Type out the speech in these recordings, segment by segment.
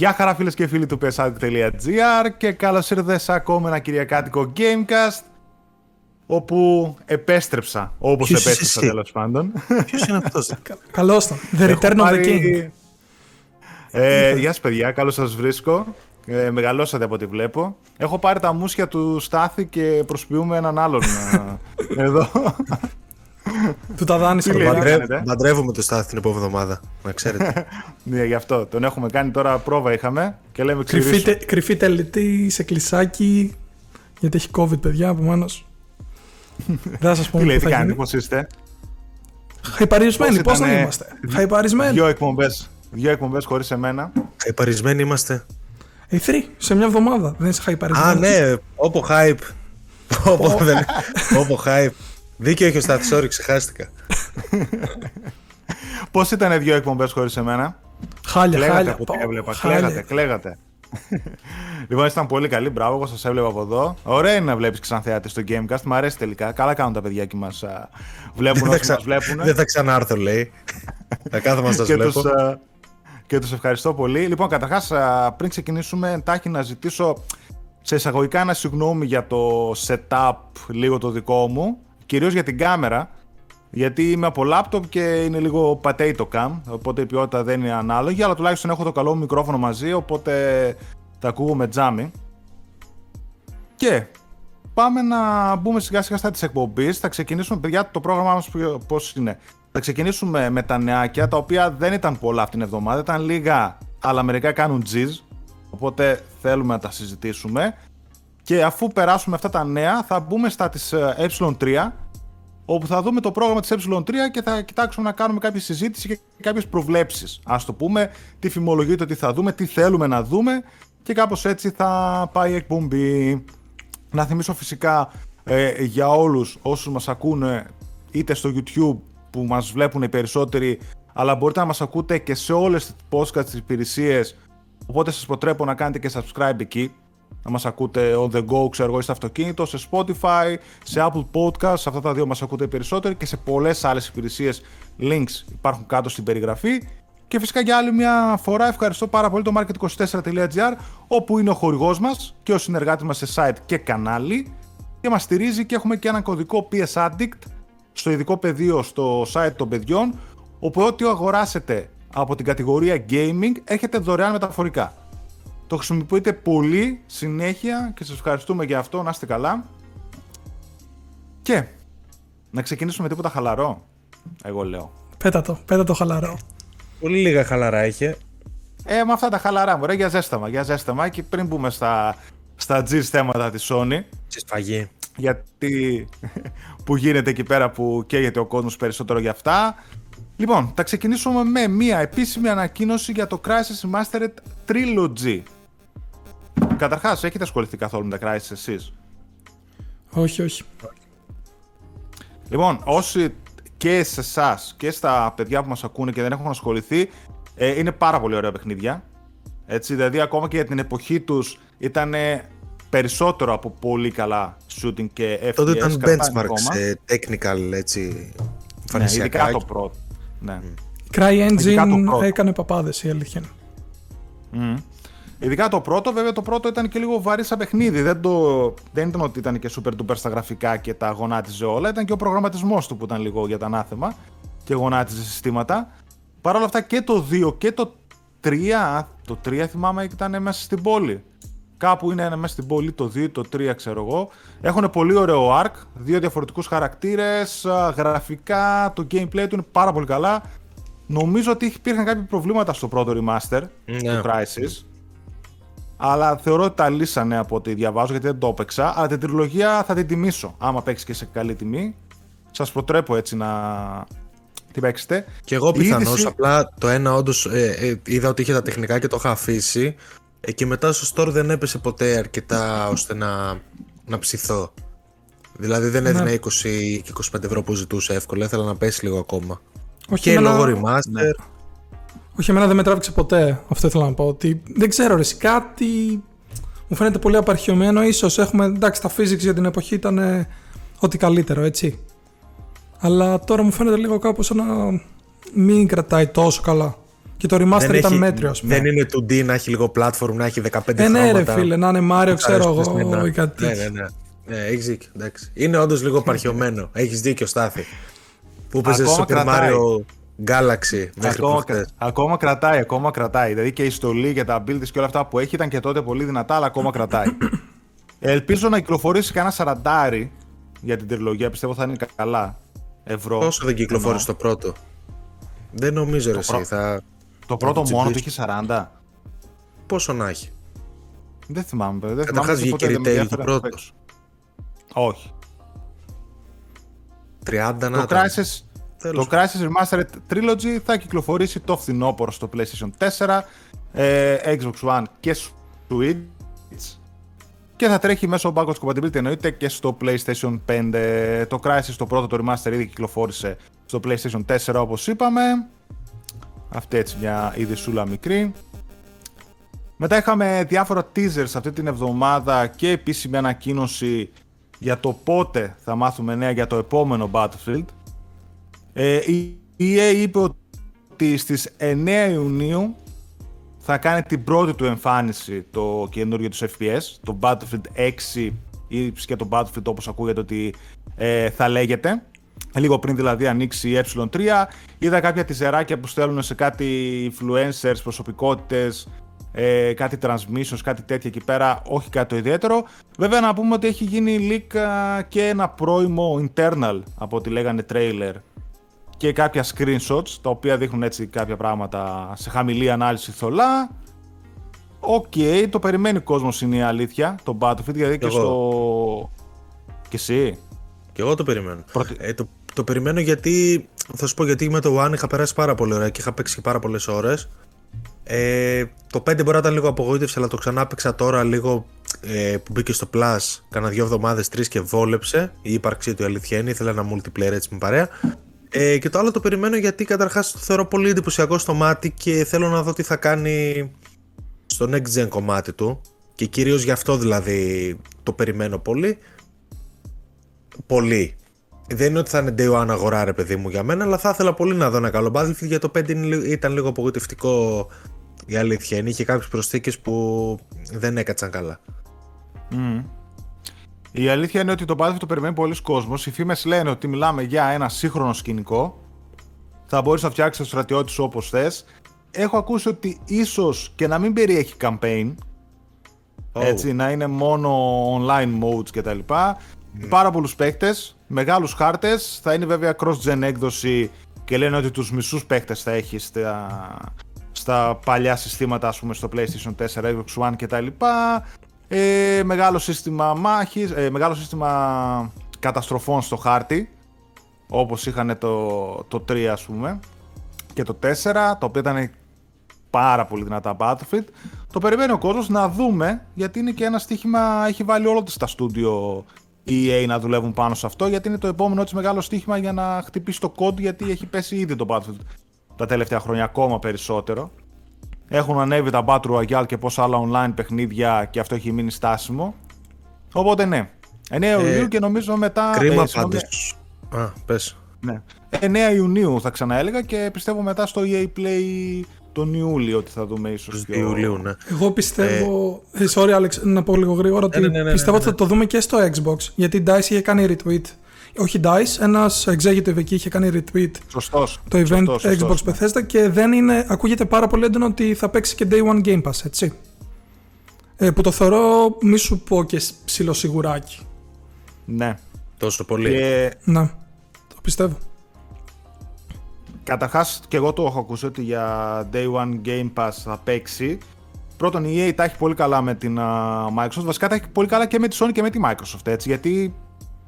Γεια χαρά φίλες και φίλοι του PSADIC.gr και καλώς ήρθατε σε ακόμα ένα κυριακάτικο Gamecast όπου επέστρεψα όπως Ποιος είσαι επέστρεψα εσύ; τέλος πάντων. Ποιος είναι αυτός; Καλώ το. The Έχω Return of the πάρει- King. Ε, γεια σας παιδιά, καλώς σας βρίσκω. Ε, μεγαλώσατε από ό,τι βλέπω. Έχω πάρει τα μουσια του Στάθη και προσποιούμε έναν άλλον ε, εδώ. Του τα δάνεισα. Τι το λέει, μπαρ. ρε. Παντρε... κάνετε; Παντρεύουμε το Στάθη την επόμενη εβδομάδα. Να ξέρετε. ναι, γι' αυτό. Τον έχουμε κάνει τώρα πρόβα είχαμε και λέμε Κρυφή, ξηρίσου. τε- κρυφή τελετή σε κλεισάκι. Γιατί έχει COVID, παιδιά, επομένω. Δεν θα σας Τι πούμε λέει, τι τι θα κάνετε, γίνει. πώς είστε; Χαϊπαρισμένοι, πώς Πώς να ήτανε είμαστε; Χαϊπαρισμένοι. Δυο εκπομπές, δυο εκπομπές χωρίς εμένα. Χαϊπαρισμένοι είμαστε. Ε, three, σε μια εβδομάδα. Δεν είσαι χαϊπαρισμένος. Α, ναι,όπο hype.Όπο δεν-Όπο hype. Δίκιο έχεις ο Στάθης, sorry, ξεχάστηκα. Πώς ήταν δυο εκπομπές χωρίς εμένα; Χάλια, Κλαίγατε χάλια. από ό,τι Πω, έβλεπα. χάλια. Κλαίγατε, κλαίγατε. λοιπόν, ήσταν πολύ καλή. Μπράβο, εγώ σας έβλεπα από εδώ. Ωραία είναι να βλέπεις ξανθεάτε στο Gamecast. Μ' αρέσει τελικά. Καλά κάνουν τα παιδιά και μας βλέπουν Δεν θα όσοι ξα- μας βλέπουν. Δεν θα ξανάρθω, λέει. Θα κάθομαι να σας και βλέπω. τους, α, και τους ευχαριστώ πολύ. Λοιπόν, καταρχάς, α, πριν ξεκινήσουμε, εντάχει να ζητήσω σε εισαγωγικά ένα συγγνώμη για το setup λίγο το δικό μου, κυρίως για την κάμερα, γιατί είμαι από laptop και είναι λίγο potato cam, οπότε η ποιότητα δεν είναι ανάλογη, αλλά τουλάχιστον έχω το καλό μου μικρόφωνο μαζί, οπότε τα ακούω με τζάμι. Και πάμε να μπούμε σιγά σιγά στα της εκπομπής. Θα ξεκινήσουμε, παιδιά, το πρόγραμμά μας ποιο- πώς είναι. Θα ξεκινήσουμε με τα νεάκια, τα οποία δεν ήταν πολλά αυτήν την εβδομάδα, ήταν λίγα, αλλά μερικά κάνουν τζιζ, οπότε θέλουμε να τα συζητήσουμε. Και αφού περάσουμε αυτά τα νέα, θα μπούμε στα της ε, ε3, όπου θα δούμε το πρόγραμμα της ε3 και θα κοιτάξουμε να κάνουμε κάποια συζήτηση και κάποιες προβλέψεις. Ας το πούμε, τι φημολογείται ότι θα δούμε, τι θέλουμε να δούμε και κάπως έτσι θα πάει η εκπομπή. Να θυμίσω φυσικά ε, για όλους όσους μας ακούνε είτε στο YouTube που μας βλέπουν οι περισσότεροι αλλά μπορείτε να μας ακούτε και σε όλες τις podcast τις υπηρεσίες οπότε σας προτρέπω να κάνετε και subscribe εκεί να μας ακούτε on the go, ξέρω εγώ, ή στο αυτοκίνητο, σε Spotify, σε Apple Podcast, σε αυτά τα δύο μας ακούτε οι περισσότεροι και σε πολλές άλλες υπηρεσίες links υπάρχουν κάτω στην περιγραφή. Και φυσικά για άλλη μια φορά ευχαριστώ πάρα πολύ το market24.gr όπου είναι ο χορηγός μας και ο συνεργάτης μας σε site και κανάλι και μας στηρίζει και έχουμε και έναν κωδικό PS Addict στο ειδικό πεδίο στο site των παιδιών όπου ό,τι αγοράσετε από την κατηγορία gaming έρχεται δωρεάν μεταφορικά. Το χρησιμοποιείτε πολύ συνέχεια και σας ευχαριστούμε για αυτό, να είστε καλά. Και να ξεκινήσουμε με τίποτα χαλαρό, εγώ λέω. Πέτα το, πέτα το χαλαρό. Πολύ λίγα χαλαρά είχε. Ε, με αυτά τα χαλαρά μου, ρε, για ζέσταμα, για ζέσταμα και πριν μπούμε στα, στα G's θέματα της Sony, Σε σφαγή. γιατί που γίνεται εκεί πέρα που καίγεται ο κόσμος περισσότερο για αυτά. Λοιπόν, θα ξεκινήσουμε με μία επίσημη ανακοίνωση για το Crisis Remastered Trilogy. Καταρχάς, έχετε ασχοληθεί καθόλου με τα Crisis εσείς; όχι, όχι. Λοιπόν, όσοι και σε εσάς και στα παιδιά που μας ακούνε και δεν έχουν ασχοληθεί, ε, είναι πάρα πολύ ωραία παιχνίδια. Έτσι, δηλαδή, ακόμα και για την εποχή τους ήταν περισσότερο από πολύ καλά shooting και FPS. Τότε ήταν κρατάνε benchmark ακόμα. σε technical έτσι. Ναι, εμφανισιακά. ειδικά το πρώτο. Ναι. Cry Ειδικά το Engine πρώτο. έκανε παπάδες η αλήθεια. είναι. Μμμ. Ειδικά το πρώτο, βέβαια το πρώτο ήταν και λίγο βαρύ σαν παιχνίδι. Δεν, το, δεν ήταν ότι ήταν και super duper στα γραφικά και τα γονάτιζε όλα. Ήταν και ο προγραμματισμός του που ήταν λίγο για τα ανάθεμα και γονάτιζε συστήματα. Παρ' όλα αυτά και το 2 και το 3, το 3 θυμάμαι ήταν μέσα στην πόλη. Κάπου είναι ένα μέσα στην πόλη, το 2 το 3 ξέρω εγώ. Έχουν πολύ ωραίο arc, δύο διαφορετικούς χαρακτήρες, α, γραφικά, το gameplay του είναι πάρα πολύ καλά. Νομίζω ότι υπήρχαν κάποια προβλήματα στο πρώτο remaster Ναι. του Crysis. Αλλά θεωρώ ότι τα λύσανε από ό,τι διαβάζω γιατί δεν το έπαιξα. Αλλά την τριλογία θα την τιμήσω. Άμα παίξει και σε καλή τιμή. Σας προτρέπω έτσι να την παίξετε. Και εγώ Η πιθανώς. είδηση- Απλά το ένα όντως είδα ότι είχε τα τεχνικά και το είχα αφήσει. Ε, και μετά στο store δεν έπεσε ποτέ αρκετά ώστε να, να ψηθώ. Δηλαδή δεν έδινε Ναι. 20 και 25 ευρώ που ζητούσα εύκολα. Ήθελα να πέσει λίγο ακόμα. Όχι, και εμένα- λόγω remaster. Ναι. Όχι, εμένα δεν με τράβηξε ποτέ. Αυτό ήθελα να πω. Ότι δεν ξέρω, ρε, εσύ, κάτι μου φαίνεται πολύ απαρχιωμένο. Ίσως έχουμε, εντάξει, τα physics για την εποχή ήταν ε, ό,τι καλύτερο, έτσι. Αλλά τώρα μου φαίνεται λίγο κάπως σαν να μην κρατάει τόσο καλά. Και το remaster Δεν ήταν έχει- μέτριο, ας πούμε. Δεν είναι 2D να έχει λίγο platform, να έχει 15 Ε, ναι, ρε χρώματα. φίλε, να είναι Μάριο, ξέρω Αρέσκουν εγώ, στην- ή κάτι Ναι, τέτοιο. ναι, ναι. Ναι, έχει δίκιο. Εντάξει. Είναι όντως λίγο παρχιωμένο. Έχεις δίκιο, Στάθη. Που παίζει Ακόμα Super κρατάει. Mario Galaxy μέχρι Ακόμα, προχτές. ακόμα κρατάει, ακόμα κρατάει. Δηλαδή και η στολή και τα build της και όλα αυτά που έχει ήταν και τότε πολύ δυνατά, αλλά ακόμα κρατάει. Ελπίζω να κυκλοφορήσει κανένα σαραντάρι για την τριλογία. Πιστεύω θα είναι καλά. Ευρώ. Πόσο δεν κυκλοφόρησε το πρώτο. Δεν νομίζω ρε εσύ. πρώτο. Θα... Το πρώτο το μόνο του τσιμπήσω. είχε 40. Πόσο να έχει; Δεν θυμάμαι. Δεν θυμάμαι Καταρχάς και βγήκε ποτέ δεν με retail ενδιαφέρε το να πρώτο. παίξω. Όχι. 30 να Το ήταν. Crisis, Τέλος. το Crisis Remastered Trilogy θα κυκλοφορήσει το φθινόπωρο στο PlayStation 4, ε, Xbox One και Switch και θα τρέχει μέσω backwards compatibility εννοείται και στο PlayStation 5. Το Crisis το πρώτο το Remaster ήδη κυκλοφόρησε στο PlayStation 4 όπως είπαμε. Αυτή έτσι μια ειδησούλα μικρή. Μετά είχαμε διάφορα teasers αυτή την εβδομάδα και επίσημη ανακοίνωση για το πότε θα μάθουμε νέα για το επόμενο Battlefield. Ε, η EA είπε ότι στις 9 Ιουνίου θα κάνει την πρώτη του εμφάνιση το καινούργιο του FPS, το Battlefield 6 ή και το Battlefield όπως ακούγεται ότι ε, θα λέγεται. Λίγο πριν δηλαδή ανοίξει η ε3, είδα κάποια τιζεράκια που στέλνουν σε κάτι influencers, προσωπικότητες, ε, κάτι transmissions, κάτι τέτοια εκεί πέρα, όχι κάτι το ιδιαίτερο. Βέβαια να πούμε ότι έχει γίνει leak α, και ένα πρώιμο internal από ό,τι λέγανε trailer και κάποια screenshots τα οποία δείχνουν έτσι κάποια πράγματα σε χαμηλή ανάλυση θολά. Οκ, το περιμένει ο κόσμος είναι η αλήθεια, το Battlefield, γιατί και εγώ. στο... Και εσύ. Και εγώ το περιμένω. Πρώτη- Ε, το, το περιμένω γιατί. Θα σου πω γιατί με το One είχα περάσει πάρα πολύ ωραία και είχα παίξει και πάρα πολλές ώρες. Ε, το 5 μπορεί να ήταν λίγο απογοήτευση, αλλά το ξανά παίξα τώρα λίγο ε, που μπήκε στο Plus. Κάνα δύο εβδομάδες, τρεις και βόλεψε. Η ύπαρξή του η αλήθεια είναι. Ήθελα ένα multiplayer έτσι με παρέα. Ε, και το άλλο το περιμένω γιατί καταρχάς το θεωρώ πολύ εντυπωσιακό στο μάτι και θέλω να δω τι θα κάνει στο next gen κομμάτι του. Και κυρίως γι' αυτό δηλαδή το περιμένω πολύ. Πολύ. Δεν είναι ότι θα είναι day one αγορά, ρε παιδί μου, για μένα, αλλά θα ήθελα πολύ να δω ένα καλό Battlefield. Για το 5 είναι λι- ήταν λίγο απογοητευτικό η αλήθεια. είναι. Είχε κάποιες προσθήκες που δεν έκατσαν καλά. Μμμ. Η αλήθεια είναι ότι το Battlefield το περιμένει πολλοί κόσμος. Οι φήμες λένε ότι μιλάμε για ένα σύγχρονο σκηνικό. Θα μπορείς να φτιάξεις το στρατιώτη σου όπως θες. Έχω ακούσει ότι ίσως και να μην περιέχει campaign. Oh. Έτσι, να είναι μόνο online modes κτλ. Πάρα πολλούς παίκτες, μεγάλους χάρτες. Θα είναι βέβαια cross-gen έκδοση και λένε ότι τους μισούς παίκτες θα έχεις στα, στα παλιά συστήματα, ας πούμε, στο PlayStation 4, Xbox One κτλ. Ε, μεγάλο σύστημα μάχης, ε, μεγάλο σύστημα καταστροφών στο χάρτη, όπως είχαν το, το 3 ας πούμε και το 4, το οποίο ήταν πάρα πολύ δυνατά Battlefield. Το περιμένει ο κόσμος να δούμε, γιατί είναι και ένα στοίχημα, έχει βάλει όλο της τα στούντιο EA να δουλεύουν πάνω σε αυτό, γιατί είναι το επόμενο της μεγάλο στοίχημα για να χτυπήσει το code, γιατί έχει πέσει ήδη το Battlefield τα τελευταία χρόνια ακόμα περισσότερο. Έχουν ανέβει τα Battle Royale και πόσα άλλα online παιχνίδια και αυτό έχει μείνει στάσιμο. Οπότε ναι. 9 Ιουλίου και νομίζω μετά. Κρίμα ε, συγγνώμη, πάντως. Α, πες. Ναι. 9 Ιουνίου θα ξαναέλεγα και πιστεύω μετά στο EA Play τον Ιούλιο ότι θα δούμε ίσως Τους πιο... Ιουλίου, ναι. Εγώ πιστεύω. Ε, sorry, Alex, να πω λίγο γρήγορα ότι ναι, ναι, ναι, πιστεύω ναι, ότι θα το δούμε και στο Xbox. Γιατί η DICE είχε κάνει retweet. Όχι DICE, ένας executive εκεί είχε κάνει retweet Σωστός. το event σωστός, Xbox σωστός. Bethesda και δεν είναι. Ακούγεται πάρα πολύ έντονο ότι θα παίξει και Day One Game Pass, έτσι. Ε, που το θεωρώ, μη σου πω και ψιλοσιγουράκι. Ναι. Τόσο πολύ. Και Να, το πιστεύω. καταρχάς και εγώ το έχω ακούσει ότι για Day One Game Pass θα παίξει. Πρώτον η EA τα έχει πολύ καλά με την α, Microsoft. Βασικά τα έχει πολύ καλά και με τη Sony και με τη Microsoft έτσι. Γιατί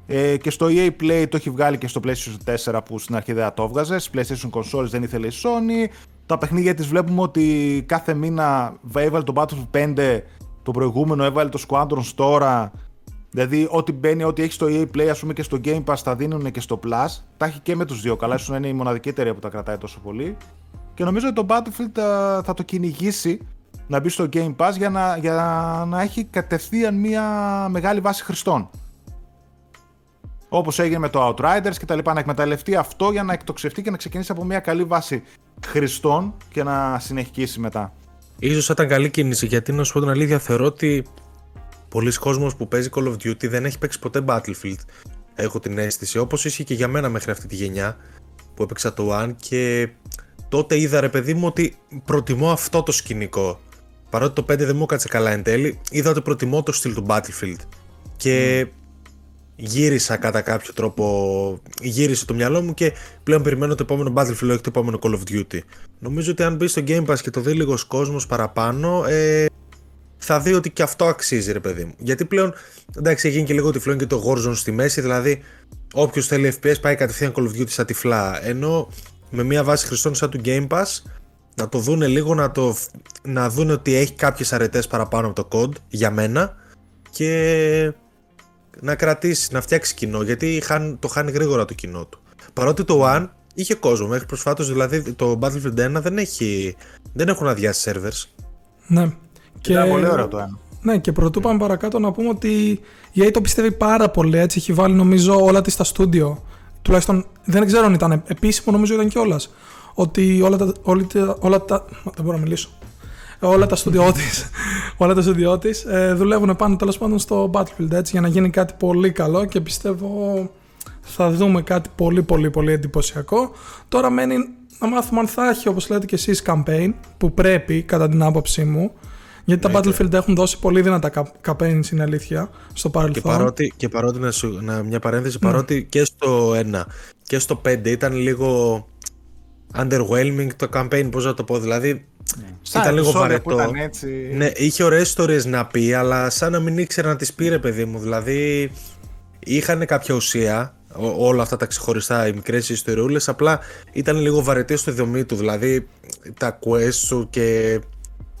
ε, και στο EA Play το έχει βγάλει και στο PlayStation 4 που στην αρχή δεν θα το έβγαζε. Στις PlayStation Consoles δεν ήθελε η Sony. Τα παιχνίδια της βλέπουμε ότι κάθε μήνα έβαλε το Battlefield 5 το προηγούμενο, έβαλε το Squadrons τώρα. Δηλαδή, ό,τι μπαίνει, ό,τι έχει στο EA Play, ας πούμε και στο Game Pass, τα δίνουν και στο Plus. Τα έχει και με τους δύο. Καλά, ίσως να είναι η μοναδική εταιρεία που τα κρατάει τόσο πολύ. Και νομίζω ότι το Battlefield α, θα το κυνηγήσει να μπει στο Game Pass για να, για να έχει κατευθείαν μια μεγάλη βάση χρηστών. Όπως έγινε με το Outriders και τα λοιπά. Να εκμεταλλευτεί αυτό για να εκτοξευτεί και να ξεκινήσει από μια καλή βάση χρηστών και να συνεχίσει μετά. Ίσως ήταν καλή κίνηση γιατί να σου πω την αλήθεια θεωρώ ότι πολλοί κόσμος που παίζει Call of Duty δεν έχει παίξει ποτέ Battlefield. Έχω την αίσθηση, όπως ίσχυε και για μένα μέχρι αυτή τη γενιά που έπαιξα το One και τότε είδα ρε παιδί μου ότι προτιμώ αυτό το σκηνικό. Παρότι το 5 δεν μου έκατσε καλά εν τέλει, είδα ότι προτιμώ το στυλ του Battlefield. Και γύρισα κατά κάποιο τρόπο, γύρισε το μυαλό μου και πλέον περιμένω το επόμενο Battlefield, όχι το επόμενο Call of Duty. Νομίζω ότι αν μπει στο Game Pass και το δει λίγος κόσμος παραπάνω, ε, θα δει ότι και αυτό αξίζει, ρε παιδί μου. Γιατί πλέον, εντάξει, έχει γίνει και λίγο τυφλό και το Warzone στη μέση, δηλαδή όποιος θέλει FPS πάει κατευθείαν Call of Duty στα τυφλά. Ενώ με μια βάση χρηστών σαν του Game Pass, να το δούνε λίγο, να, το, να δούνε ότι έχει κάποιες αρετές παραπάνω από το code, για μένα, και να κρατήσει, να φτιάξει κοινό, γιατί το χάνει γρήγορα το κοινό του. Παρότι το One είχε κόσμο μέχρι προσφάτως, δηλαδή το Battlefield 1 δεν, έχει, δεν έχουν αδειάσει servers. Ναι. Και... Ήταν πολύ ωραίο το ένα. Ναι, και πρωτού πάμε παρακάτω να πούμε ότι η EA το πιστεύει πάρα πολύ. Έτσι έχει βάλει νομίζω όλα της στα στούντιο. Τουλάχιστον δεν ξέρω αν ήταν επίσημο, νομίζω ήταν κιόλας. Ότι όλα τα. Όλα τα, όλα τα δεν μπορώ να μιλήσω. Όλα τα στούντιό τη όλα τα στούντιό τη ε, δουλεύουν πάνω τέλος πάντων στο Battlefield έτσι, για να γίνει κάτι πολύ καλό και πιστεύω θα δούμε κάτι πολύ πολύ πολύ εντυπωσιακό. Τώρα μένει να μάθουμε αν θα έχει όπως λέτε και εσείς campaign που πρέπει κατά την άποψή μου γιατί τα Battlefield έχουν δώσει πολύ δυνατά campaigns είναι αλήθεια στο παρελθόν. Και παρότι, και παρότι να, σου, να μια παρένθεση, ναι. παρότι και στο 1 και στο 5 ήταν λίγο underwhelming το campaign, πώς να το πω, δηλαδή ναι. ήταν λίγο βαρετό. Ήταν έτσι... Ναι, είχε ωραίες ιστορίες να πει, αλλά σαν να μην ήξερε να τις πει παιδί μου, δηλαδή είχαν κάποια ουσία, όλα αυτά τα ξεχωριστά, οι μικρές ιστοριούλες, απλά ήταν λίγο βαρετή στο δομή του. Δηλαδή τα quest σου και,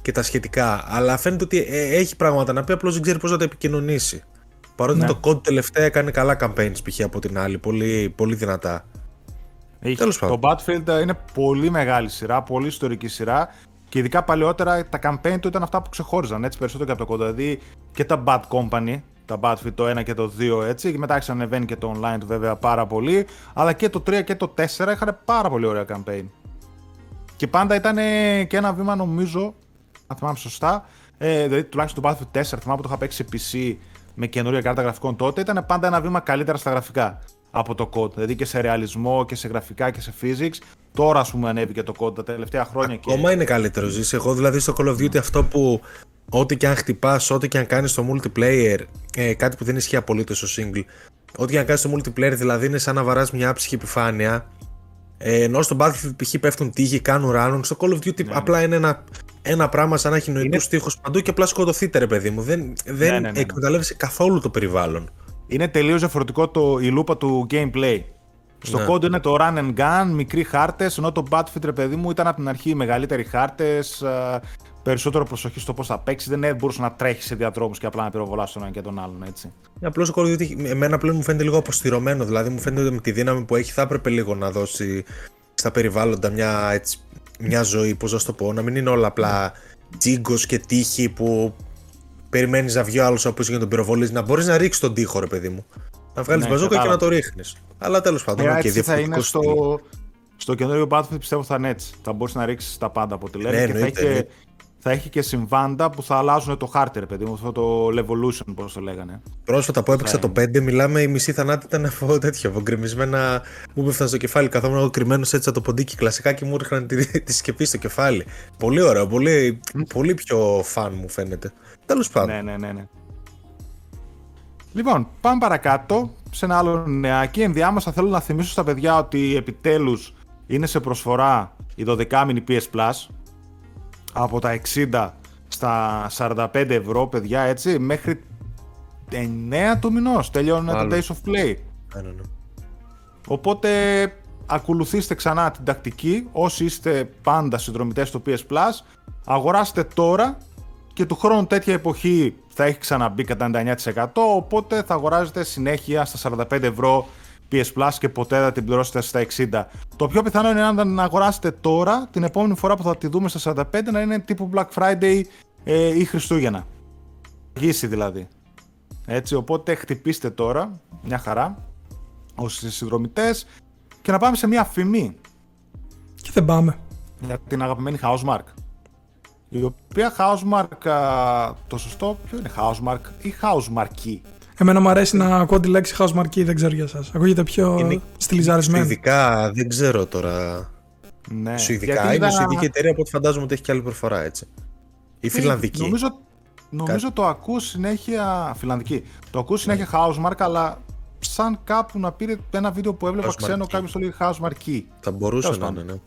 και τα σχετικά. Αλλά φαίνεται ότι ε, έχει πράγματα να πει, απλώς δεν ξέρει πώς να τα επικοινωνήσει. Παρότι ναι. το code τελευταία έκανε καλά campaigns π.χ. από την άλλη, πολύ, πολύ δυνατά. Τέλος το Battlefield είναι πολύ μεγάλη σειρά, πολύ ιστορική σειρά και ειδικά παλαιότερα τα campaign του ήταν αυτά που ξεχώριζαν έτσι περισσότερο και από το code. Δηλαδή και τα Bad Company τα Battlefield το 1 και το 2 έτσι και μετά ανεβαίνει και το online του βέβαια πάρα πολύ. Αλλά και το 3 και το 4 είχαν πάρα πολύ ωραία campaign. Και πάντα ήταν και ένα βήμα νομίζω αν θυμάμαι σωστά ε, δηλαδή τουλάχιστον το Battlefield 4 θυμάμαι που το είχα παίξει σε PC με καινούργια κάρτα γραφικών τότε ήταν πάντα ένα βήμα καλύτερα στα γραφικά από το code. Δηλαδή και σε ρεαλισμό και σε γραφικά και σε physics. Τώρα, ας πούμε, ανέβηκε το code τα τελευταία χρόνια. Ακόμα και... είναι καλύτερο. Ζήσει. Εγώ δηλαδή στο Call of Duty αυτό που ό,τι και αν χτυπάς, ό,τι και αν κάνεις στο multiplayer, ε, κάτι που δεν ισχύει απολύτως στο single. Ό,τι και αν κάνεις στο multiplayer, δηλαδή είναι σαν να βαράς μια άψυχη επιφάνεια. Ε, ενώ στο Battlefield π.χ. πέφτουν τείχοι, κάνουν ράνων. Στο Call of Duty ναι. απλά είναι ένα, ένα πράγμα σαν να έχει νοητούς είναι... τείχου παντού και απλά σκοτωθείτε, ρε παιδί μου. Δεν, δεν ναι, ναι, ναι, εκμεταλλεύεσαι καθόλου το περιβάλλον. Είναι τελείως διαφορετικό το, η λούπα του gameplay. Στο ναι. είναι το run and gun, μικροί χάρτες, ενώ το Battlefield, ρε παιδί μου, ήταν από την αρχή μεγαλύτεροι χάρτες, περισσότερο προσοχή στο πώς θα παίξει. Δεν μπορούσε να τρέχει σε διαδρόμους και απλά να πυροβολάς τον ένα και τον άλλον, έτσι. Απλώς ο Call of εμένα πλέον μου φαίνεται λίγο αποστηρωμένο. Δηλαδή, μου φαίνεται ότι με τη δύναμη που έχει θα έπρεπε λίγο να δώσει στα περιβάλλοντα μια, έτσι, μια ζωή, πώς να το πω. Να μην είναι όλα απλά τζίγκος και τύχη που περιμένεις να βγει ο άλλος από πίσω για τον πυροβολή. Να μπορείς να ρίξεις τον τείχο, ρε παιδί μου. Να βγάλεις ναι, μπαζόκα και να το ρίχνεις. Αλλά τέλος πάντων, yeah, και διαφορετικό θα είναι στο, στο καινούριο Battlefield πιστεύω θα είναι έτσι. Θα μπορείς να ρίξεις τα πάντα από ό,τι λένε ναι, και θα έχει, θα έχει και συμβάντα που θα αλλάζουν το χάρτη, ρε παιδί μου, αυτό το Levolution, όπω το λέγανε. Πρόσφατα που έπαιξα το 5, μιλάμε, η μισή θανάτη ήταν από τέτοιο, από γκρεμισμένα. Μου έπεφταν στο κεφάλι, καθόμουν εγώ κρυμμένος έτσι από το ποντίκι κλασικά και μου έρχαν τη, τη σκεπή στο κεφάλι. Πολύ ωραίο, πολύ, πολύ πιο φαν μου φαίνεται. Τέλος πάντων. Ναι, ναι, ναι, ναι. Λοιπόν, πάμε παρακάτω σε ένα άλλο νεάκι. Ενδιάμεσα θέλω να θυμίσω στα παιδιά ότι επιτέλους είναι σε προσφορά η 12μηνη PS Plus από τα 60 στα 45 ευρώ, παιδιά, έτσι, μέχρι 9 του μηνός. Τελειώνουν τα Days of Play. Ναι, ναι, ναι. Οπότε ακολουθήστε ξανά την τακτική. Όσοι είστε πάντα συνδρομητές στο PS Plus, αγοράστε τώρα και του χρόνου τέτοια εποχή θα έχει ξαναμπεί κατά 99%, οπότε θα αγοράζετε συνέχεια στα 45 ευρώ PS Plus και ποτέ θα την πληρώσετε στα 60. Το πιο πιθανό είναι αν αγοράσετε τώρα, την επόμενη φορά που θα τη δούμε στα 45 να είναι τύπου Black Friday ε, ή Χριστούγεννα. Γύση δηλαδή. Έτσι, οπότε χτυπήστε τώρα, μια χαρά. όσοι συνδρομητές και να πάμε σε μια φημή Και δεν πάμε. για την αγαπημένη Housemark. Η οποία Housemark, α, το σωστό, ποιο είναι Housemark; Ή Housemark. Εμένα μου αρέσει να ακούω τη λέξη house marquee, δεν ξέρω για σας. Ακούγεται πιο Είναι στυλιζαρισμένο. Σουηδικά δεν ξέρω τώρα. Ναι, Σουηδικά γιατί είναι είδα- Σουηδική εταιρεία, οπότε φαντάζομαι ότι έχει και άλλη προφορά έτσι. Η Φιλανδική. Νομίζω, νομίζω το ακούω συνέχεια. Φιλανδική. Το ακούω συνέχεια Housemark, αλλά σαν κάπου να πήρε ένα βίντεο που έβλεπα Housemarque. ξένο, κάποιος το λέει Housemark. Θα μπορούσε Τέλος να πάντων. είναι, ναι.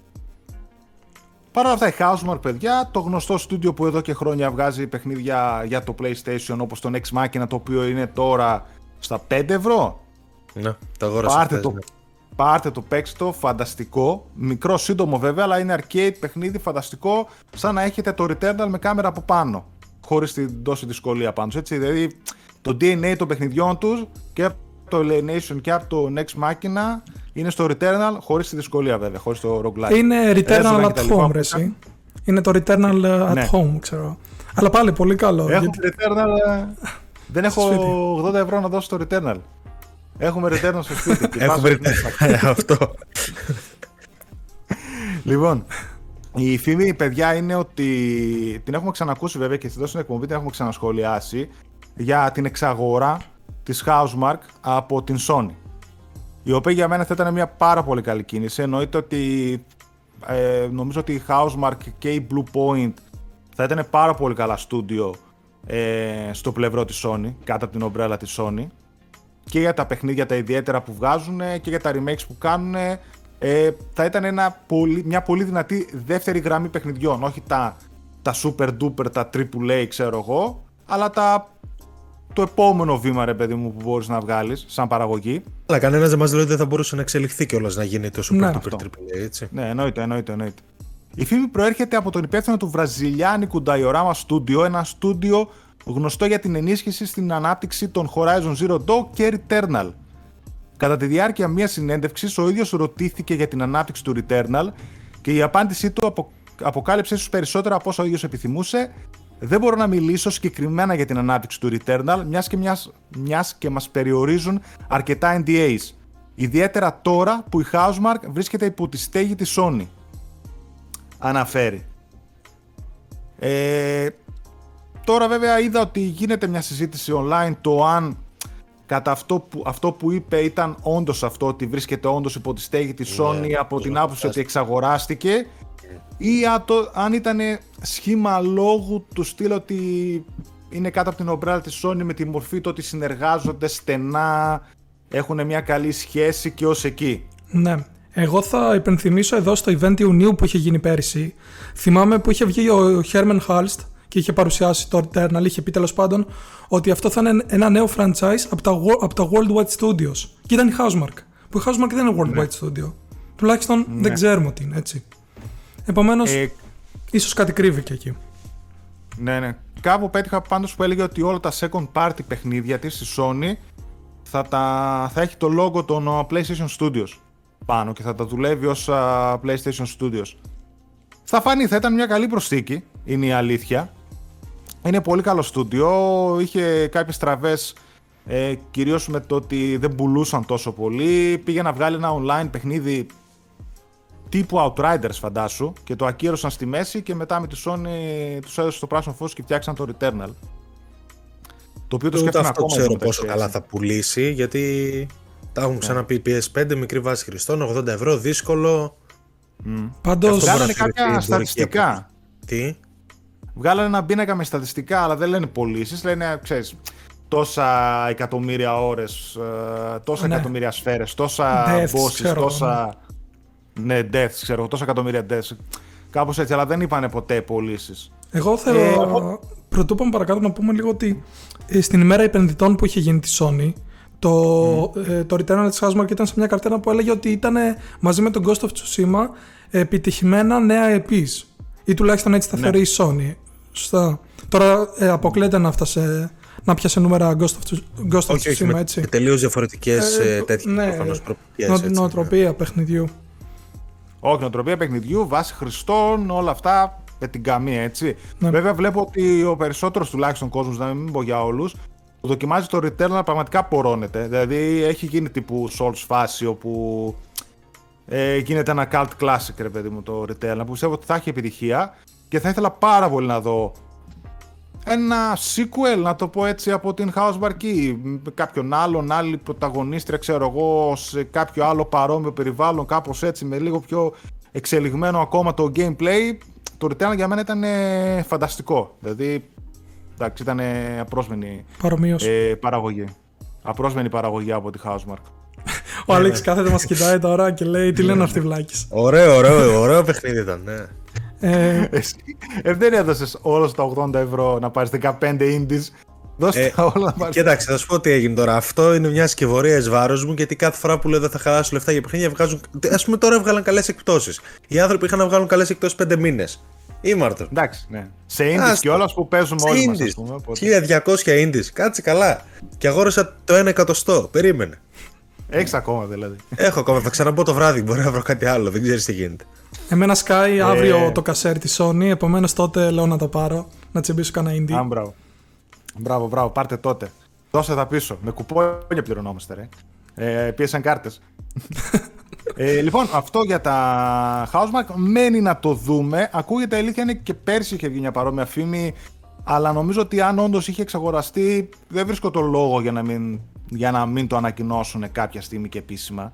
Παρ' όλα αυτά, η Housemark, παιδιά, το γνωστό στούντιο που εδώ και χρόνια βγάζει παιχνίδια για το PlayStation, όπως το Next Machina, το οποίο είναι τώρα στα 5 ευρώ. Ναι, το αγόρασα Πάρτε χθες, το, ναι. πάρτε το, παίξτε το, φανταστικό. Μικρό, σύντομο βέβαια, αλλά είναι arcade παιχνίδι, φανταστικό, σαν να έχετε το Returnal με κάμερα από πάνω. Χωρίς την τόση δυσκολία πάνω σου, έτσι. Δηλαδή, το DNA των παιχνιδιών τους και από το Alienation και από το Next Machina είναι στο Returnal, χωρίς τη δυσκολία βέβαια, χωρίς το roguelike. Είναι Returnal Έζωνα at και τα λοιπά home, που ρε, είχα. εσύ. Είναι το Returnal uh, at Ναι. home, ξέρω. Αλλά πάλι πολύ καλό. Έχω γιατί- Returnal. ε, Δεν έχω σπίτι. 80 ευρώ να δώσω στο Returnal. Έχουμε Returnal στο σπίτι. και Έχουμε βάζω- αυτό. Λοιπόν, η φήμη, παιδιά, είναι ότι την έχουμε ξανακούσει βέβαια και εδώ στην εκπομπή την έχουμε ξανασχολιάσει για την εξαγορά της Housemark από την Sony. Η οποία για μένα θα ήταν μια πάρα πολύ καλή κίνηση. Εννοείται ότι ε, νομίζω ότι η Housemark και η Blue Point θα ήταν πάρα πολύ καλά στούντιο ε, στο πλευρό της Sony, κάτω από την ομπρέλα της Sony και για τα παιχνίδια τα ιδιαίτερα που βγάζουν και για τα remakes που κάνουν ε, θα ήταν ένα πολύ, μια πολύ δυνατή δεύτερη γραμμή παιχνιδιών όχι τα, τα super duper, τα AAA ξέρω εγώ αλλά τα, το επόμενο βήμα ρε παιδί μου που μπορείς να βγάλεις σαν παραγωγή Αλλά κανένας δεν μας λέει ότι δεν θα μπορούσε να εξελιχθεί κιόλας να γίνει το super Ναι, duper αυτό. triple A, έτσι. Ναι, εννοείται, εννοείται, εννοείται. Η φήμη προέρχεται από τον υπεύθυνο του βραζιλιάνικου Diorama Studio, ένα στούντιο γνωστό για την ενίσχυση στην ανάπτυξη των Horizon Zero Dawn και Returnal. Κατά τη διάρκεια μιας συνέντευξης, ο ίδιος ρωτήθηκε για την ανάπτυξη του Returnal και η απάντησή του απο... αποκάλυψε ίσως περισσότερα από όσα ο ίδιος επιθυμούσε. Δεν μπορώ να μιλήσω συγκεκριμένα για την ανάπτυξη του Returnal, μιας και, μιας, μιας και μας περιορίζουν αρκετά NDAs. Ιδιαίτερα τώρα που η Housemark βρίσκεται υπό τη στέγη της Sony. Αναφέρει. Ε, τώρα βέβαια είδα ότι γίνεται μια συζήτηση online το αν κατά αυτό που, αυτό που είπε ήταν όντως αυτό ότι βρίσκεται όντως υπό τη στέγη της Sony από την άποψη ότι εξαγοράστηκε ή αν, το, αν ήταν σχήμα λόγου του στυλ ότι είναι κάτω από την ομπρέλα της Sony με τη μορφή του ότι συνεργάζονται στενά, έχουν μια καλή σχέση και ως εκεί. Ναι. Εγώ θα υπενθυμίσω εδώ στο event Ιουνίου που είχε γίνει πέρυσι. Θυμάμαι που είχε βγει ο Herman Halst και είχε παρουσιάσει το Returnal, είχε πει τέλος πάντων ότι αυτό θα είναι ένα νέο franchise από τα, wo- από τα Worldwide Studios. Και ήταν η Housemark. Που η Housemark δεν είναι Worldwide Studio. Τουλάχιστον δεν ξέρουμε ότι είναι έτσι. Επομένως, Ε, ίσως κάτι κρύβει και εκεί. Ναι, ναι. Κάπου πέτυχα πάντως που έλεγε ότι όλα τα second party παιχνίδια της στη Sony θα, τα, θα έχει το logo των α, PlayStation Studios πάνω και θα τα δουλεύει ως α, PlayStation Studios. Θα φανεί, θα ήταν μια καλή προσθήκη, είναι η αλήθεια. Είναι πολύ καλό στούντιο, είχε κάποιες τραβές ε, κυρίως με το ότι δεν πουλούσαν τόσο πολύ. Πήγε να βγάλει ένα online παιχνίδι τύπου Outriders φαντάσου και το ακύρωσαν στη μέση και μετά με τη Sony τους έδωσε το πράσινο φως και φτιάξαν το Returnal. Το οποίο το Ούτε σκέφτομαι αυτό ακόμα. ξέρω εντωμεταξύ, πόσο καλά έτσι. θα πουλήσει, γιατί τα έχουν ξαναπεί PS5, μικρή βάση χρηστών, 80 ευρώ, δύσκολο. Πάντως. Αυτό μπορεί Βγάλανε να θεωρηθεί κάποια εμπορική στατιστικά. Τι, Βγάλανε ένα πίνακα με στατιστικά, αλλά δεν λένε πωλήσεις. Λένε, ξέρεις, τόσα εκατομμύρια ώρες, ε, τόσα Ναι. εκατομμύρια σφαίρες, τόσα Deaths, bosses, ξέρω εγώ, τόσα... Ναι, deaths, ξέρω εγώ, τόσα εκατομμύρια deaths. Κάπως έτσι, αλλά δεν είπανε ποτέ πωλήσεις. Εγώ θέλω. Ε, εγώ- Πρωτού πάμε παρακάτω να πούμε λίγο ότι ε, στην ημέρα επενδυτών που είχε γίνει τη Sony, το, ε, το Returnal της Housemarque ήταν σε μια καρτέρα που έλεγε ότι ήταν μαζί με τον Ghost of Tsushima επιτυχημένα νέα EPs. Ή τουλάχιστον έτσι τα Ναι. θεωρεί η Sony. Σωστά. Τώρα ε, αποκλείεται να φτάσε να πιάσε νούμερα Ghost of, Tsu- Ghost of όχι, όχι, Tsushima με έτσι. τελείως διαφορετικές Ε, ε, τέτοιες ναι. προφανώς προοπτικές, Νο, έτσι, ναι. νοοτροπία παιχνιδιού. Όχι, νοοτροπία παιχνιδιού, βάση χρηστών, όλα αυτά με την καμία, έτσι. Ναι. Βέβαια, βλέπω ότι ο περισσότερος τουλάχιστον κόσμος, να μην πω για όλους, δοκιμάζει το Returnal πραγματικά πορώνεται. Δηλαδή έχει γίνει τύπου Souls φάση όπου ε, γίνεται ένα cult classic ρε παιδί μου το Returnal που πιστεύω ότι θα έχει επιτυχία και θα ήθελα πάρα πολύ να δω ένα sequel, να το πω έτσι, από την House Marquee. Με κάποιον άλλον, άλλη πρωταγωνίστρια, ξέρω εγώ, σε κάποιο άλλο παρόμοιο περιβάλλον, κάπως έτσι, με λίγο πιο εξελιγμένο ακόμα το gameplay. Το Returnal για μένα ήταν ε, φανταστικό. Δηλαδή, εντάξει, ήταν απρόσμενη ε, παραγωγή. Απρόσμενη παραγωγή από τη Housemark. Ο Αλέξης κάθεται μας κοιτάει τώρα και λέει τι λένε αυτοί οι βλάκες; Ωραίο, ωραίο, ωραίο παιχνίδι ήταν, ναι. Ε, ε, δεν έδωσες όλα τα 80 ευρώ να πάρεις 15 indies. Δώστε ε, τα όλα να πάρεις. Κοίταξε, θα σου πω τι έγινε τώρα. Αυτό είναι μια σκευωρία εις βάρος μου γιατί κάθε φορά που λέω δεν θα χαλάσω λεφτά για παιχνίδια βγάζουν. Α πούμε τώρα έβγαλαν καλές εκπτώσεις. Οι άνθρωποι είχαν να βγάλουν καλές εκπτώσεις 5 μήνες. Ήμαρτο. Εντάξει, ναι. Σε indies κιόλας που παίζουμε όλοι μας. 1200 indies. Κάτσε καλά. Και αγόρασα το 1 εκατοστό. Περίμενε. Έχεις ακόμα δηλαδή. Έχω ακόμα. Θα ξαναμπω το βράδυ. Μπορεί να βρω κάτι άλλο. Δεν ξέρεις τι γίνεται. Εμένα σκάει αύριο ε. το κασέρ της Sony, επομένως τότε λέω να το πάρω, να τσιμπήσω κανένα indie. Α, μπράβο. Μπράβο, μπράβο, πάρτε τότε. Δώστε τα πίσω. Με κουπόνια πληρωνόμαστε, ρε. Ε, πίεσαν κάρτες. ε, λοιπόν, αυτό για τα Housemark μένει να το δούμε. Ακούγεται αλήθεια είναι και πέρσι είχε βγει μια παρόμοια φήμη, αλλά νομίζω ότι αν όντως είχε εξαγοραστεί, δεν βρίσκω το λόγο για να μην, για να μην το ανακοινώσουν κάποια στιγμή και επίσημα.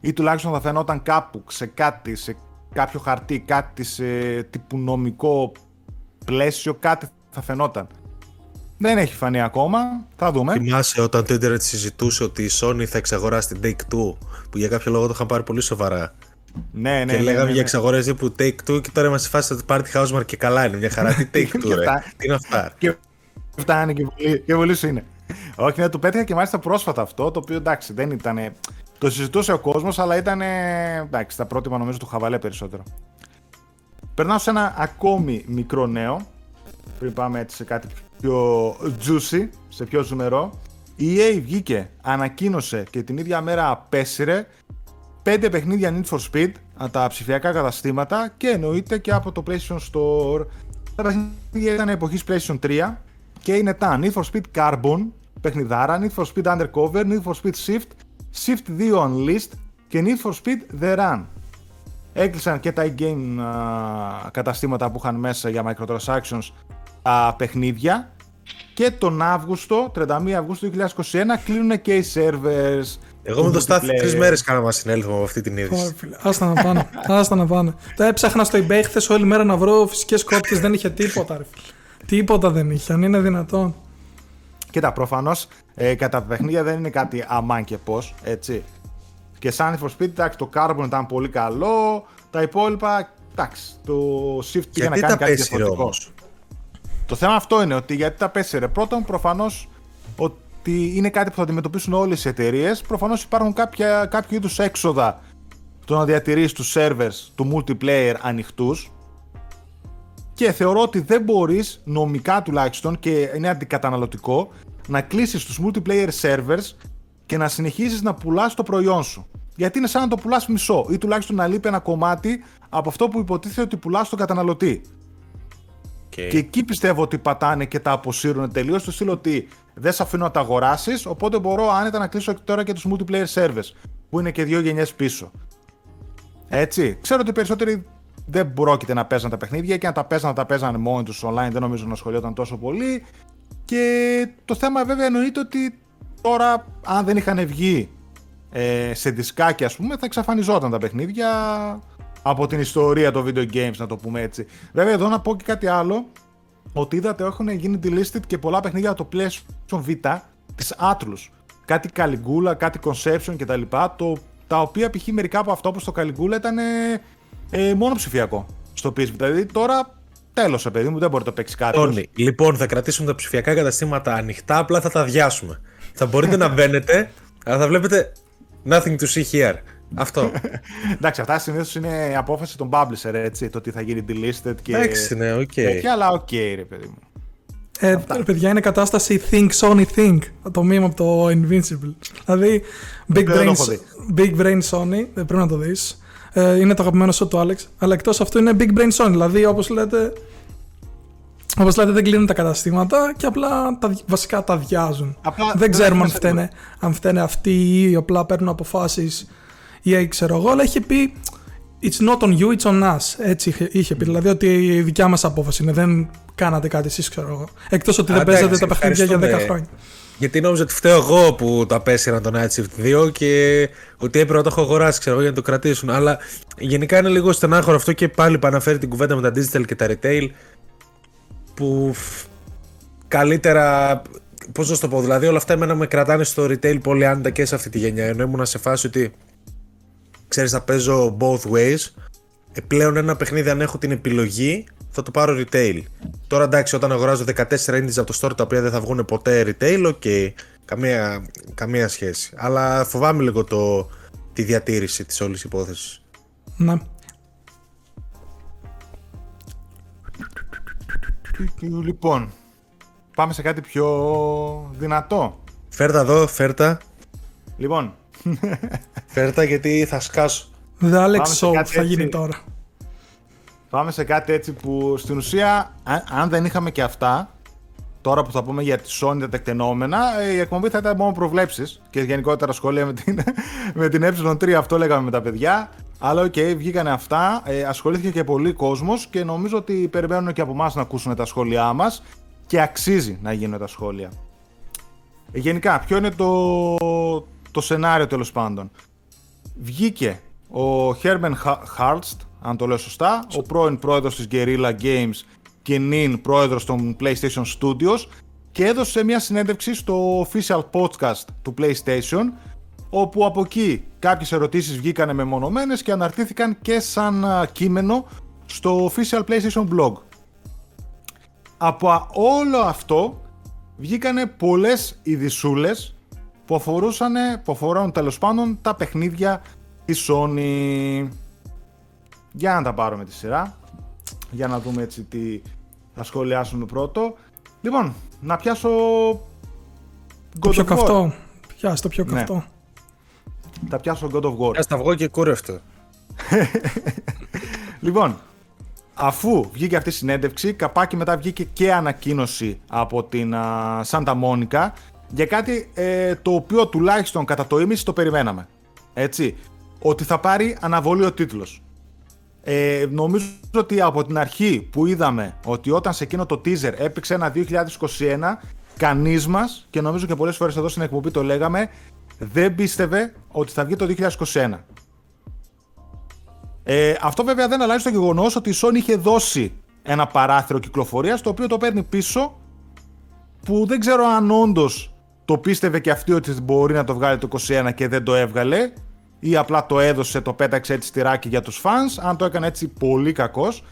Ή τουλάχιστον θα φαινόταν κάπου σε κάτι, σε κάποιο χαρτί, κάτι σε τύπου νομικό πλαίσιο, κάτι θα φαινόταν. Δεν έχει φανεί ακόμα, θα δούμε. Θυμάσαι όταν το Ιντερνετ συζητούσε ότι η Sony θα εξαγοράσει την Take-Two, που για κάποιο λόγο το είχαν πάρει πολύ σοβαρά. Ναι, ναι, και ναι, λέγαμε ναι, για εξαγορές που Take-Two και τώρα είμαστε σε φάση ότι πάρει τη Housemark και καλά είναι. Μια χαρά. Τι Take-Two, ρε; Τι είναι αυτά. Και φτάνει και πολύ, και πολύ σου είναι. Όχι, ναι, το πέτυχα και μάλιστα πρόσφατα αυτό, το οποίο εντάξει δεν ήταν το συζητούσε ο κόσμος, αλλά ήταν. εντάξει, τα πρότυπα νομίζω του χαβαλέ περισσότερο. Περνάω σε ένα ακόμη μικρό νέο. Πριν πάμε έτσι σε κάτι πιο juicy, σε πιο ζουμερό. Η EA βγήκε, ανακοίνωσε και την ίδια μέρα απέσυρε 5 παιχνίδια Need for Speed από τα ψηφιακά καταστήματα και εννοείται και από το PlayStation Store. Τα παιχνίδια ήταν εποχής PlayStation 3 και είναι τα Need for Speed Carbon, παιχνιδάρα, Need for Speed Undercover, Need for Speed Shift, Shift 2 Unleashed και Need for Speed The Run. Έκλεισαν και τα e-game καταστήματα που είχαν μέσα για microtransactions τα παιχνίδια και τον Αύγουστο, 31 Αυγούστου 2021, κλείνουν και οι servers. Εγώ με το στάθι τρεις μέρες κάναμε να συνέλθουμε από αυτή την είδηση. Άστα να πάνε. Άστα να πάνε. Τα έψαχνα στο eBay χθες όλη μέρα να βρω φυσικές κόπτες, δεν είχε τίποτα. Ρε. Τίποτα δεν είχε, αν είναι δυνατόν. Κοίτα, προφανώς ε, κατά τα παιχνίδια δεν είναι κάτι αμάν και πώς, έτσι. Και σαν for Speed, εντάξει, το Carbon ήταν πολύ καλό. Τα υπόλοιπα, εντάξει, το Shift πήγε να κάνει κάτι διαφορετικό. Όμως; Το θέμα αυτό είναι ότι γιατί τα πέσαιρε. Πρώτον, προφανώς ότι είναι κάτι που θα αντιμετωπίσουν όλες οι εταιρείες. Προφανώς υπάρχουν κάποια, κάποιο είδους έξοδα το να διατηρήσει τους servers του multiplayer ανοιχτούς. Και θεωρώ ότι δεν μπορείς νομικά τουλάχιστον και είναι αντικαταναλωτικό να κλείσεις τους multiplayer servers και να συνεχίσει να πουλάς το προϊόν σου. Γιατί είναι σαν να το πουλάς μισό ή τουλάχιστον να λείπει ένα κομμάτι από αυτό που υποτίθεται ότι πουλάς στον καταναλωτή. Okay. Και εκεί πιστεύω ότι πατάνε και τα αποσύρουν τελείως. Στο στείλω ότι δεν σε αφήνω να τα αγοράσεις, οπότε μπορώ άνετα να κλείσω τώρα και τους multiplayer servers που είναι και δύο γενιές πίσω. Έτσι. Ξέρω ότι οι περισσότεροι δεν πρόκειται να παίζαν τα παιχνίδια και αν τα παίζαν, τα παίζαν μόνοι τους online. Δεν νομίζω να σχολιόταν τόσο πολύ. Και το θέμα βέβαια εννοείται ότι τώρα αν δεν είχαν βγει ε, σε δισκάκι ας πούμε θα εξαφανιζόταν τα παιχνίδια από την ιστορία των video games να το πούμε έτσι. Βέβαια εδώ να πω και κάτι άλλο ότι είδατε έχουν γίνει delisted και πολλά παιχνίδια από το PlayStation Vita της Atlus. Κάτι Caligula, κάτι Conception κτλ. Το, τα οποία π.χ. μερικά από αυτό όπως το Caligula ήταν ε, μόνο ψηφιακό στο PS Δηλαδή τώρα Τέλος, παιδί μου, δεν μπορεί να το παίξεις κάτι. Λοιπόν, θα κρατήσουμε τα ψηφιακά καταστήματα ανοιχτά, απλά θα τα αδειάσουμε. θα μπορείτε να μπαίνετε, αλλά θα βλέπετε nothing to see here. Αυτό. Εντάξει, αυτά συνήθως είναι η απόφαση των publisher, έτσι. Το ότι θα γίνει delisted και. Εντάξει, ναι, OK. Okay. αλλά OK, okay, ρε παιδί μου. Ε, παιδιά, είναι κατάσταση Think Sony Think. Το μήνυμα από το Invincible. Δηλαδή, Big Brain, Big Brain Sony, δεν πρέπει να το δεις. Ε, είναι το αγαπημένο σου του Alex. Αλλά εκτός αυτού είναι Big Brain Sony. Δηλαδή, όπως λέτε, Όπως λέτε, δεν κλείνουν τα καταστήματα και απλά τα, βασικά τα αδειάζουν. Απλά δεν δεν ξέρουμε αν έχουμε φταίνε, αν φταίνε αυτοί ή απλά παίρνουν αποφάσεις ή ξέρω εγώ, αλλά είχε πει It's not on you, it's on us. Έτσι είχε, είχε πει. Δηλαδή ότι η δικιά μας απόφαση είναι. Δεν κάνατε κάτι εσείς, ξέρω εγώ. Εκτός ότι Α, δεν παίζατε εντάξει, τα παιχνίδια για 10 ευχαριστούμε. χρόνια. Γιατί νόμιζα ότι φταίω εγώ που το απέσυραν το Night Shift 2 και ότι έπρεπε να το έχω αγοράσει ξέρω, εγώ, για να το κρατήσουν. Αλλά γενικά είναι λίγο στενάχωρο αυτό και πάλι που αναφέρει την κουβέντα με τα digital και τα retail που φ, καλύτερα. Πώς να σου το πω, δηλαδή όλα αυτά εμένα με κρατάνε στο retail πολύ άνετα και σε αυτή τη γενιά. Ενώ ήμουν σε φάση ότι ξέρεις, θα παίζω both ways. Ε, πλέον ένα παιχνίδι, αν έχω την επιλογή, θα το πάρω retail. Τώρα εντάξει, όταν αγοράζω 14 indies από το store τα οποία δεν θα βγουν ποτέ retail, OK. Καμία, καμία σχέση. Αλλά φοβάμαι λίγο το, τη διατήρηση της όλης υπόθεσης. Ναι. Λοιπόν, πάμε σε κάτι πιο δυνατό. Φέρτα εδώ, φέρτα. Λοιπόν, Φέρτα γιατί θα σκάσω. The Alex Πάμε σε Show κάτι θα γίνει έτσι. τώρα. πάμε σε κάτι έτσι που στην ουσία, αν, αν δεν είχαμε και αυτά, τώρα που θα πούμε για τη Sony τα τεκτενόμενα, ε, η εκπομπή θα ήταν μόνο προβλέψεις και γενικότερα σχόλια με την, με την E3, αυτό λέγαμε με τα παιδιά. Αλλά οκ, βγήκανε αυτά, ε, ασχολήθηκε και πολύ κόσμος και νομίζω ότι περιμένουν και από εμάς να ακούσουν τα σχόλιά μας και αξίζει να γίνουν τα σχόλια. Ε, γενικά, ποιο είναι το, το σενάριο τέλος πάντων. Βγήκε ο Herman Hartst, αν το λέω σωστά, ο πρώην πρόεδρος της Guerrilla Games και νυν πρόεδρος των PlayStation Studios και έδωσε μια συνέντευξη στο official podcast του PlayStation όπου από εκεί κάποιες ερωτήσεις βγήκανε μεμονωμένες και αναρτήθηκαν και σαν α, κείμενο στο official PlayStation blog. Από α- όλο αυτό βγήκανε πολλές ειδισούλες που αφορούσαν, που αφορούν τέλος πάντων τα παιχνίδια της Sony. Για να τα πάρουμε τη σειρά. Για να δούμε έτσι τι θα σχολιάσουμε πρώτο. Λοιπόν, να πιάσω Το God πιο of War. καυτό. Πιάσ' το πιο Ναι. καυτό. Θα πιάσω God of War. Ας τα βγω και κούρευτο. Λοιπόν, αφού βγήκε αυτή η συνέντευξη, καπάκι μετά βγήκε και ανακοίνωση από την α, Santa Monica για κάτι ε, το οποίο τουλάχιστον κατά το ίμιση το περιμέναμε. Έτσι, ότι θα πάρει αναβολή ο τίτλος. Ε, νομίζω ότι από την αρχή που είδαμε ότι όταν σε εκείνο το teaser έπαιξε ένα 2021, κανείς μας, και νομίζω και πολλές φορές εδώ στην εκπομπή το λέγαμε, δεν πίστευε ότι θα βγει το 2021. Ε, αυτό βέβαια δεν αλλάζει το γεγονός ότι η Sony είχε δώσει ένα παράθυρο κυκλοφορίας το οποίο το παίρνει πίσω που δεν ξέρω αν όντως το πίστευε και αυτή ότι μπορεί να το βγάλει το 21 και δεν το έβγαλε ή απλά το έδωσε, το πέταξε έτσι στηράκι για τους fans, αν το έκανε έτσι πολύ κακός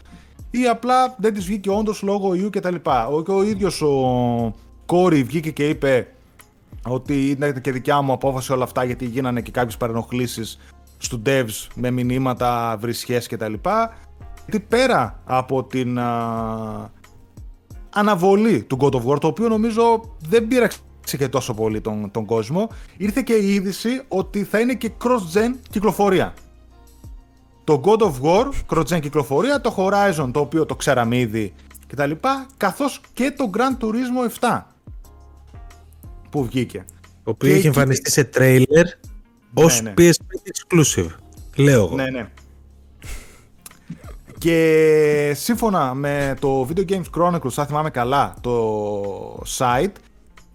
ή απλά δεν της βγήκε όντως λόγω ιού κτλ. Ο, και ο ίδιος ο Κόρη βγήκε και είπε ότι είναι και δικιά μου απόφαση όλα αυτά γιατί γίνανε και κάποιες παρενοχλήσεις στους devs με μηνύματα, βρισχές κτλ. Γιατί πέρα από την α, αναβολή του God of War, το οποίο νομίζω δεν πήραξε και τόσο πολύ τον, τον κόσμο, ήρθε και η είδηση ότι θα είναι και cross-gen κυκλοφορία. Το God of War, cross-gen κυκλοφορία, το Horizon, το οποίο το ξέραμε ήδη κτλ. Καθώς και το Gran Turismo 7 που βγήκε. Το οποίος Και είχε εκεί- εμφανιστεί σε τρέιλερ ως ναι. PS5 exclusive. Λέω εγώ. Ναι, ναι. Και σύμφωνα με το Video Games Chronicles, αν θυμάμαι καλά, το site,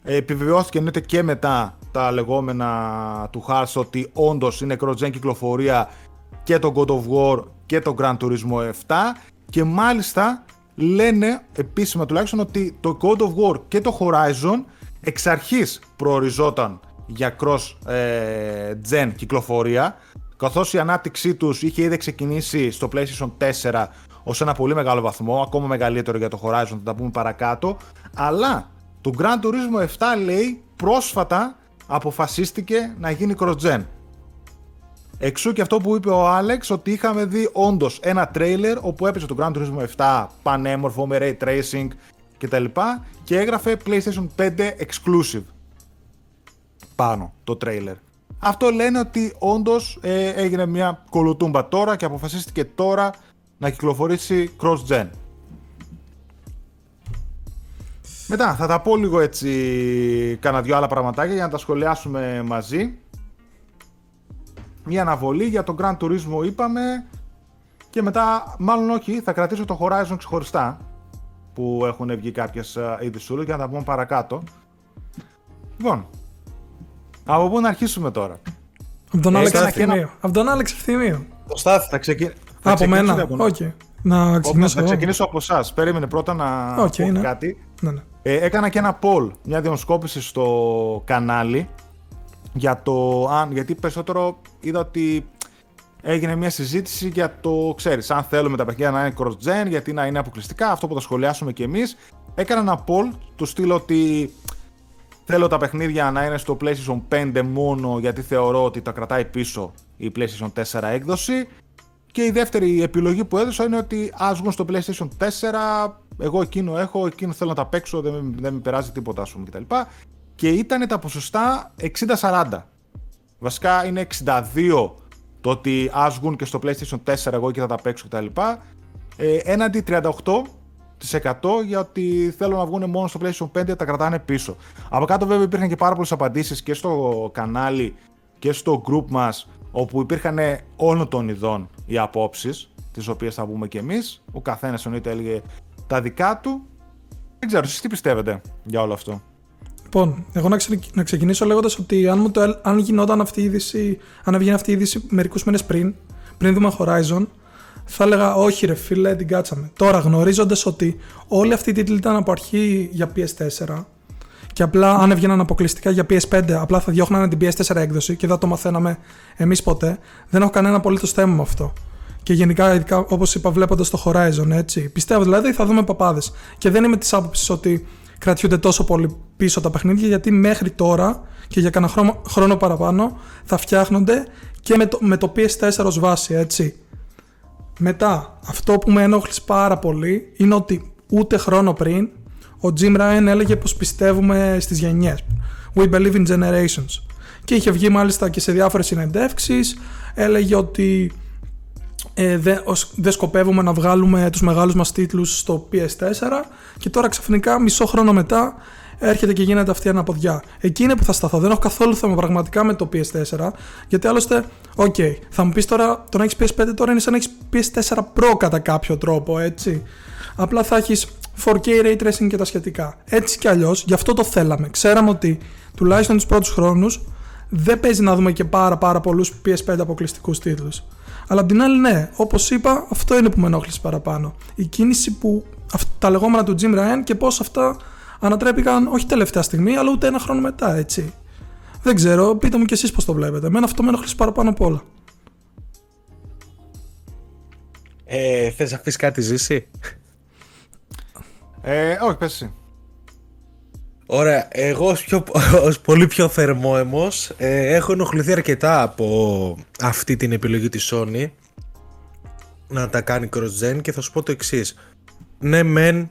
επιβεβαιώθηκε εννοείται και μετά τα λεγόμενα του Hearts ότι όντως είναι cross-gen κυκλοφορία και το God of War και το Gran Turismo 7 και μάλιστα λένε επίσημα τουλάχιστον ότι το God of War και το Horizon εξ αρχής προοριζόταν για cross-gen κυκλοφορία καθώς η ανάπτυξή τους είχε ήδη ξεκινήσει στο PlayStation 4 ως ένα πολύ μεγάλο βαθμό, ακόμα μεγαλύτερο για το Horizon, θα τα πούμε παρακάτω, αλλά το Gran Turismo 7 λέει πρόσφατα αποφασίστηκε να γίνει cross-gen. Εξού και αυτό που είπε ο Άλεξ ότι είχαμε δει όντως ένα τρέιλερ όπου έπαιζε το Gran Turismo 7 πανέμορφο με ray tracing κτλ. Και έγραφε PlayStation 5 exclusive πάνω το τρέιλερ. Αυτό λένε ότι όντως έγινε μια κολοτούμπα τώρα και αποφασίστηκε τώρα να κυκλοφορήσει cross-gen. Μετά θα τα πω λίγο έτσι κάνα δυο άλλα πραγματάκια για να τα σχολιάσουμε μαζί. Μια αναβολή για τον Grand Turismo είπαμε και μετά, μάλλον όχι, θα κρατήσω το Horizon ξεχωριστά που έχουν βγει κάποιες ειδησούλες για να τα πούμε παρακάτω. Λοιπόν, από πού να αρχίσουμε τώρα; Από τον Ε, Άλεξ έκανα και ένα- Ευθυμίου. Από τον Άλεξ Ευθυμίου. Το Στάθη. Θα, ξεκι... Α, θα από ξεκινήσω μένα. από- Οκ. Να ξεκινήσω θα εγώ. ξεκινήσω από εσάς. Περίμενε πρώτα να Οκ, πω ναι. κάτι. Ναι, ναι. Ε, έκανα και ένα poll, μια δημοσκόπηση στο κανάλι για το αν, γιατί περισσότερο είδα ότι έγινε μια συζήτηση για το, ξέρεις, αν θέλουμε τα παιχνίδια να είναι cross-gen, γιατί να είναι αποκλειστικά, αυτό που θα σχολιάσουμε κι εμείς. Έκανα ένα poll, του στείλω ότι θέλω τα παιχνίδια να είναι στο PlayStation 5 μόνο, γιατί θεωρώ ότι τα κρατάει πίσω η PlayStation 4 έκδοση. Και η δεύτερη επιλογή που έδωσα είναι ότι ας βγουν στο PlayStation 4, εγώ εκείνο έχω, εκείνο θέλω να τα παίξω, δεν, με- δεν με περάζει τίποτα, ας πούμε κτλ. Και ήταν τα ποσοστά 60-40. Βασικά είναι 62 το ότι ας βγουν και στο PlayStation 4, εγώ εκεί θα τα παίξω κτλ. Ε, έναντι 38% για ότι θέλω να βγουν μόνο στο PlayStation 5, τα κρατάνε πίσω. Από κάτω βέβαια υπήρχαν και πάρα πολλές απαντήσεις και στο κανάλι και στο group μας όπου υπήρχαν όλων των ειδών οι απόψεις τις οποίες θα πούμε και εμείς. Ο καθένας εννοείται έλεγε τα δικά του. Δεν ξέρω, εσείς τι πιστεύετε για όλο αυτό; Λοιπόν, εγώ να, ξε- να ξεκινήσω λέγοντας ότι αν, μου το, έλ- αν γινόταν αυτή η είδηση, αν έβγαινε αυτή η είδηση μερικούς μήνες πριν, πριν δούμε Horizon, θα έλεγα όχι ρε φίλε, την κάτσαμε. Τώρα γνωρίζοντας ότι όλοι αυτοί οι τίτλοι ήταν από αρχή για PS4 και απλά αν έβγαιναν αποκλειστικά για PS5, απλά θα διώχνανε την PS4 έκδοση και δεν θα το μαθαίναμε εμείς ποτέ, δεν έχω κανένα απολύτως θέμα με αυτό. Και γενικά, ειδικά όπως είπα, βλέποντας το Horizon, έτσι. Πιστεύω δηλαδή θα δούμε παπάδες. Και δεν είμαι της άποψης ότι κρατιούνται τόσο πολύ πίσω τα παιχνίδια, γιατί μέχρι τώρα και για κανένα χρόνο, χρόνο παραπάνω θα φτιάχνονται και με το, με το PS4 ως βάση, έτσι. Μετά, αυτό που με ενόχλησε πάρα πολύ είναι ότι ούτε χρόνο πριν ο Jim Ryan έλεγε πως πιστεύουμε στις γενιές. We believe in generations. Και είχε βγει μάλιστα και σε διάφορες συνεντεύξεις, έλεγε ότι ε, δεν, ως- δεν σκοπεύουμε να βγάλουμε τους μεγάλους μας τίτλους στο PS4 και τώρα ξαφνικά μισό χρόνο μετά έρχεται και γίνεται αυτή η αναποδιά. Εκεί είναι που θα σταθώ. Δεν έχω καθόλου θέμα πραγματικά με το PS4 γιατί άλλωστε, οκ, θα μου πεις τώρα το να έχεις PS5 τώρα είναι σαν να έχεις PS4 Pro κατά κάποιο τρόπο, έτσι. Απλά θα έχεις 4K Ray Tracing και τα σχετικά. Έτσι κι αλλιώς, γι' αυτό το θέλαμε. Ξέραμε ότι τουλάχιστον τους πρώτους χρόνους δεν παίζει να δούμε και πάρα πάρα πολλούς PS5 αποκλειστικούς τίτλους. Αλλά απ' την άλλη, ναι, όπως είπα, αυτό είναι που με ενόχλησε παραπάνω. Η κίνηση που. αυ- τα λεγόμενα του Jim Ryan και πώς αυτά ανατρέπηκαν όχι τελευταία στιγμή, αλλά ούτε ένα χρόνο μετά, έτσι. Δεν ξέρω, πείτε μου κι εσείς πώς το βλέπετε. Εμένα αυτό με ενόχλησε παραπάνω απ' όλα. Ε, θες να πεις κάτι ζήσει. Ε, όχι, πες εσύ. Ωραία, εγώ ως, πιο, ως πολύ πιο θερμόαιμος ε, έχω ενοχληθεί αρκετά από αυτή την επιλογή της Sony να τα κάνει cross-gen και θα σου πω το εξής. Ναι μεν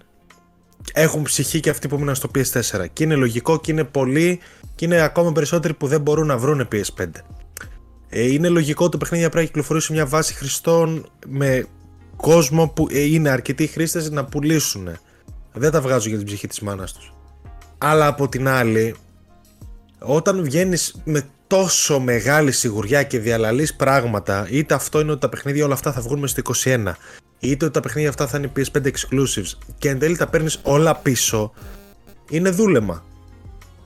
έχουν ψυχή και αυτοί που μείναν στο PS4 και είναι λογικό και είναι πολλοί και είναι ακόμα περισσότεροι που δεν μπορούν να βρουν PS5. Ε, είναι λογικό το παιχνίδι να πρέπει να κυκλοφορήσει σε μια βάση χρηστών με κόσμο που ε, είναι αρκετοί χρήστες να πουλήσουν. Δεν τα βγάζω για την ψυχή της μάνας τους. Αλλά από την άλλη, όταν βγαίνεις με τόσο μεγάλη σιγουριά και διαλαλείς πράγματα, είτε αυτό είναι ότι τα παιχνίδια όλα αυτά θα βγουν μες στο 21, είτε ότι τα παιχνίδια αυτά θα είναι PS5 exclusives και εν τέλει τα παίρνεις όλα πίσω, είναι δούλεμα.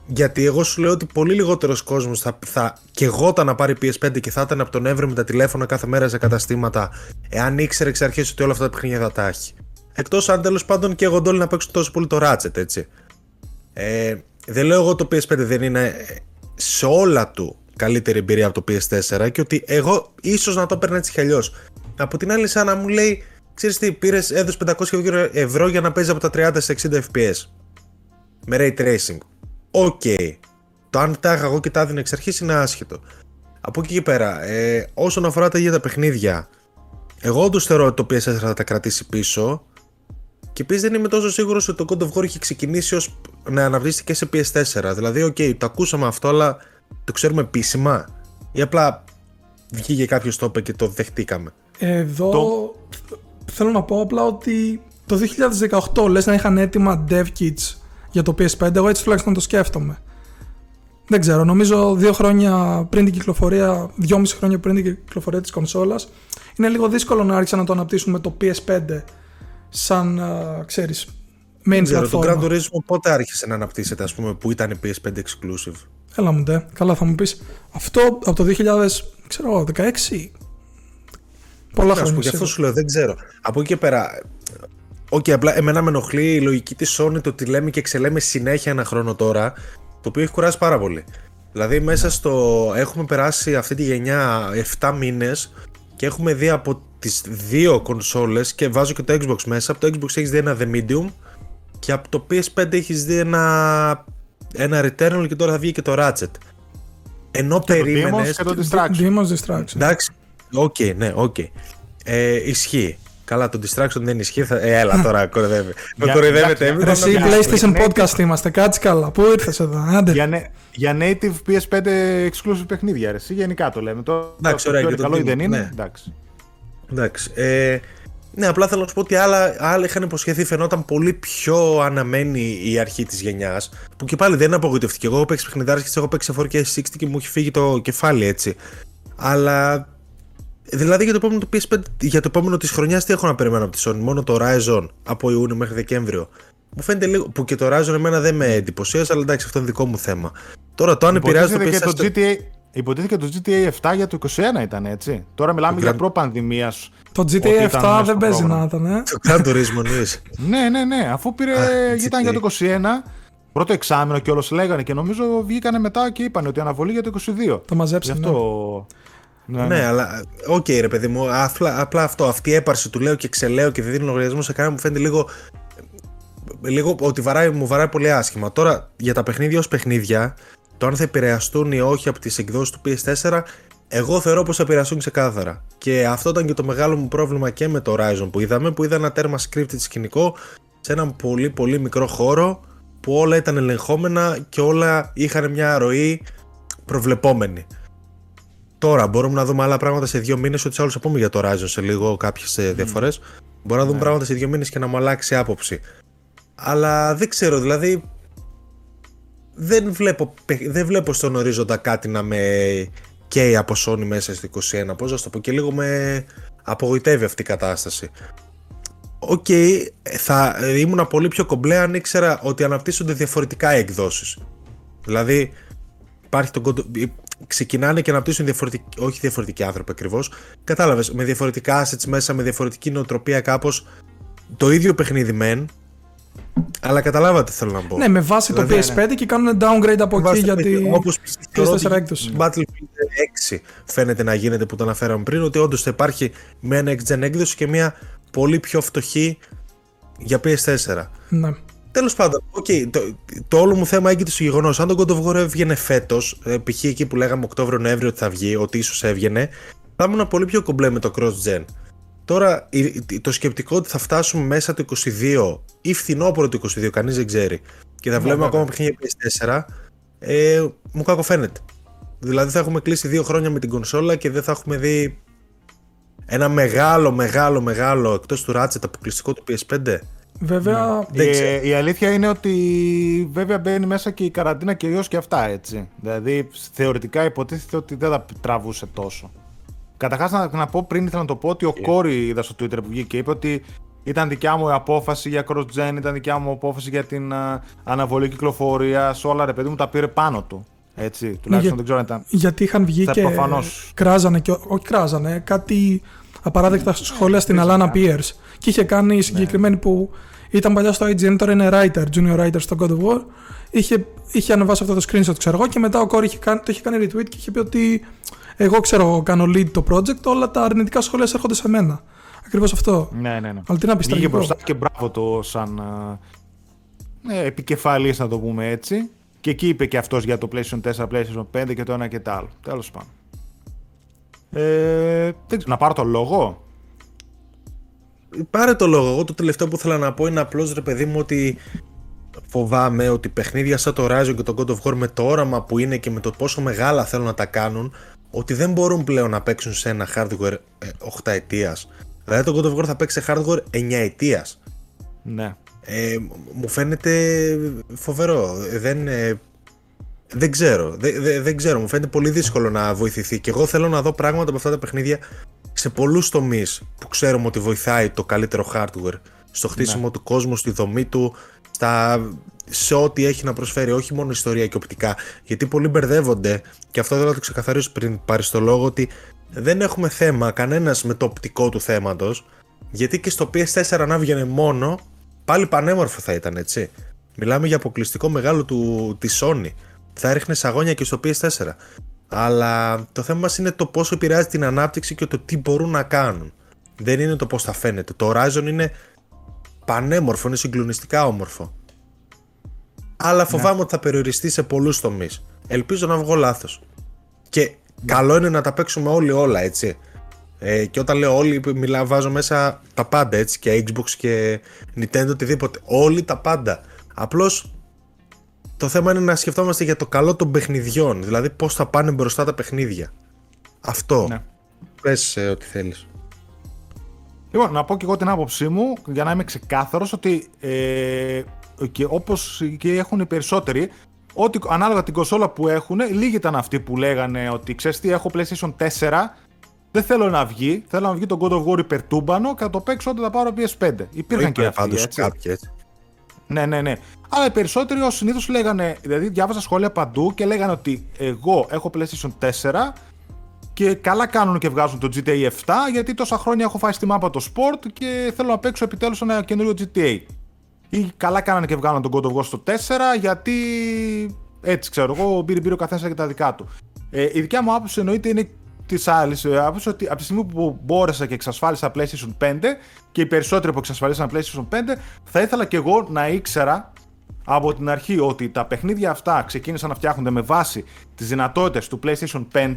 Γιατί εγώ σου λέω ότι πολύ λιγότερος κόσμος θα, θα και εγώ να πάρει PS5 και θα ήταν από τον Εύρη με τα τηλέφωνα κάθε μέρα σε καταστήματα, εάν ήξερε εξ αρχής ότι όλα αυτά τα παιχνίδια θα τα έχει. Εκτός αν τέλος πάντων και εγώ ντόλι να παίξω τόσο πολύ το Ratchet, έτσι. Ε, δεν λέω εγώ το PS5 δεν είναι ε, σε όλα του καλύτερη εμπειρία από το PS4 και ότι εγώ ίσως να το παίρνω έτσι κι αλλιώς. Από την άλλη σαν να μου λέει ξέρεις τι πήρες έδωσε 500 ευρώ για να παίζει από τα 30 σε 60 fps με ray tracing. OK. Το αν τα είχα εγώ και τα έδινε εξ αρχής είναι άσχετο. Από εκεί και πέρα, ε, όσον αφορά τα ίδια τα παιχνίδια, εγώ όντως θεωρώ ότι το PS4 θα τα κρατήσει πίσω και επίσης δεν είμαι τόσο σίγουρος ότι το God of War έχει ξεκινήσει ως να αναπτύσσεται και σε PS4. Δηλαδή, οκ, το ακούσαμε αυτό, αλλά το ξέρουμε επίσημα; Ή απλά βγήκε κάποιος το είπε και το δεχτήκαμε; Εδώ Το- θέλω να πω απλά ότι το 2018 λες να είχαν έτοιμα dev kits για το PS5. Εγώ έτσι τουλάχιστον το σκέφτομαι. Δεν ξέρω, νομίζω δύο χρόνια πριν την κυκλοφορία, δυόμιση χρόνια πριν την κυκλοφορία της κονσόλας, είναι λίγο δύσκολο να άρχισαν να το αναπτύσσουν με το PS5 σαν, uh, ξέρεις, main Ξέρω, το Gran platform. Turismo πότε άρχισε να αναπτύσσεται, ας πούμε, που ήταν PS5 exclusive; Έλα μου ντε, καλά θα μου πεις. Αυτό από το 2016, πολλά Να σου πω, χρόνια γι' αυτό σίγουρα. σου λέω, δεν ξέρω. Από εκεί και πέρα. Οκ, απλά εμένα με ενοχλεί η λογική της Sony το ότι λέμε και ξελέμε συνέχεια ένα χρόνο τώρα, το οποίο έχει κουράσει πάρα πολύ. Δηλαδή, μέσα στο. Έχουμε περάσει αυτή τη γενιά 7 μήνες και έχουμε δει από τις δύο κονσόλες και βάζω και το Xbox μέσα. Από το Xbox έχεις δει ένα The Medium και από το PS5 έχεις δει ένα. Ένα Returnal και τώρα θα βγει και το Ratchet. Ενώ Και το περίμενες. Demon's και το Distraction. Demon's Distraction. Εντάξει. Οκ, ναι, οκ. Ε, ισχύει. Καλά, το distraction δεν ισχύει. Θα... Ε, έλα τώρα, κοροϊδεύει. Με Για- κοροϊδεύετε. εντάξει, μην Ρε, το εσύ νομίζετε. PlayStation Podcast είμαστε, κάτσε καλά. Πού ήρθες εδώ, άντε. Για, νε- για native PS5 exclusive παιχνίδια, ρε. εσύ, Γενικά το λέμε. Το, Εντάξει, το ωραία, πιο και το καλό ή Demon, δεν είναι. ναι. Εντάξει. Εντάξει. Ε, ναι, απλά θέλω να σου πω ότι άλλα, άλλα είχαν υποσχεθεί. Φαινόταν πολύ πιο αναμένη η αρχή της γενιάς. Που και πάλι δεν είναι απογοητευτική. Εγώ έχω παίξει παιχνιδάρε και τις έχω παίξει σε 4K 60 και μου έχει φύγει το κεφάλι έτσι. Αλλά. Δηλαδή για το επόμενο του PS5, για το επόμενο της χρονιάς, τι έχω να περιμένω από τη Sony; Μόνο το Horizon από Ιούνιο μέχρι Δεκέμβριο. Μου φαίνεται λίγο. που και το Horizon εμένα δεν με εντυπωσίασε, αλλά εντάξει, αυτό είναι δικό μου θέμα. Τώρα το αν επηρεάζει το Υποτίθεται και το PS4. GTA, υποτίθεται και το GTA 7 για το 21 ήταν έτσι. Τώρα μιλάμε Το για Gran- προ-πανδημίας. Το Ότι GTA ήταν 7 μέσα δεν στο παίζει πρόγραμμα. να ήταν, ε. Το Gran Turismo εννοείς. Ναι, ναι, ναι. Αφού πήρε. Α, ήταν GTA. για το 21. Πρώτο εξάμεινο και όλος λέγανε και νομίζω βγήκανε μετά και είπαν ότι αναβολή για το 22. Το μαζέψανε. Γι' αυτό. Ναι, Ναι, αλλά οκ, ρε παιδί μου, απλά, απλά αυτό. Αυτή η έπαρση του λέω και ξελέω και δεν δίνω λογαριασμό σε κανένα μου φαίνεται λίγο. Λίγο ότι βαράει, μου βαράει πολύ άσχημα. Τώρα για τα παιχνίδια ως παιχνίδια, το αν θα επηρεαστούν ή όχι από τις εκδόσεις του PS4, εγώ θεωρώ πως θα επηρεαστούν ξεκάθαρα. Και αυτό ήταν και το μεγάλο μου πρόβλημα και με το Horizon που είδαμε, που είδα ένα τέρμα scripted σκηνικό σε έναν πολύ πολύ μικρό χώρο που όλα ήταν ελεγχόμενα και όλα είχαν μια ροή προβλεπόμενη. Τώρα μπορούμε να δούμε άλλα πράγματα σε δύο μήνες. Ότι άλλους θα πούμε για το Horizon σε λίγο κάποιες διαφορές. Μπορούμε να δούμε Ναι. πράγματα σε δύο μήνες και να μου αλλάξει άποψη. Αλλά δεν ξέρω, δηλαδή. Δεν βλέπω, παι- δεν βλέπω στον ορίζοντα κάτι να με καίει από Sony μέσα στο 21. Πώς να σου το πω, και λίγο με απογοητεύει αυτή η κατάσταση. Οκ, θα ήμουν πολύ πιο κομπλέ αν ήξερα ότι αναπτύσσονται διαφορετικά οι εκδόσεις. Δηλαδή, υπάρχει το God of- ξεκινάνε και αναπτύσσουν διαφορετικοί, όχι διαφορετικοί άνθρωποι ακριβώς. Κατάλαβες, με διαφορετικά assets μέσα, με διαφορετική νοοτροπία κάπως. Το ίδιο παιχνίδι μεν, αλλά καταλάβατε τι θέλω να πω. Ναι, με βάση το Δηλαδή, PS5 και κάνουν downgrade από εκεί Βάστε- γιατί. όπως θεωρώ PS4 ότι έκδοση. Battlefield 6 φαίνεται να γίνεται που το αναφέραμε πριν, ότι όντως θα υπάρχει με ένα next gen έκδοση και μια πολύ πιο φτωχή για PS4. Ναι. Τέλος πάντων, okay, το, το όλο μου θέμα έγκυται στο γεγονός. Αν το God of War έβγαινε φέτος, π.χ. εκεί που λέγαμε Οκτώβριο-Νοέμβριο ότι θα βγει, ότι ίσως έβγαινε, θα ήμουν πολύ πιο κομπλέ με το cross-gen. Τώρα, η- το σκεπτικό ότι θα φτάσουμε μέσα το 22 ή φθινόπωρο το 22, κανείς δεν ξέρει, και θα βλέπουμε βέβαια. ακόμα παιχνίδια PS4, ες, μου κακοφαίνεται. Δηλαδή θα έχουμε κλείσει δύο χρόνια με την κονσόλα και δεν θα έχουμε δει ένα μεγάλο, μεγάλο, μεγάλο εκτός του Ratchet αποκλειστικό του PS5. Βέβαια, Δεν η, ξέρω. η αλήθεια είναι ότι βέβαια μπαίνει μέσα και η καραντίνα κυρίω και αυτά έτσι. Δηλαδή θεωρητικά υποτίθεται ότι δεν θα τραβούσε τόσο. Καταρχάς να, να πω πριν ήθελα να το πω ότι ο Κόρη είδα στο Twitter που βγήκε και είπε ότι ήταν δικιά μου η απόφαση για cross-gen, ήταν δικιά μου απόφαση για την α, αναβολή κυκλοφορίας. Όλα ρε παιδί μου τα πήρε πάνω του. Έτσι, τουλάχιστον για- δεν ξέρω αν ήταν. γιατί είχαν βγει Θα και προφανώς. κράζανε και όχι κράζανε, κάτι απαράδεκτα σχόλια στην Alana Pierce. Και είχε κάνει η συγκεκριμένη που ήταν παλιά στο IGN, τώρα είναι writer, junior writer στο God of War. Είχε, είχε ανεβάσει αυτό το screenshot, ξέρω εγώ, και μετά ο Κόρη είχε κάνει, το είχε κάνει retweet και είχε πει ότι εγώ ξέρω, εγώ κάνω lead το project, όλα τα αρνητικά σχόλια έρχονται σε μένα. Ακριβώς αυτό. Ναι, ναι, ναι. Αλλά τι να πεις, Βγήκε τραγικό. μπροστά και μπράβο το σαν α, ναι, επικεφαλής να το πούμε έτσι. Και εκεί είπε και αυτός για το PlayStation 4, PlayStation 5 και το ένα και το άλλο. Τέλος πάντων. Ε, δεν ξέρω, να πάρω το λόγο; Πάρε το λόγο. Εγώ το τελευταίο που ήθελα να πω είναι απλώς ρε παιδί μου ότι φοβάμαι ότι παιχνίδια σαν το Horizon και το God of War με το όραμα που είναι και με το πόσο μεγάλα θέλουν να τα κάνουν, ότι δεν μπορούν πλέον να παίξουν σε ένα hardware 8 ετία. Δηλαδή το God of War θα παίξει σε hardware 9 ετίας. Ναι. Ε, μου φαίνεται φοβερό. Δεν, ε, δεν ξέρω. Δεν, δεν, δεν ξέρω. Μου φαίνεται πολύ δύσκολο να βοηθηθεί. Και εγώ θέλω να δω πράγματα από αυτά τα παιχνίδια σε πολλούς τομείς που ξέρουμε ότι βοηθάει το καλύτερο hardware στο χτίσιμο ναι. του κόσμου, στη δομή του, στα, σε ό,τι έχει να προσφέρει, όχι μόνο ιστορία και οπτικά. Γιατί πολλοί μπερδεύονται, και αυτό θέλω να το ξεκαθαρίσω πριν πάρεις το λόγο, ότι δεν έχουμε θέμα κανένας με το οπτικό του θέματος, γιατί και στο PS4 να βγαινε μόνο, πάλι πανέμορφο θα ήταν, έτσι. Μιλάμε για αποκλειστικό μεγάλο του, της Sony. Θα έριχνε σαγόνια και στο PS4. Αλλά το θέμα μας είναι το πόσο επηρεάζει την ανάπτυξη και το τι μπορούν να κάνουν. Δεν είναι το πώς θα φαίνεται. Το Horizon είναι πανέμορφο, είναι συγκλονιστικά όμορφο. Αλλά φοβάμαι ναι. ότι θα περιοριστεί σε πολλούς τομείς. Ελπίζω να βγω λάθος. Και καλό είναι να τα παίξουμε όλοι όλα, έτσι. Ε, και όταν λέω όλοι, μιλάω, βάζω μέσα τα πάντα, έτσι, και Xbox και Nintendo, οτιδήποτε. Όλοι τα πάντα. Απλώς το θέμα είναι να σκεφτόμαστε για το καλό των παιχνιδιών. Δηλαδή πώς θα πάνε μπροστά τα παιχνίδια. Αυτό. Ναι. Πες ε, ό,τι θέλεις. Λοιπόν, να πω και εγώ την άποψή μου, για να είμαι ξεκάθαρος ότι ε, και όπως και έχουν οι περισσότεροι, ότι ανάλογα την κονσόλα που έχουν, λίγοι ήταν αυτοί που λέγανε ότι ξέρεις τι, έχω PlayStation 4, δεν θέλω να βγει, θέλω να βγει το God of War υπερτούμπανο και θα το παίξω όταν θα πάρω PS5. Υπήρχαν και αυτοί, έτσι. Κάποιοι, έτσι. Ναι, ναι, ναι. Αλλά οι περισσότεροι ως συνήθως λέγανε, δηλαδή διάβαζα σχόλια παντού και λέγανε ότι εγώ έχω PlayStation 4 και καλά κάνουν και βγάζουν το GTA 7 γιατί τόσα χρόνια έχω φάει στη μάπα το sport και θέλω να παίξω επιτέλους ένα καινούριο GTA. Ή καλά κάνανε και βγάλουν τον God of War στο 4 γιατί έτσι ξέρω εγώ, πήρε πήρε ο καθένα και τα δικά του. Ε, η δικιά μου άποψη εννοείται είναι της άλλης άποψη ότι από τη στιγμή που μπόρεσα και εξασφάλισα PlayStation 5 και οι περισσότεροι που εξασφαλίσαν PlayStation 5, θα ήθελα και εγώ να ήξερα από την αρχή ότι τα παιχνίδια αυτά ξεκίνησαν να φτιάχνονται με βάση τις δυνατότητες του PlayStation 5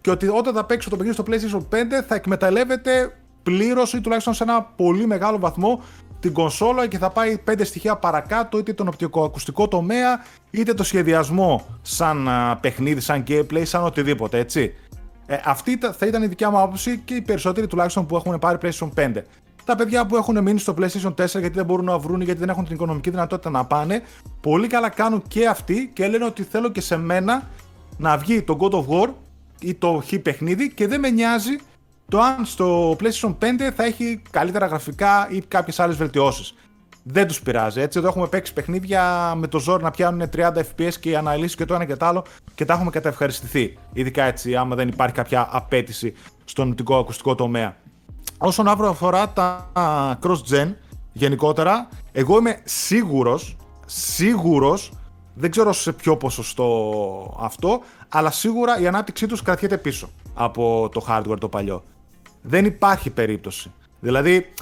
και ότι όταν θα παίξω το παιχνίδι στο PlayStation 5 θα εκμεταλλεύεται πλήρως ή τουλάχιστον σε ένα πολύ μεγάλο βαθμό την κονσόλα και θα πάει πέντε στοιχεία παρακάτω, είτε τον οπτικοακουστικό τομέα, είτε το σχεδιασμό σαν παιχνίδι, σαν gameplay, σαν οτιδήποτε, έτσι. Ε, αυτή θα ήταν η δικιά μου άποψη και οι περισσότεροι τουλάχιστον που έχουν πάρει PlayStation 5. Τα παιδιά που έχουν μείνει στο PlayStation 4 γιατί δεν μπορούν να βρουν, γιατί δεν έχουν την οικονομική δυνατότητα να πάνε, πολύ καλά κάνουν και αυτοί και λένε ότι θέλω και σε μένα να βγει το God of War ή το χ παιχνίδι και δεν με νοιάζει το αν στο PlayStation 5 θα έχει καλύτερα γραφικά ή κάποιες άλλες βελτιώσεις. Δεν τους πειράζει. Έτσι, εδώ έχουμε παίξει παιχνίδια με το ζόρι να πιάνουν 30 FPS και οι αναλύσεις και το ένα και το άλλο και τα έχουμε καταευχαριστηθεί. Ειδικά έτσι, άμα δεν υπάρχει κάποια απέτηση στον νοτικό ακουστικό τομέα. Όσον αφορά τα cross-gen, γενικότερα, εγώ είμαι σίγουρος, σίγουρος, δεν ξέρω σε ποιο ποσοστό αυτό, αλλά σίγουρα η ανάπτυξή τους κρατιέται πίσω από το hardware το παλιό. Δεν υπάρχει περίπτωση. Δηλαδή,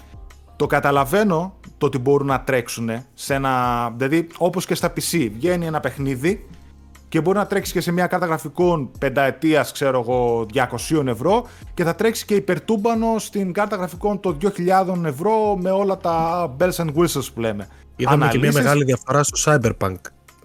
το καταλαβαίνω το ότι μπορούν να τρέξουν σε ένα. Δηλαδή, όπως και στα PC, βγαίνει ένα παιχνίδι και μπορεί να τρέξει και σε μια κάρτα γραφικών πενταετίας, ξέρω εγώ, 200 ευρώ και θα τρέξει και υπερτούμπανο στην κάρτα γραφικών των 2.000 ευρώ με όλα τα bells and whistles που λέμε. Είδαμε Αναλύσεις... και μια μεγάλη διαφορά στο Cyberpunk.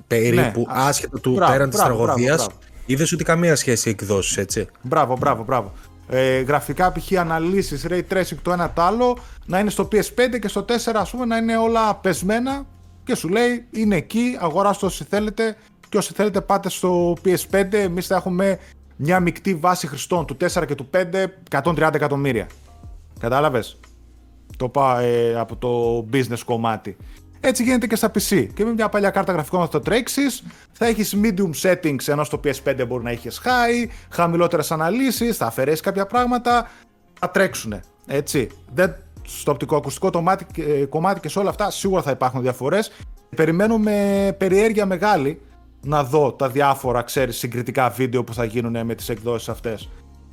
Περίπου ναι, άσχετα του πέραν της τραγωδίας. Είδες ότι καμία σχέση εκδόσεις, έτσι; Μπράβο, μπράβο, μπράβο ε, γραφικά π.χ. αναλύσεις, ray tracing το ένα το άλλο, να είναι στο PS5 και στο 4 ας πούμε να είναι όλα πεσμένα και σου λέει είναι εκεί, αγοράστε όσοι θέλετε και όσοι θέλετε πάτε στο PS5, εμείς θα έχουμε μια μεικτή βάση χρηστών του 4 και του 5, 130 εκατομμύρια. Κατάλαβες; Το πάω ε, από το business κομμάτι. Έτσι γίνεται και στα PC. Και με μια παλιά κάρτα γραφικών θα το τρέξεις, θα έχεις medium settings ενώ στο PS5 μπορεί να έχει high, χαμηλότερες αναλύσεις, θα αφαιρέσεις κάποια πράγματα, θα τρέξουν. Έτσι. Δεν, στο οπτικοακουστικό κομμάτι, ε, κομμάτι και σε όλα αυτά σίγουρα θα υπάρχουν διαφορές. Περιμένω με περιέργεια μεγάλη να δω τα διάφορα, ξέρεις, συγκριτικά βίντεο που θα γίνουν με τις εκδόσεις αυτές.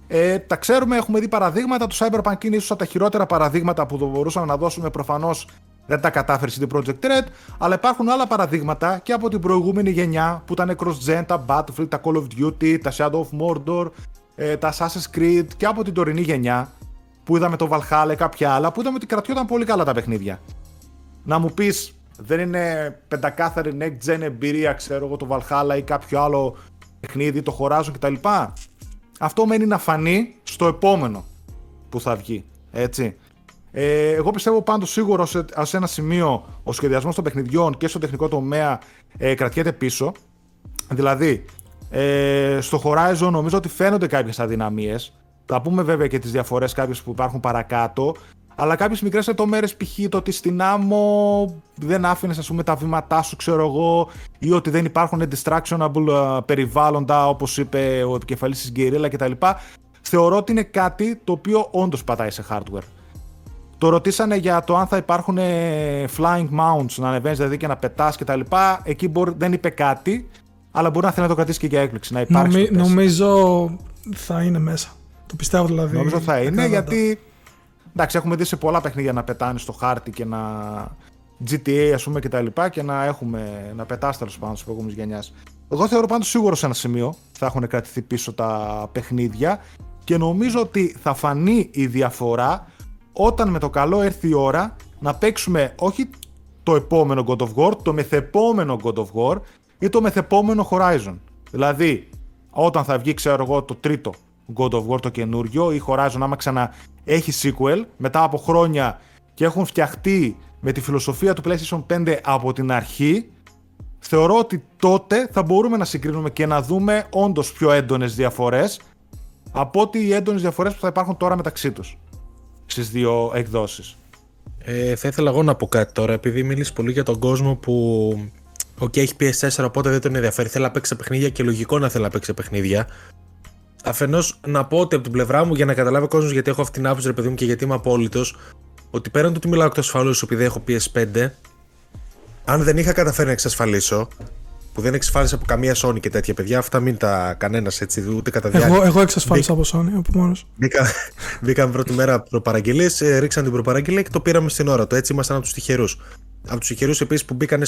Ε, τα ξέρουμε, έχουμε δει παραδείγματα. Το Cyberpunk είναι ίσως από τα χειρότερα παραδείγματα που μπορούσαμε να δώσουμε προφανώς δεν τα κατάφερε η Project Red, αλλά υπάρχουν άλλα παραδείγματα και από την προηγούμενη γενιά που ήταν cross-gen, τα Battlefield, τα Call of Duty, τα Shadow of Mordor, ε, τα Assassin's Creed και από την τωρινή γενιά που είδαμε το Valhalla ή κάποια άλλα που είδαμε ότι κρατιόταν πολύ καλά τα παιχνίδια. Να μου πεις, δεν είναι πεντακάθαρη next gen εμπειρία, ξέρω εγώ, το Valhalla ή κάποιο άλλο παιχνίδι, το χωράζουν κτλ. Αυτό μένει να φανεί στο επόμενο που θα βγει. Έτσι. Ε, εγώ πιστεύω πάντως σίγουρα σε, σε ένα σημείο ο σχεδιασμός των παιχνιδιών και στο τεχνικό τομέα ε, κρατιέται πίσω. Δηλαδή, ε, στο Horizon νομίζω ότι φαίνονται κάποιες αδυναμίες. Θα πούμε βέβαια και τις διαφορές κάποιες που υπάρχουν παρακάτω. Αλλά κάποιες μικρές λεπτομέρειες, π.χ. το ότι στην άμμο δεν άφηνες τα βήματά σου, ξέρω εγώ, ή ότι δεν υπάρχουν distractionable ε, περιβάλλοντα, όπως είπε ο επικεφαλής της Guerrilla κτλ. Θεωρώ ότι είναι κάτι το οποίο όντως πατάει σε hardware. Το ρωτήσανε για το αν θα υπάρχουν flying mounts, να ανεβαίνεις δηλαδή και να πετάς κτλ. Εκεί μπορεί, δεν είπε κάτι, αλλά μπορεί να θέλει να το κρατήσει και για έκπληξη. Να υπάρξει νομίζω θα είναι μέσα. Το πιστεύω δηλαδή. Νομίζω θα είναι γιατί. Εντάξει, έχουμε δει σε πολλά παιχνίδια να πετάνε στο χάρτη και να. GTA ας πούμε και τα λοιπά και να έχουμε να πετάς τέλος πάντων στι προηγούμενε γενιάς. Εγώ θεωρώ πάντως σίγουρο σε ένα σημείο θα έχουν κρατηθεί πίσω τα παιχνίδια και νομίζω ότι θα φανεί η διαφορά όταν με το καλό έρθει η ώρα να παίξουμε όχι το επόμενο God of War, το μεθεπόμενο God of War ή το μεθεπόμενο Horizon. Δηλαδή, όταν θα βγει, ξέρω εγώ, το τρίτο God of War το καινούριο ή Horizon άμα ξανά έχει sequel μετά από χρόνια και έχουν φτιαχτεί με τη φιλοσοφία του PlayStation 5 από την αρχή, θεωρώ ότι τότε θα μπορούμε να συγκρίνουμε και να δούμε όντως πιο έντονες διαφορές από ότι οι έντονες διαφορές που θα υπάρχουν τώρα μεταξύ τους στις δύο εκδόσεις. Ε, θα ήθελα εγώ να πω κάτι τώρα, επειδή μίλησε πολύ για τον κόσμο που OK, okay, έχει PS4, οπότε δεν τον ενδιαφέρει. Θέλει να παίξει παιχνίδια και λογικό να θέλει να παίξει παιχνίδια. Αφενός, να πω ότι από την πλευρά μου, για να καταλάβει ο κόσμος γιατί έχω αυτή την άποψη, ρε παιδί μου, και γιατί είμαι απόλυτος, ότι πέραν του ότι μιλάω εκτός ασφαλού επειδή έχω PS5, αν δεν είχα καταφέρει να εξασφαλίσω, που δεν εξασφάλισα από καμία Sony και τέτοια παιδιά, αυτά μην τα κανένας έτσι, ούτε κατά διάρκεια. Εγώ, εγώ εξασφάλισα από Sony, από μόνος. Μπήκα, μπήκαμε πρώτη μέρα προπαραγγελίες, ε, ρίξαν την προπαραγγελία και το πήραμε στην ώρα του. Έτσι ήμασταν από τους τυχερούς. Από τους τυχερούς επίσης που μπήκαν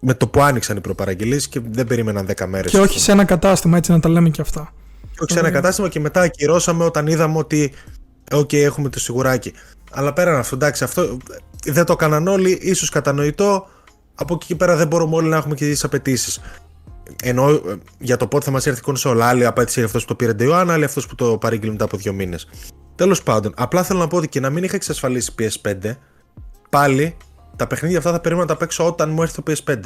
με το που άνοιξαν οι προπαραγγελίες και δεν περίμεναν 10 μέρες. Και όχι σε ένα κατάστημα, έτσι να τα λέμε και αυτά. όχι σε ένα κατάστημα και μετά ακυρώσαμε όταν είδαμε ότι. OK, okay, έχουμε το σιγουράκι. Αλλά πέραν αυτό, εντάξει, αυτό δεν το έκαναν όλοι, ίσως κατανοητό. Από εκεί και πέρα δεν μπορούμε όλοι να έχουμε και τις απαιτήσεις. Ενώ ε, για το πότε θα μας έρθει η κονσόλα, άλλη απαίτηση αυτός που το πήρε Day άλλη αυτός που το παρήγγειλε μετά από δύο μήνες. Τέλος πάντων, απλά θέλω να πω ότι και να μην είχα εξασφαλίσει PS5, πάλι τα παιχνίδια αυτά θα περίμενα να τα παίξω όταν μου έρθει το PS5.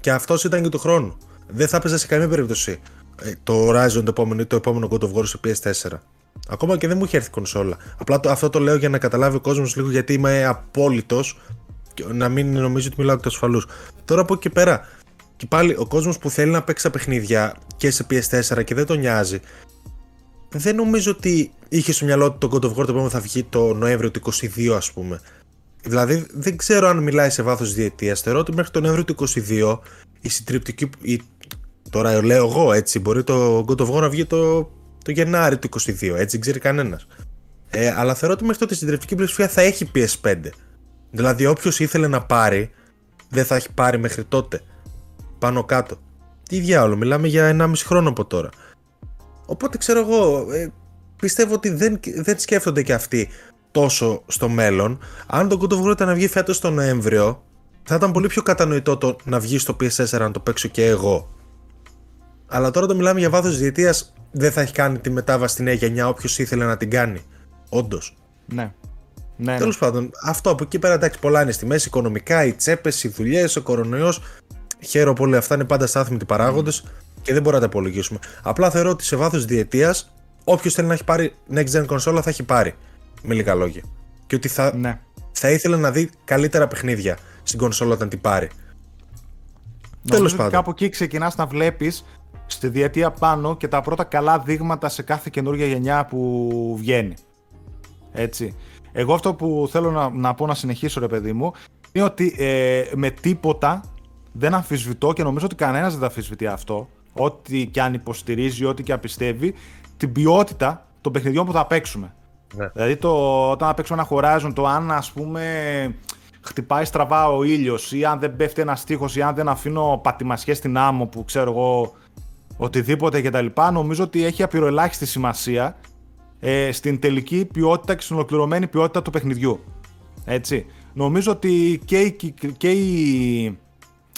Και αυτός ήταν και του χρόνου. Δεν θα έπαιζα σε καμία περίπτωση ε, το Horizon το επόμενο ή το επόμενο God of War στο PS4. Ακόμα και δεν μου έχει έρθει κονσόλα. Απλά το, αυτό το λέω για να καταλάβει ο κόσμος λίγο γιατί είμαι απόλυτος και να μην νομίζει ότι μιλάω εκ του ασφαλούς. Τώρα από εκεί και πέρα, και πάλι ο κόσμος που θέλει να παίξει τα παιχνίδια και σε PS4 και δεν τον νοιάζει, δεν νομίζω ότι είχε στο μυαλό του το God of War το επόμενο θα βγει το Νοέμβριο του 22, ας πούμε. Δηλαδή δεν ξέρω αν μιλάει σε βάθος διετίας. Θεωρώ ότι μέχρι τον Νοέμβριο του 22 η συντριπτική. Η, τώρα λέω εγώ έτσι. Μπορεί το God of War να βγει το, το Γενάρη του 22. Έτσι δεν ξέρει κανένας. Ε, αλλά θεωρώ ότι μέχρι τότε η συντριπτική πλειοψηφία θα έχει PS5. Δηλαδή όποιος ήθελε να πάρει δεν θα έχει πάρει μέχρι τότε. Πάνω κάτω. Τι διάολο, μιλάμε για 1,5 χρόνο από τώρα. Οπότε ξέρω εγώ, ε, πιστεύω ότι δεν, δεν σκέφτονται και αυτοί τόσο στο μέλλον. Αν το God of War ήταν να βγει φέτος τον Νοέμβριο, θα ήταν πολύ πιο κατανοητό το να βγει στο PS4 να το παίξω και εγώ. Αλλά τώρα το μιλάμε για βάθος διετίας, δεν θα έχει κάνει τη μετάβαση στη νέα γενιά όποιος ήθελε να την κάνει. Όντως. Ναι. Ναι Τέλος ναι. πάντων, αυτό από εκεί πέρα εντάξει, πολλά είναι στη μέση. Οικονομικά, οι τσέπες, οι δουλειές, ο κορονοϊός. Χαίρομαι πολύ. Αυτά είναι πάντα στάθμιτοι παράγοντες και δεν μπορούμε να τα υπολογίσουμε. Απλά θεωρώ ότι σε βάθος διετίας, όποιος θέλει να έχει πάρει next gen console θα έχει πάρει με λίγα λόγια. Και ότι θα, ναι. θα ήθελε να δει καλύτερα παιχνίδια στην κονσόλα όταν την πάρει. Τέλος πάντων. Κάπου εκεί ξεκινάς να βλέπεις στη διετία πάνω και τα πρώτα καλά δείγματα σε κάθε καινούργια γενιά που βγαίνει. Έτσι. Εγώ αυτό που θέλω να, να πω να συνεχίσω, ρε παιδί μου, είναι ότι ε, με τίποτα δεν αμφισβητώ και νομίζω ότι κανένας δεν θα αμφισβητεί αυτό. Ό,τι και αν υποστηρίζει, ό,τι και αν πιστεύει, την ποιότητα των παιχνιδιών που θα παίξουμε. Ναι. Δηλαδή το, όταν παίξουμε ένα Horizon, το αν ας πούμε χτυπάει στραβά ο ήλιος ή αν δεν πέφτει ένας στίχος ή αν δεν αφήνω πατημασιές στην άμμο που ξέρω εγώ οτιδήποτε κτλ. Νομίζω ότι έχει απειροελάχιστη σημασία ε, στην τελική ποιότητα και στην ολοκληρωμένη ποιότητα του παιχνιδιού. Έτσι. Νομίζω ότι και, οι, και οι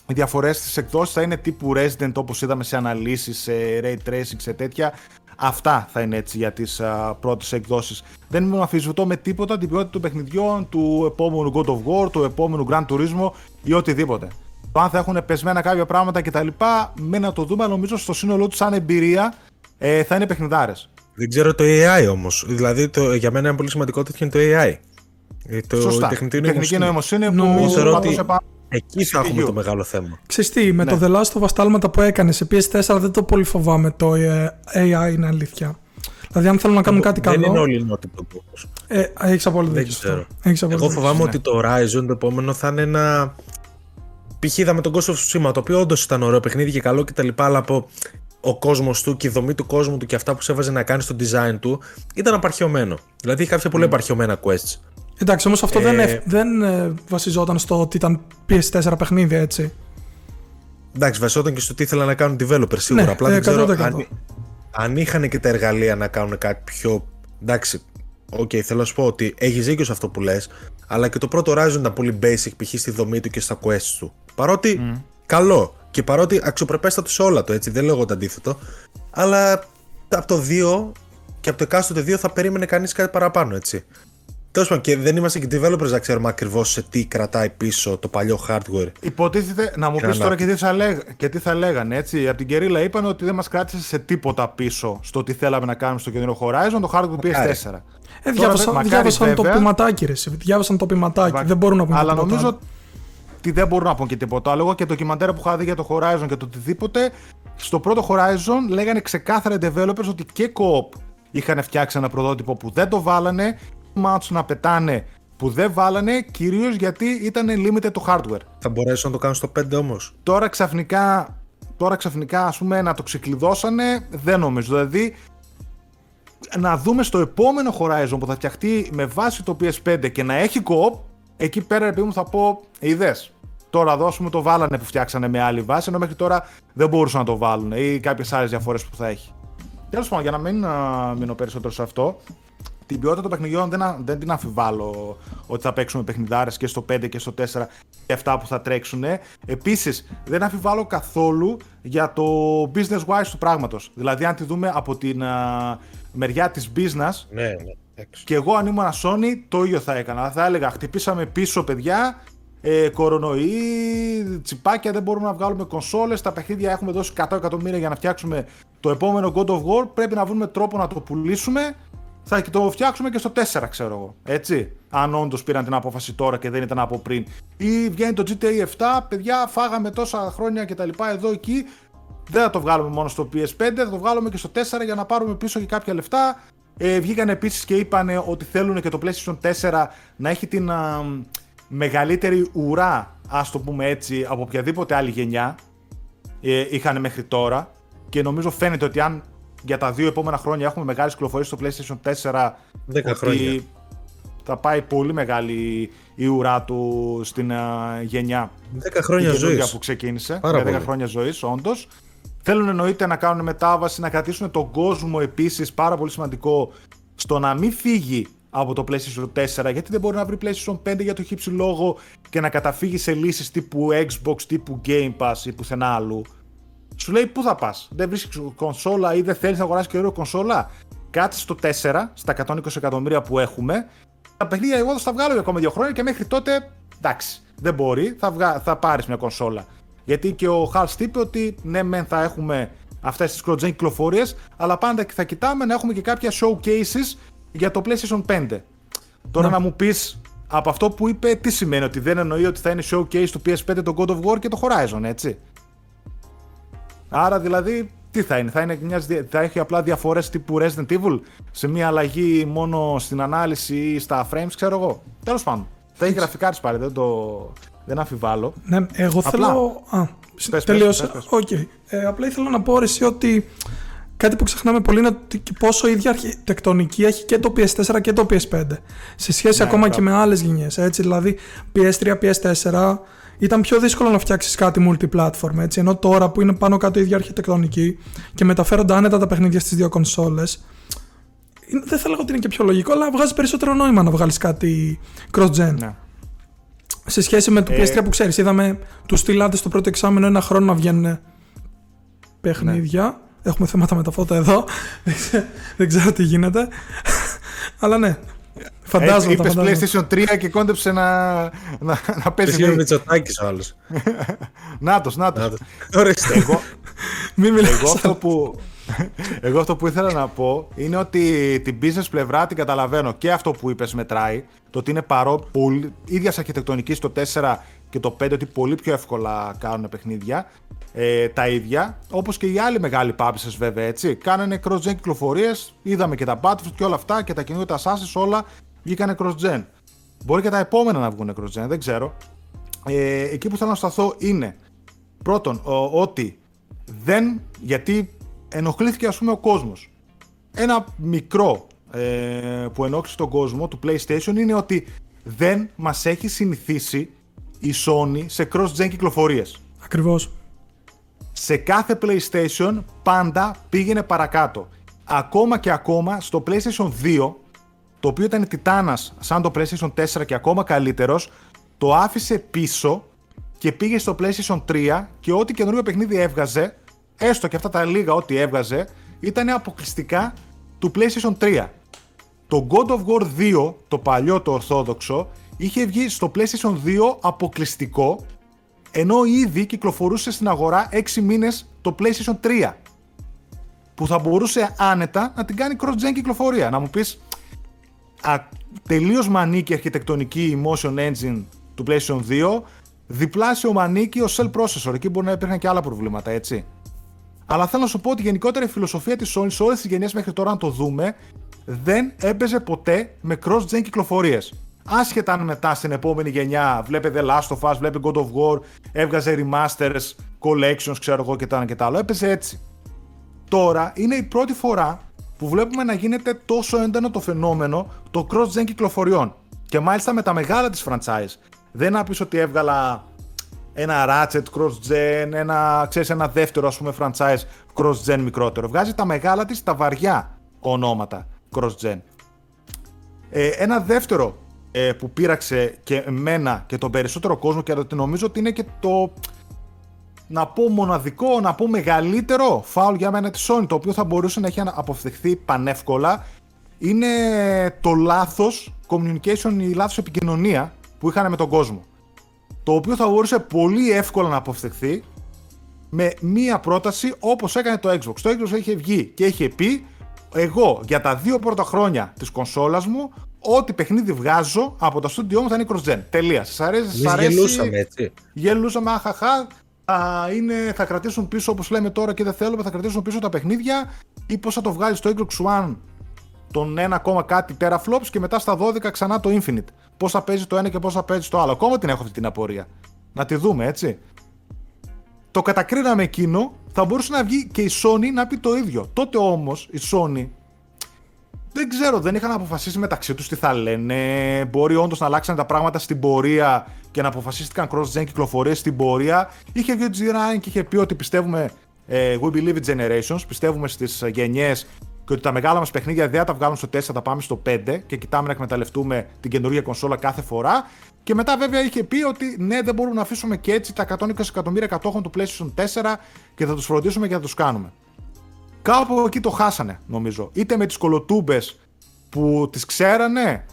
διαφορές στις εκδόσεις θα είναι τύπου Resident όπως είδαμε σε αναλύσεις, σε Ray Tracing, σε τέτοια Αυτά θα είναι έτσι για τις πρώτες εκδόσεις. Δεν μου αμφισβητώ με τίποτα την ποιότητα των παιχνιδιών, του επόμενου God of War, του επόμενου Grand Turismo ή οτιδήποτε. Το αν θα έχουν πεσμένα κάποια πράγματα κτλ. Με να το δούμε, νομίζω στο σύνολό τους, σαν εμπειρία, ε, θα είναι παιχνιδάρες. Δεν ξέρω το AI όμως. Δηλαδή, το, για μένα είναι πολύ σημαντικό τέτοιο είναι το AI. Ε, το, Σωστά. Η τεχνητή νοημοσύνη, νοημοσύνη που νομίζω ότι εκεί θα έχουμε το μεγάλο θέμα. Ξεστή, με ναι. το The Last of Us που έκανες σε PS4 δεν το πολύ φοβάμαι το ε, AI είναι αλήθεια. Δηλαδή, αν θέλουν να κάνουν κάτι δεν καλό. Δεν είναι όλοι νότιμοι ε, Έχεις απόλυτο δίκιο. Δεν ξέρω. Εγώ φοβάμαι ναι. ότι το Horizon το επόμενο θα είναι ένα. Π.χ. είδαμε τον Ghost of Tsushima, το οποίο όντως ήταν ωραίο παιχνίδι και καλό κτλ. Αλλά από ο κόσμος του και η δομή του κόσμου του και αυτά που σε έβαζε να κάνεις στο design του ήταν απαρχαιωμένο. Δηλαδή είχε κάποια πολύ mm. απαρχαιωμένα quests. Εντάξει, όμως αυτό δεν, ε, δεν ε, βασιζόταν στο ότι ήταν PS4 παιχνίδι, έτσι. Εντάξει, βασιζόταν και στο τι ήθελαν να κάνουν developers σίγουρα. Ναι, Απλά δεν ξέρω αν, αν είχαν και τα εργαλεία να κάνουν κάτι πιο. Εντάξει, OK, okay, θέλω να σου πω ότι έχεις δίκιο σε αυτό που λες, αλλά και το πρώτο Horizon ήταν πολύ basic π.χ. στη δομή του και στα quests του. Παρότι mm. καλό και παρότι αξιοπρεπέστατος σε όλα το έτσι, δεν λέω εγώ το αντίθετο, αλλά από το 2 και από το εκάστοτε 2 θα περίμενε κανείς κάτι παραπάνω, έτσι. Τέλος πάντων, και δεν είμαστε και developers να ξέρουμε ακριβώς σε τι κρατάει πίσω το παλιό hardware. Υποτίθεται να μου πεις τώρα και τι, θα λέγ, και τι θα λέγανε. Έτσι. Από την Κερίλα είπαν ότι δεν μας κράτησε σε τίποτα πίσω στο τι θέλαμε να κάνουμε στο κεντρικό Horizon, το hardware του PS4. Ε, διάβασαν, διάβασαν το ποιηματάκι, ρε. Διάβασαν το ποιηματάκι. Δεν μπορούν να πούνε Αλλά νομίζω ότι δεν μπορούν να πούν και τίποτα άλλο. και το ντοκιμαντέρ που είχα δει για το Horizon και το οτιδήποτε, στο πρώτο Horizon λέγανε ξεκάθαρα developers ότι και co-op είχαν φτιάξει ένα πρωτότυπο που δεν το βάλανε μάτσο να πετάνε που δεν βάλανε κυρίως γιατί ήταν limited το hardware. Θα μπορέσουν να το κάνουν στο 5 όμως; Τώρα ξαφνικά, τώρα ξαφνικά ας πούμε να το ξεκλειδώσανε δεν νομίζω. Δηλαδή να δούμε στο επόμενο Horizon που θα φτιαχτεί με βάση το PS5 και να έχει co-op, εκεί πέρα επειδή μου θα πω είδες. Τώρα δώσουμε το βάλανε που φτιάξανε με άλλη βάση, ενώ μέχρι τώρα δεν μπορούσαν να το βάλουν ή κάποιες άλλες διαφορές που θα έχει. Τέλος πάντων, για να μην μείνω περισσότερο σε αυτό, την ποιότητα των παιχνιδιών δεν, δεν την αμφιβάλλω ότι θα παίξουμε παιχνιδάρες και στο 5 και στο 4 και αυτά που θα τρέξουν. Επίσης, δεν αμφιβάλλω καθόλου για το business wise του πράγματος. Δηλαδή, αν τη δούμε από την μεριά της business, ναι, ναι. Και εγώ αν ήμουν Sony το ίδιο θα έκανα. Θα έλεγα χτυπήσαμε πίσω παιδιά, ε, κορονοϊ, τσιπάκια, δεν μπορούμε να βγάλουμε κονσόλες. Τα παιχνίδια έχουμε δώσει 100 εκατομμύρια για να φτιάξουμε το επόμενο God of War. Πρέπει να βρούμε τρόπο να το πουλήσουμε θα το φτιάξουμε και στο 4, ξέρω εγώ. Έτσι. Αν όντως πήραν την απόφαση τώρα και δεν ήταν από πριν. Ή βγαίνει το GTA 7, παιδιά, φάγαμε τόσα χρόνια κτλ. Εδώ εκεί. Δεν θα το βγάλουμε μόνο στο PS5, θα το βγάλουμε και στο 4 για να πάρουμε πίσω και κάποια λεφτά. Ε, βγήκαν επίσης και είπαν ότι θέλουν και το PlayStation 4 να έχει την α, μεγαλύτερη ουρά, ας το πούμε έτσι, από οποιαδήποτε άλλη γενιά ε, είχαν μέχρι τώρα. Και νομίζω φαίνεται ότι αν για τα δύο επόμενα χρόνια έχουμε μεγάλες κυκλοφορίες στο PlayStation 4 10 χρόνια. θα πάει πολύ μεγάλη η ουρά του στην uh, γενιά. 10 χρόνια ζωής. που ξεκίνησε. Πάρα 10 χρόνια ζωής όντως Θέλουν εννοείται να κάνουν μετάβαση, να κρατήσουν τον κόσμο επίσης, πάρα πολύ σημαντικό, στο να μην φύγει από το PlayStation 4, γιατί δεν μπορεί να βρει PlayStation 5 για το χύψη λόγο και να καταφύγει σε λύσεις τύπου Xbox, τύπου Game Pass ή πουθενά άλλου σου λέει πού θα πας; Δεν βρίσκεις κονσόλα ή δεν θέλεις να αγοράσεις καινούργια κονσόλα; Κάτσε στο 4, στα 120 εκατομμύρια που έχουμε. Τα παιχνίδια εγώ θα τα βγάλω για ακόμα δύο χρόνια και μέχρι τότε εντάξει, δεν μπορεί, θα, βγα... θα πάρεις μια κονσόλα. Γιατί και ο Χάλ είπε ότι ναι, μεν θα έχουμε αυτές τις cross κυκλοφορίες, αλλά πάντα θα κοιτάμε να έχουμε και κάποια showcases για το PlayStation 5. Τώρα να, να μου πεις από αυτό που είπε, τι σημαίνει ότι δεν εννοεί ότι θα είναι showcase του PS5 το God of War και το Horizon, έτσι; Άρα δηλαδή τι θα είναι, θα, είναι μιας, θα έχει απλά διαφορές τύπου Resident Evil σε μια αλλαγή μόνο στην ανάλυση ή στα frames, ξέρω εγώ. Τέλος πάντων, θα έχει γραφικά πάλι, δεν το δεν αμφιβάλλω. Ναι, εγώ απλά. θέλω... Α, πες, τελείωσα. Οκ. Ε, απλά ήθελα να πω εσύ ότι κάτι που ξεχνάμε πολύ είναι ότι πόσο ίδια αρχιτεκτονική έχει και το PS4 και το PS5 σε σχέση ναι, ακόμα και με άλλες γενιές, έτσι, δηλαδή PS3, PS4 ήταν πιο δύσκολο να φτιάξεις κάτι multiplatform. Έτσι, ενώ τώρα που είναι πάνω κάτω η ίδια αρχιτεκτονική και μεταφέρονται άνετα τα παιχνίδια στις δύο κονσόλες, δεν θα λέγω ότι είναι και πιο λογικό, αλλά βγάζει περισσότερο νόημα να βγάλεις κάτι cross-gen. Ναι. Σε σχέση με το PS3 ε... που ξέρεις, είδαμε τους στυλάτε στο πρώτο εξάμεινο ένα χρόνο να βγαίνουν παιχνίδια. Έχουμε θέματα με τα φώτα εδώ. Δεν ξέ- Δεν ξέρω τι γίνεται. Αλλά ναι. Φαντάζομαι. τα Είπες φαντάζομαι. PlayStation 3 και κόντεψε να, να, να παίζει. Εσύ είναι ο με- Μητσοτάκης ο άλλος. Νάτος, νάτος. Να το- Ορίστε. Εγώ, Μην μιλάς. εγώ, αυτό που, εγώ αυτό που ήθελα να πω είναι ότι την business πλευρά την καταλαβαίνω και αυτό που είπες μετράει. Το ότι είναι παρό, πολύ, ίδιας αρχιτεκτονικής το 4 και το 5 ότι πολύ πιο εύκολα κάνουν παιχνίδια. Ε, τα ίδια, όπως και οι άλλοι μεγάλοι publishers βέβαια έτσι. Κάνανε cross-gen κυκλοφορίες, είδαμε και τα Battlefield και όλα αυτά και τα καινούργια τα Assassin's όλα βγήκανε cross-gen. Μπορεί και τα επόμενα να βγουν cross-gen, δεν ξέρω. Ε, εκεί που θέλω να σταθώ είναι πρώτον ο- ότι δεν, γιατί ενοχλήθηκε ας πούμε ο κόσμος. Ένα μικρό ε, που ενόχλησε τον κόσμο του PlayStation είναι ότι δεν μας έχει συνηθίσει η Sony σε cross-gen κυκλοφορίες. Ακριβώς. Σε κάθε PlayStation πάντα πήγαινε παρακάτω. Ακόμα και ακόμα στο PlayStation 2, το οποίο ήταν τιτάνας σαν το PlayStation 4 και ακόμα καλύτερος, το άφησε πίσω και πήγε στο PlayStation 3 και ό,τι καινούριο παιχνίδι έβγαζε, έστω και αυτά τα λίγα ό,τι έβγαζε, ήταν αποκλειστικά του PlayStation 3. Το God of War 2, το παλιό, το ορθόδοξο, είχε βγει στο PlayStation 2 αποκλειστικό, ενώ ήδη κυκλοφορούσε στην αγορά 6 μήνες το PlayStation 3. Που θα μπορούσε άνετα να την κάνει cross-gen κυκλοφορία. Να μου πεις, α, τελείως μανίκη αρχιτεκτονική η motion engine του PlayStation 2, διπλάσιο μανίκη ο cell processor. Εκεί μπορεί να υπήρχαν και άλλα προβλήματα, έτσι. Αλλά θέλω να σου πω ότι γενικότερα η φιλοσοφία της Sony σε όλες τις γενιές μέχρι τώρα, αν το δούμε, δεν έπαιζε ποτέ με cross-gen κυκλοφορίες. Άσχετα αν μετά στην επόμενη γενιά βλέπε The Last of Us, βλέπε God of War, έβγαζε remasters, collections, ξέρω εγώ και τα ένα και τα άλλο. Έπαιζε έτσι. Τώρα είναι η πρώτη φορά που βλέπουμε να γίνεται τόσο έντονο το φαινόμενο το cross-gen κυκλοφοριών. Και μάλιστα με τα μεγάλα της franchise. Δεν να πεις ότι έβγαλα ένα Ratchet cross-gen, ένα, ξέρεις, ένα δεύτερο ας πούμε franchise cross-gen μικρότερο. Βγάζει τα μεγάλα της, τα βαριά ονόματα cross-gen. Ε, ένα δεύτερο ε, που πείραξε και εμένα και τον περισσότερο κόσμο και ότι νομίζω ότι είναι και το να πω μοναδικό, να πω μεγαλύτερο φάουλ για μένα της Sony, το οποίο θα μπορούσε να έχει αποφευχθεί πανεύκολα, είναι το λάθος communication, η λάθος επικοινωνία που είχαν με τον κόσμο. Το οποίο θα μπορούσε πολύ εύκολα να αποφευχθεί με μία πρόταση όπως έκανε το Xbox. Το Xbox είχε βγει και είχε πει εγώ για τα δύο πρώτα χρόνια της κονσόλας μου ό,τι παιχνίδι βγάζω από τα στούντιό μου θα είναι cross-gen. Τελεία. Σας αρέσει, σας Εμείς αρέσει. γελούσαμε έτσι. Γελούσαμε, αχαχά. Α, είναι, θα κρατήσουν πίσω όπως λέμε τώρα και δεν θέλουμε, θα κρατήσουν πίσω τα παιχνίδια ή πώς θα το βγάλεις στο Xbox One τον 1, ακόμα κάτι teraflops και μετά στα 12 ξανά το Infinite. Πώς θα παίζει το ένα και πώς θα παίζει το άλλο. Ακόμα την έχω αυτή την απορία. Να τη δούμε έτσι. Το κατακρίναμε εκείνο, θα μπορούσε να βγει και η Sony να πει το ίδιο. Τότε όμως η Sony δεν ξέρω, δεν είχαν αποφασίσει μεταξύ τους τι θα λένε. Μπορεί όντως να αλλάξουν τα πράγματα στην πορεία και να αποφασίστηκαν cross-gen κυκλοφορίες στην πορεία. Είχε βγει ο G. Ryan και είχε πει ότι πιστεύουμε. ε, we believe in generations, πιστεύουμε στις γενιές και ότι τα μεγάλα μας παιχνίδια δεν θα τα βγάλουν στο 4, θα τα πάμε στο 5 και κοιτάμε να εκμεταλλευτούμε την καινούργια κονσόλα κάθε φορά. Και μετά βέβαια είχε πει ότι ναι, δεν μπορούμε να αφήσουμε και έτσι τα 120 εκατομμύρια κατόχων του PlayStation 4 και θα τους φροντίσουμε και θα τους κάνουμε. Κάπου εκεί το χάσανε, νομίζω. Είτε με τις κολοτούμπες που τις ξέρανε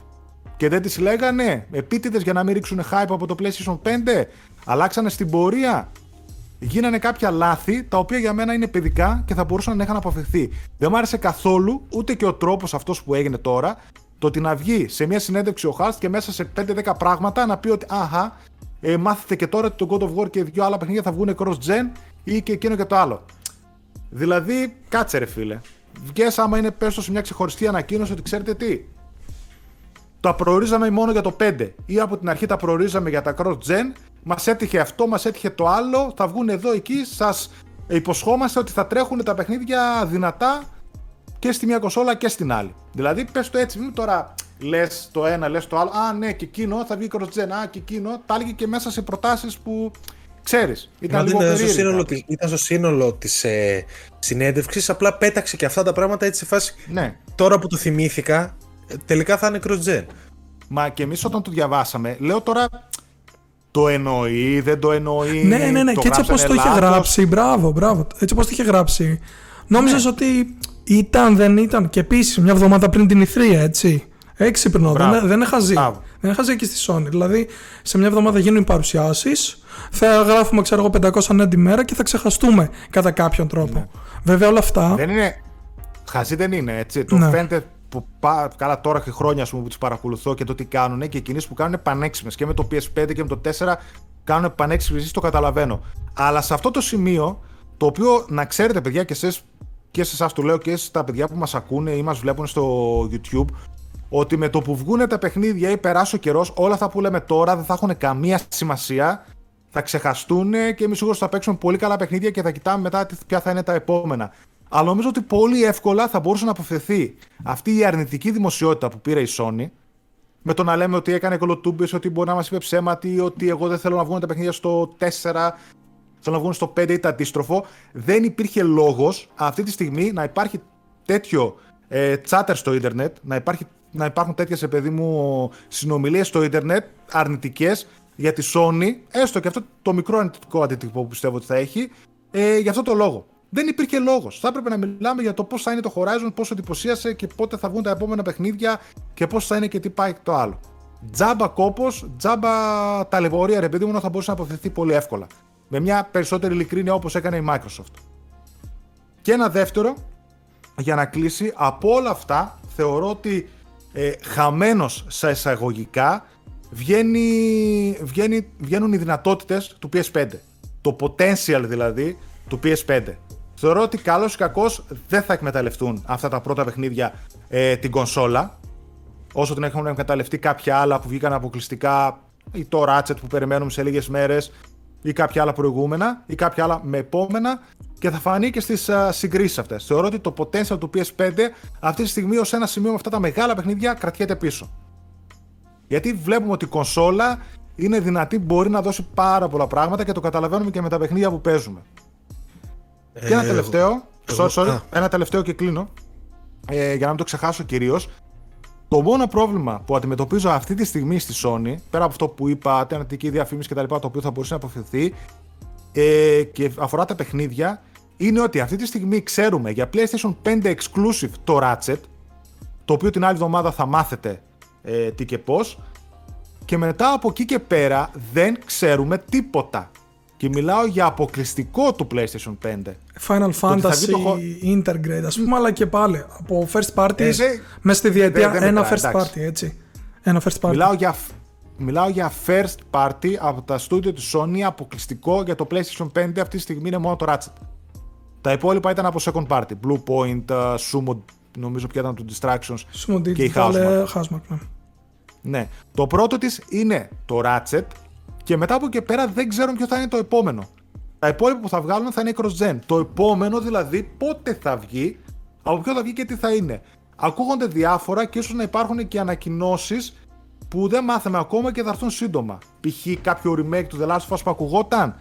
και δεν τις λέγανε, επίτηδες για να μην ρίξουν hype από το PlayStation 5, αλλάξανε στην πορεία, γίνανε κάποια λάθη τα οποία για μένα είναι παιδικά και θα μπορούσαν να είχαν αποφευθεί. Δεν μου άρεσε καθόλου ούτε και ο τρόπος αυτός που έγινε τώρα, το ότι να βγει σε μια συνέντευξη ο Χάστ και μέσα σε 5-10 πράγματα να πει ότι αχα, ε, μάθετε και τώρα ότι το God of War και δύο άλλα παιχνίδια θα βγουν cross-gen ή και εκείνο και το άλλο. Δηλαδή, κάτσε ρε φίλε. Βγες άμα είναι πέστος σε μια ξεχωριστή ανακοίνωση ότι ξέρετε τι. Τα προορίζαμε μόνο για το 5 ή από την αρχή τα προορίζαμε για τα cross-gen. Μας έτυχε αυτό, μας έτυχε το άλλο. Θα βγουν εδώ εκεί. Σας υποσχόμαστε ότι θα τρέχουν τα παιχνίδια δυνατά και στη μια κονσόλα και στην άλλη. Δηλαδή, πες το έτσι, μην τώρα λες το ένα, λες το άλλο. Α, ναι, και εκείνο θα βγει cross-gen. Α, και εκείνο. Τα έλεγε και μέσα σε προτάσεις που ξέρεις. Ήταν Μα λίγο ήταν, στο περίεργα. σύνολο, της- ήταν στο σύνολο της ε, συνέντευξης, απλά πέταξε και αυτά τα πράγματα έτσι σε φάση. Ναι. Τώρα που το θυμήθηκα, ε, τελικά θα είναι cross-gen. Μα και εμείς όταν το διαβάσαμε, λέω τώρα. Το εννοεί, δεν το εννοεί. Ναι, ναι, ναι. το και έτσι όπως γράψανε το είχε λάθος. γράψει, μπράβο, μπράβο. Έτσι όπως το είχε γράψει Νόμιζες Ναι. ότι ήταν, δεν ήταν. Και επίσης μια εβδομάδα πριν την Ιθρία, έτσι. Έξυπνο, δεν, Μπράβο. δεν είναι χαζή. Μπράβο. Δεν είναι χαζή και στη Sony. Δηλαδή, σε μια εβδομάδα γίνουν οι παρουσιάσεις, θα γράφουμε, ξέρω εγώ, 500 νέα τη μέρα και θα ξεχαστούμε κατά κάποιον τρόπο. Βέβαια, όλα αυτά. Ναι. Δεν είναι. Χαζί δεν είναι έτσι. Το Ναι. φαίνεται που πά- καλά τώρα και χρόνια ας πούμε, που τους παρακολουθώ και το τι κάνουν και οι κινήσει που κάνουν είναι πανέξιμε. Και με το PS5 και με το 4 κάνουν πανέξιμε, το καταλαβαίνω. Αλλά σε αυτό το σημείο, το οποίο να ξέρετε, παιδιά, και εσείς και σε εσάς το λέω και στα παιδιά που μας ακούνε ή μας βλέπουν στο YouTube, ότι με το που βγουν τα παιχνίδια ή περάσει ο καιρός, όλα αυτά που λέμε τώρα δεν θα έχουν καμία σημασία. Θα ξεχαστούν και εμείς σίγουρα θα παίξουμε πολύ καλά παιχνίδια και θα κοιτάμε μετά τι- ποια θα είναι τα επόμενα. Αλλά νομίζω ότι πολύ εύκολα θα μπορούσε να αποφευθεί αυτή η αρνητική δημοσιότητα που πήρε η Sony με το να λέμε ότι έκανε κολοτούμπες, ότι μπορεί να μας είπε ψέματι, ότι εγώ δεν θέλω να βγουν τα παιχνίδια στο 4, θέλω να βγουν στο 5 ή το αντίστροφο. Δεν υπήρχε λόγος αυτή τη στιγμή να υπάρχει τέτοιο ε, chatter στο ίντερνετ, να, υπάρχει, να υπάρχουν τέτοιες σε παιδί μου συνομιλίες στο ίντερνετ αρνητικές για τη Sony, έστω και αυτό το μικρό αρνητικό αντίτυπο που πιστεύω ότι θα έχει, ε, για αυτό το λόγο. Δεν υπήρχε λόγος. Θα έπρεπε να μιλάμε για το πώς θα είναι το Horizon, πόσο εντυπωσίασε και πότε θα βγουν τα επόμενα παιχνίδια και πώς θα είναι και τι πάει το άλλο. Τζάμπα κόπος, τζάμπα ταλαιπωρία, ρε παιδί μου, θα μπορούσε να αποφευθεί πολύ εύκολα. Με μια περισσότερη ειλικρίνεια όπως έκανε η Microsoft. Και ένα δεύτερο, για να κλείσει, από όλα αυτά θεωρώ ότι ε, χαμένος σε εισαγωγικά βγαίνει, βγαίνει, βγαίνουν οι δυνατότητες του PS5. Το potential δηλαδή του PS5. Θεωρώ ότι καλός ή κακός δεν θα εκμεταλλευτούν αυτά τα πρώτα παιχνίδια ε, την κονσόλα. Όσο την έχουν εκμεταλλευτεί κάποια άλλα που βγήκαν αποκλειστικά ή το Ratchet που περιμένουμε σε λίγες μέρες ή κάποια άλλα προηγούμενα ή κάποια άλλα με επόμενα και θα φανεί και στις uh, συγκρίσεις αυτές. Θεωρώ ότι το potential του PS5 αυτή τη στιγμή ως ένα σημείο με αυτά τα μεγάλα παιχνίδια κρατιέται πίσω. Γιατί βλέπουμε ότι η κονσόλα είναι δυνατή, μπορεί να δώσει πάρα πολλά πράγματα και το καταλαβαίνουμε και με τα παιχνίδια που παίζουμε. Και ένα Ε, τελευταίο, εγώ- sorry, sorry, α. ένα τελευταίο και κλείνω, ε, για να μην το ξεχάσω κυρίως, το μόνο πρόβλημα που αντιμετωπίζω αυτή τη στιγμή στη Sony, πέρα από αυτό που είπα, την αρνητική διαφήμιση κτλ., το οποίο θα μπορούσε να αποφευθεί, ε, και αφορά τα παιχνίδια, είναι ότι αυτή τη στιγμή ξέρουμε για PlayStation 5 exclusive το Ratchet, το οποίο την άλλη εβδομάδα θα μάθετε ε, τι και πώς, και μετά από εκεί και πέρα δεν ξέρουμε τίποτα. Και μιλάω για αποκλειστικό του PlayStation 5. Final θα βγει Fantasy το χω- Integrate, ας πούμε, αλλά και πάλι από first parties Ε, δεν- μέσα στη διετία. δεν- δεν ένα μετράει, first εντάξει. party, έτσι. Ένα first party. Μιλάω για, μιλάω για first party από τα στούντιο της Sony αποκλειστικό για το PlayStation 5 αυτή τη στιγμή είναι μόνο το Ratchet. Τα υπόλοιπα ήταν από second party. Blue Point, uh, Sumo, νομίζω ποια ήταν το Distractions Sumo και η Digital, Housemarque. ε, Housemarque, ναι. Ναι. Το πρώτο της είναι το Ratchet και μετά από εκεί και πέρα δεν ξέρουν ποιο θα είναι το επόμενο. Τα υπόλοιπα που θα βγάλουν θα είναι cross-gen. Το επόμενο δηλαδή πότε θα βγει, από ποιο θα βγει και τι θα είναι. Ακούγονται διάφορα και ίσως να υπάρχουν και ανακοινώσεις που δεν μάθαμε ακόμα και θα έρθουν σύντομα. Π.χ. κάποιο remake του The Last of Us που ακουγόταν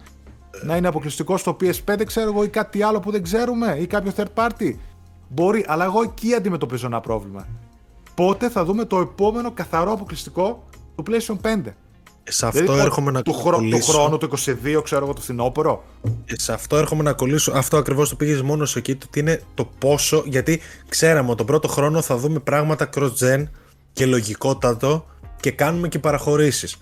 να είναι αποκλειστικό στο PS5, ξέρω εγώ, ή κάτι άλλο που δεν ξέρουμε, ή κάποιο third party. Μπορεί, αλλά εγώ εκεί αντιμετωπίζω ένα πρόβλημα. Πότε θα δούμε το επόμενο καθαρό αποκλειστικό του PlayStation 5. Σε αυτό Δηλαδή, έρχομαι να του, χρό- του κολλήσω. χρόνου, το 22, ξέρω εγώ, το φθινόπωρο. Ε, Σε αυτό έρχομαι να κολλήσω. Αυτό ακριβώς το πήγες μόνος σε εκεί. Το ότι είναι το πόσο. Γιατί ξέραμε ότι τον πρώτο χρόνο θα δούμε πράγματα cross-gen και λογικότατο και κάνουμε και παραχωρήσεις.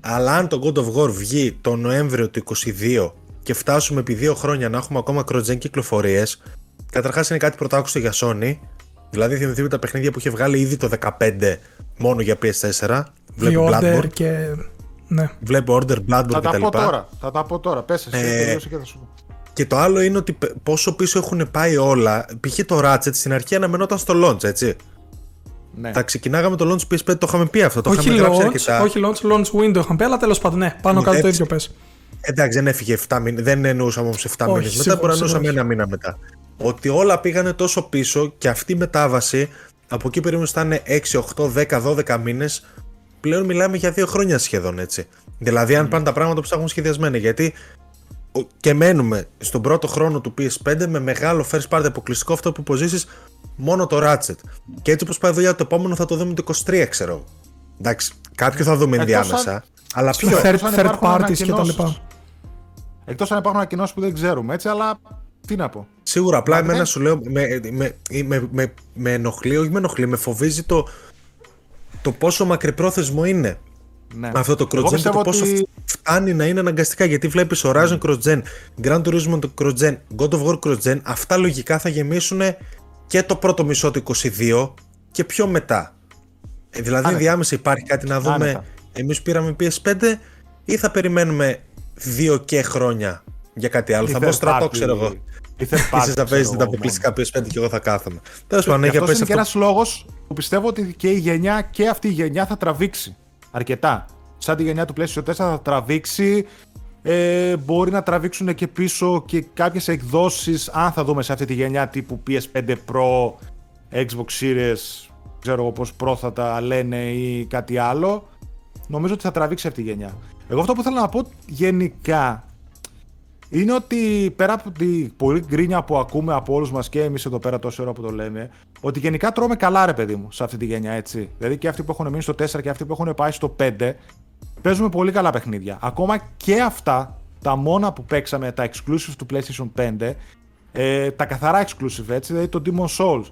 Αλλά αν το God of War βγει το Νοέμβριο του 22 και φτάσουμε επί δύο χρόνια να έχουμε ακόμα cross-gen κυκλοφορίες, καταρχάς είναι κάτι πρωτάκουστο για Sony. Δηλαδή θυμηθείτε τα παιχνίδια που είχε βγάλει ήδη το 15 μόνο για PS4. Βλέπω The Order Bloodborne, και. Ναι. βλέπω Order Bloodborne Θα τα κτλ. πω τώρα. Θα τα πω τώρα. Πες εσύ, Ε, τελείωσε και θα σου πω. Και το άλλο είναι ότι π- πόσο πίσω έχουν πάει όλα. Π.χ. το Ratchet στην αρχή αναμενόταν στο launch, έτσι. Ναι. Τα ξεκινάγαμε το launch PS5, το είχαμε πει αυτό. Το όχι είχαμε γράψει launch, αρκετά. όχι launch, launch window είχαν πει, αλλά τέλος πάντων, ναι, πάνω κάτω το έτσι. ίδιο πες. Εντάξει, δεν έφυγε 7 μήνε. Δεν εννοούσαμε όμως 7 Όχι, μήνες. Μετά σίγουρα, μπορεί να εννοούσαμε σίγουρα. ένα μήνα μετά. Ότι όλα πήγανε τόσο πίσω και αυτή η μετάβαση από εκεί περίπου θα είναι 6, 8, 10, 12 μήνες. Πλέον μιλάμε για δύο χρόνια σχεδόν έτσι. Δηλαδή, αν πάνε τα πράγματα όπως τα έχουμε σχεδιασμένα. Γιατί ο- και μένουμε στον πρώτο χρόνο του PS5 με μεγάλο first party αποκλειστικό αυτό που υποζήσεις μόνο το Ratchet. Και έτσι όπως πάει η δουλειά, το επόμενο θα το δούμε το 23, ξέρω. εγώ. Εντάξει, κάποιο θα δούμε Εκτός ενδιάμεσα. αν- Αλλά Πιο ποιο. third, εκτός αν third υπάρχουν parties και τα λοιπά. ανακοινώσεις. Εκτός αν υπάρχουν ανακοινώσεις που δεν ξέρουμε, έτσι, αλλά τι να πω. Σίγουρα, απλά εμένα σου λέω, με, με, με, με, με ενοχλεί, όχι με ενοχλεί, με φοβίζει το, το πόσο μακρυπρόθεσμο είναι. Ναι. Αυτό το cross-gen και το πόσο ότι... φτάνει να είναι αναγκαστικά. Γιατί βλέπεις Horizon cross-gen, Grand Turismo cross-gen, God of War cross-gen, αυτά λογικά θα γεμίσουν και το πρώτο μισό του 22 και πιο μετά. Ε, δηλαδή, Άνετα. διάμεσα υπάρχει κάτι να δούμε. Εμείς πήραμε PS5 ή θα περιμένουμε δύο και χρόνια για κάτι άλλο. θα μπω στρατό, ξέρω εγώ. Είσαι θα παίζει τα αποκλειστικά PS5 και εγώ θα κάθομαι. Τέλος πάντων, έχει είναι και ένας λόγος που πιστεύω ότι και η γενιά και αυτή η γενιά θα τραβήξει αρκετά. Σαν τη γενιά του PlayStation 4 θα τραβήξει. Ε, μπορεί να τραβήξουν και πίσω και κάποιες εκδόσεις αν θα δούμε σε αυτή τη γενιά τύπου PS5 Pro, Xbox Series, ξέρω εγώ πώς Pro θα τα λένε ή κάτι άλλο. Νομίζω ότι θα τραβήξει αυτή τη γενιά. Εγώ αυτό που θέλω να πω γενικά είναι ότι πέρα από την πολύ γκρίνια που ακούμε από όλους μας και εμείς εδώ πέρα τόση ώρα που το λέμε, ότι γενικά τρώμε καλά, ρε παιδί μου, σε αυτή τη γενιά, έτσι. Δηλαδή και αυτοί που έχουν μείνει στο 4 και αυτοί που έχουν πάει στο 5, παίζουμε πολύ καλά παιχνίδια. Ακόμα και αυτά, τα μόνα που παίξαμε, τα exclusive του PlayStation 5, ε, τα καθαρά exclusive, έτσι, δηλαδή το Demon Souls,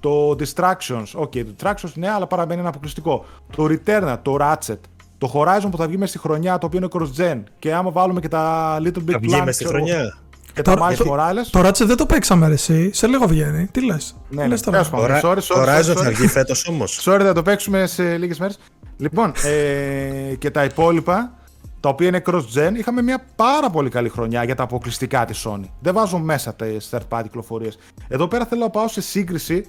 το Distractions, ok, το Distractions ναι, αλλά παραμένει ένα αποκλειστικό. Το Returnal, το Ratchet, το Horizon που θα βγει με στη χρονιά, το οποίο είναι cross-gen. Και άμα βάλουμε και τα Little Big Θα βγει με στη χρονιά. Και το, τα Miles Morales. Το Ratchet δεν το παίξαμε ρε, εσύ. Σε λίγο βγαίνει. Τι λες. Ναι, ναι. Τώρα. Sorry, sorry, sorry, Horizon θα βγει φέτος όμως. Sorry, θα το παίξουμε σε λίγες μέρες. Λοιπόν, ε, και τα υπόλοιπα, τα οποία είναι cross-gen, είχαμε μια πάρα πολύ καλή χρονιά για τα αποκλειστικά της Sony. Δεν βάζω μέσα τις third party κυκλοφορίες. Εδώ πέρα θέλω να πάω σε σύγκριση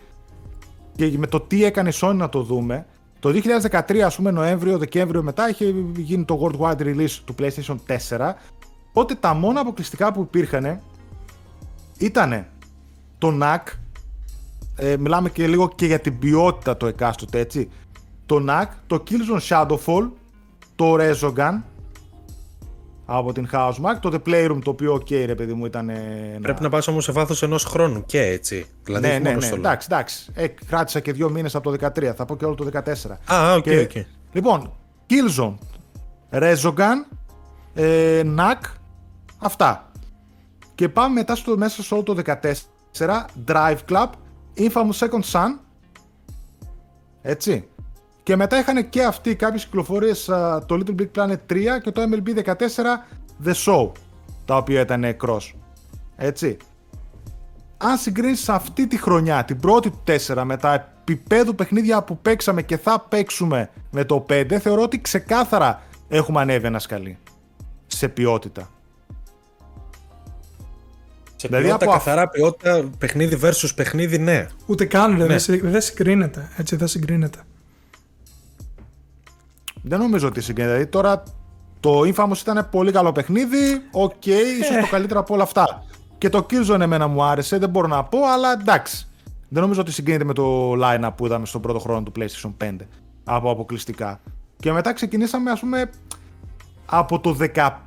και με το τι έκανε η Sony να το δούμε. Το 2013, ας πούμε, Νοέμβριο-Δεκέμβριο μετά, είχε γίνει το worldwide release του PlayStation 4. Οπότε τα μόνα αποκλειστικά που υπήρχαν ήταν το NAC, ε, μιλάμε και λίγο και για την ποιότητα το εκάστοτε, έτσι. Το Knack, το Killzone Shadow Fall, το Resogun, από την Housemarque. Το The Playroom το οποίο, ok, ρε παιδί μου, ήταν. Πρέπει να πας όμως σε βάθος ενός χρόνου και έτσι. Δηλαδή, ναι, ναι, ναι. Εντάξει, εντάξει. Ε, κράτησα και δύο μήνες από το 13, θα πω και όλο το 14. Α, OK, okay, okay. Λοιπόν, Killzone, Resogun, ε, Knack, αυτά. Και πάμε μετά στο μέσα σε όλο το 14, Drive Club, Infamous Second Son, έτσι. Και μετά είχαν και αυτοί κάποιες κυκλοφορίες το Little Big Planet 3 και το MLB 14 The Show, τα οποία ήταν cross. Έτσι. Αν συγκρίνεις αυτή τη χρονιά, την πρώτη του 4 με τα επίπεδου παιχνίδια που παίξαμε και θα παίξουμε με το 5, θεωρώ ότι ξεκάθαρα έχουμε ανέβει ένα σκαλί. Σε ποιότητα. Σε δηλαδή ποιότητα, από... καθαρά ποιότητα, παιχνίδι versus παιχνίδι, ναι. Ούτε καν, ναι. δεν συγκρίνεται. Έτσι δεν συγκρίνεται δεν νομίζω ότι συγκρίνεται. Δηλαδή τώρα το Infamous ήταν πολύ καλό παιχνίδι. OK, okay, ίσως το καλύτερο από όλα αυτά. Και το Killzone εμένα μου άρεσε, δεν μπορώ να πω, αλλά εντάξει. Δεν νομίζω ότι συγκρίνεται με το line-up που είδαμε στον πρώτο χρόνο του PlayStation 5 από αποκλειστικά. Και μετά ξεκινήσαμε, ας πούμε, από το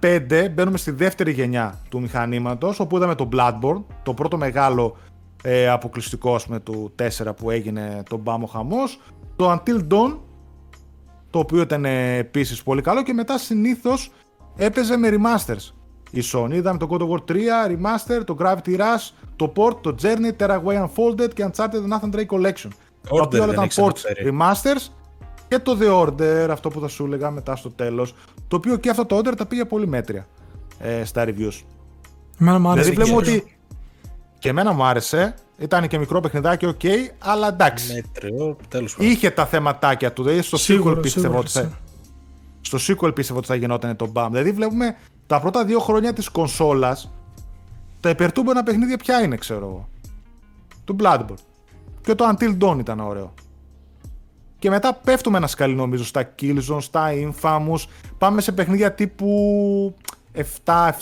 15 μπαίνουμε στη δεύτερη γενιά του μηχανήματος, όπου είδαμε το Bloodborne, το πρώτο μεγάλο ε, αποκλειστικό, ας πούμε, του 4 που έγινε τον μπάμο χαμός, το Until Dawn, το οποίο ήταν ε, επίσης πολύ καλό και μετά συνήθως έπαιζε με remasters. Η Sony είδαμε το God of War 3, Remaster, το Gravity Rush, το Port, το Journey, Terraway Unfolded και Uncharted The Nathan Drake Collection. Order, τα οποία όλα ήταν ports, remasters και το The Order, αυτό που θα σου έλεγα μετά στο τέλος. Το οποίο και αυτό το Order τα πήγε πολύ μέτρια ε, στα reviews. Εμένα μου άρεσε. Δηλαδή ότι και εμένα μου άρεσε. Ήταν και μικρό παιχνιδάκι, OK, okay, αλλά εντάξει. Μέτριο, τέλος πάντων. Είχε τα θεματάκια του. Δηλαδή στο σίγουρο, sequel πίστευα ότι θα. Στο sequel πίστευα ότι θα γινόταν το BAM. Δηλαδή βλέπουμε τα πρώτα δύο χρόνια της κονσόλας. Τα υπερτούμενα παιχνίδια ποια είναι, ξέρω εγώ. Του Bloodborne. Και το Until Dawn ήταν ωραίο. Και μετά πέφτουμε ένα σκαλί νομίζω στα Killzone, στα Infamous. Πάμε σε παιχνίδια τύπου 7,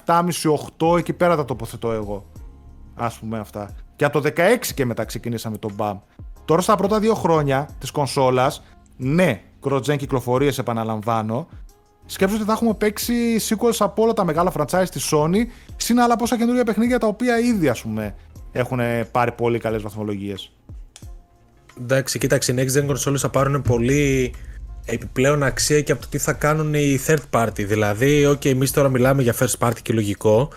7,5, 8. Εκεί πέρα τα τοποθετώ εγώ ας πούμε αυτά. Και από το 16 και μετά ξεκινήσαμε το BAM. Τώρα στα πρώτα δύο χρόνια της κονσόλας, ναι, cross-gen κυκλοφορίες επαναλαμβάνω, σκέψω ότι θα έχουμε παίξει sequels από όλα τα μεγάλα franchise της Sony, συν άλλα πόσα καινούργια παιχνίδια τα οποία ήδη ας πούμε έχουν πάρει πολύ καλές βαθμολογίες. Εντάξει, κοίταξε, οι next gen consoles θα πάρουν πολύ επιπλέον αξία και από το τι θα κάνουν οι third party. Δηλαδή, ok, εμείς τώρα μιλάμε για first party και λογικό,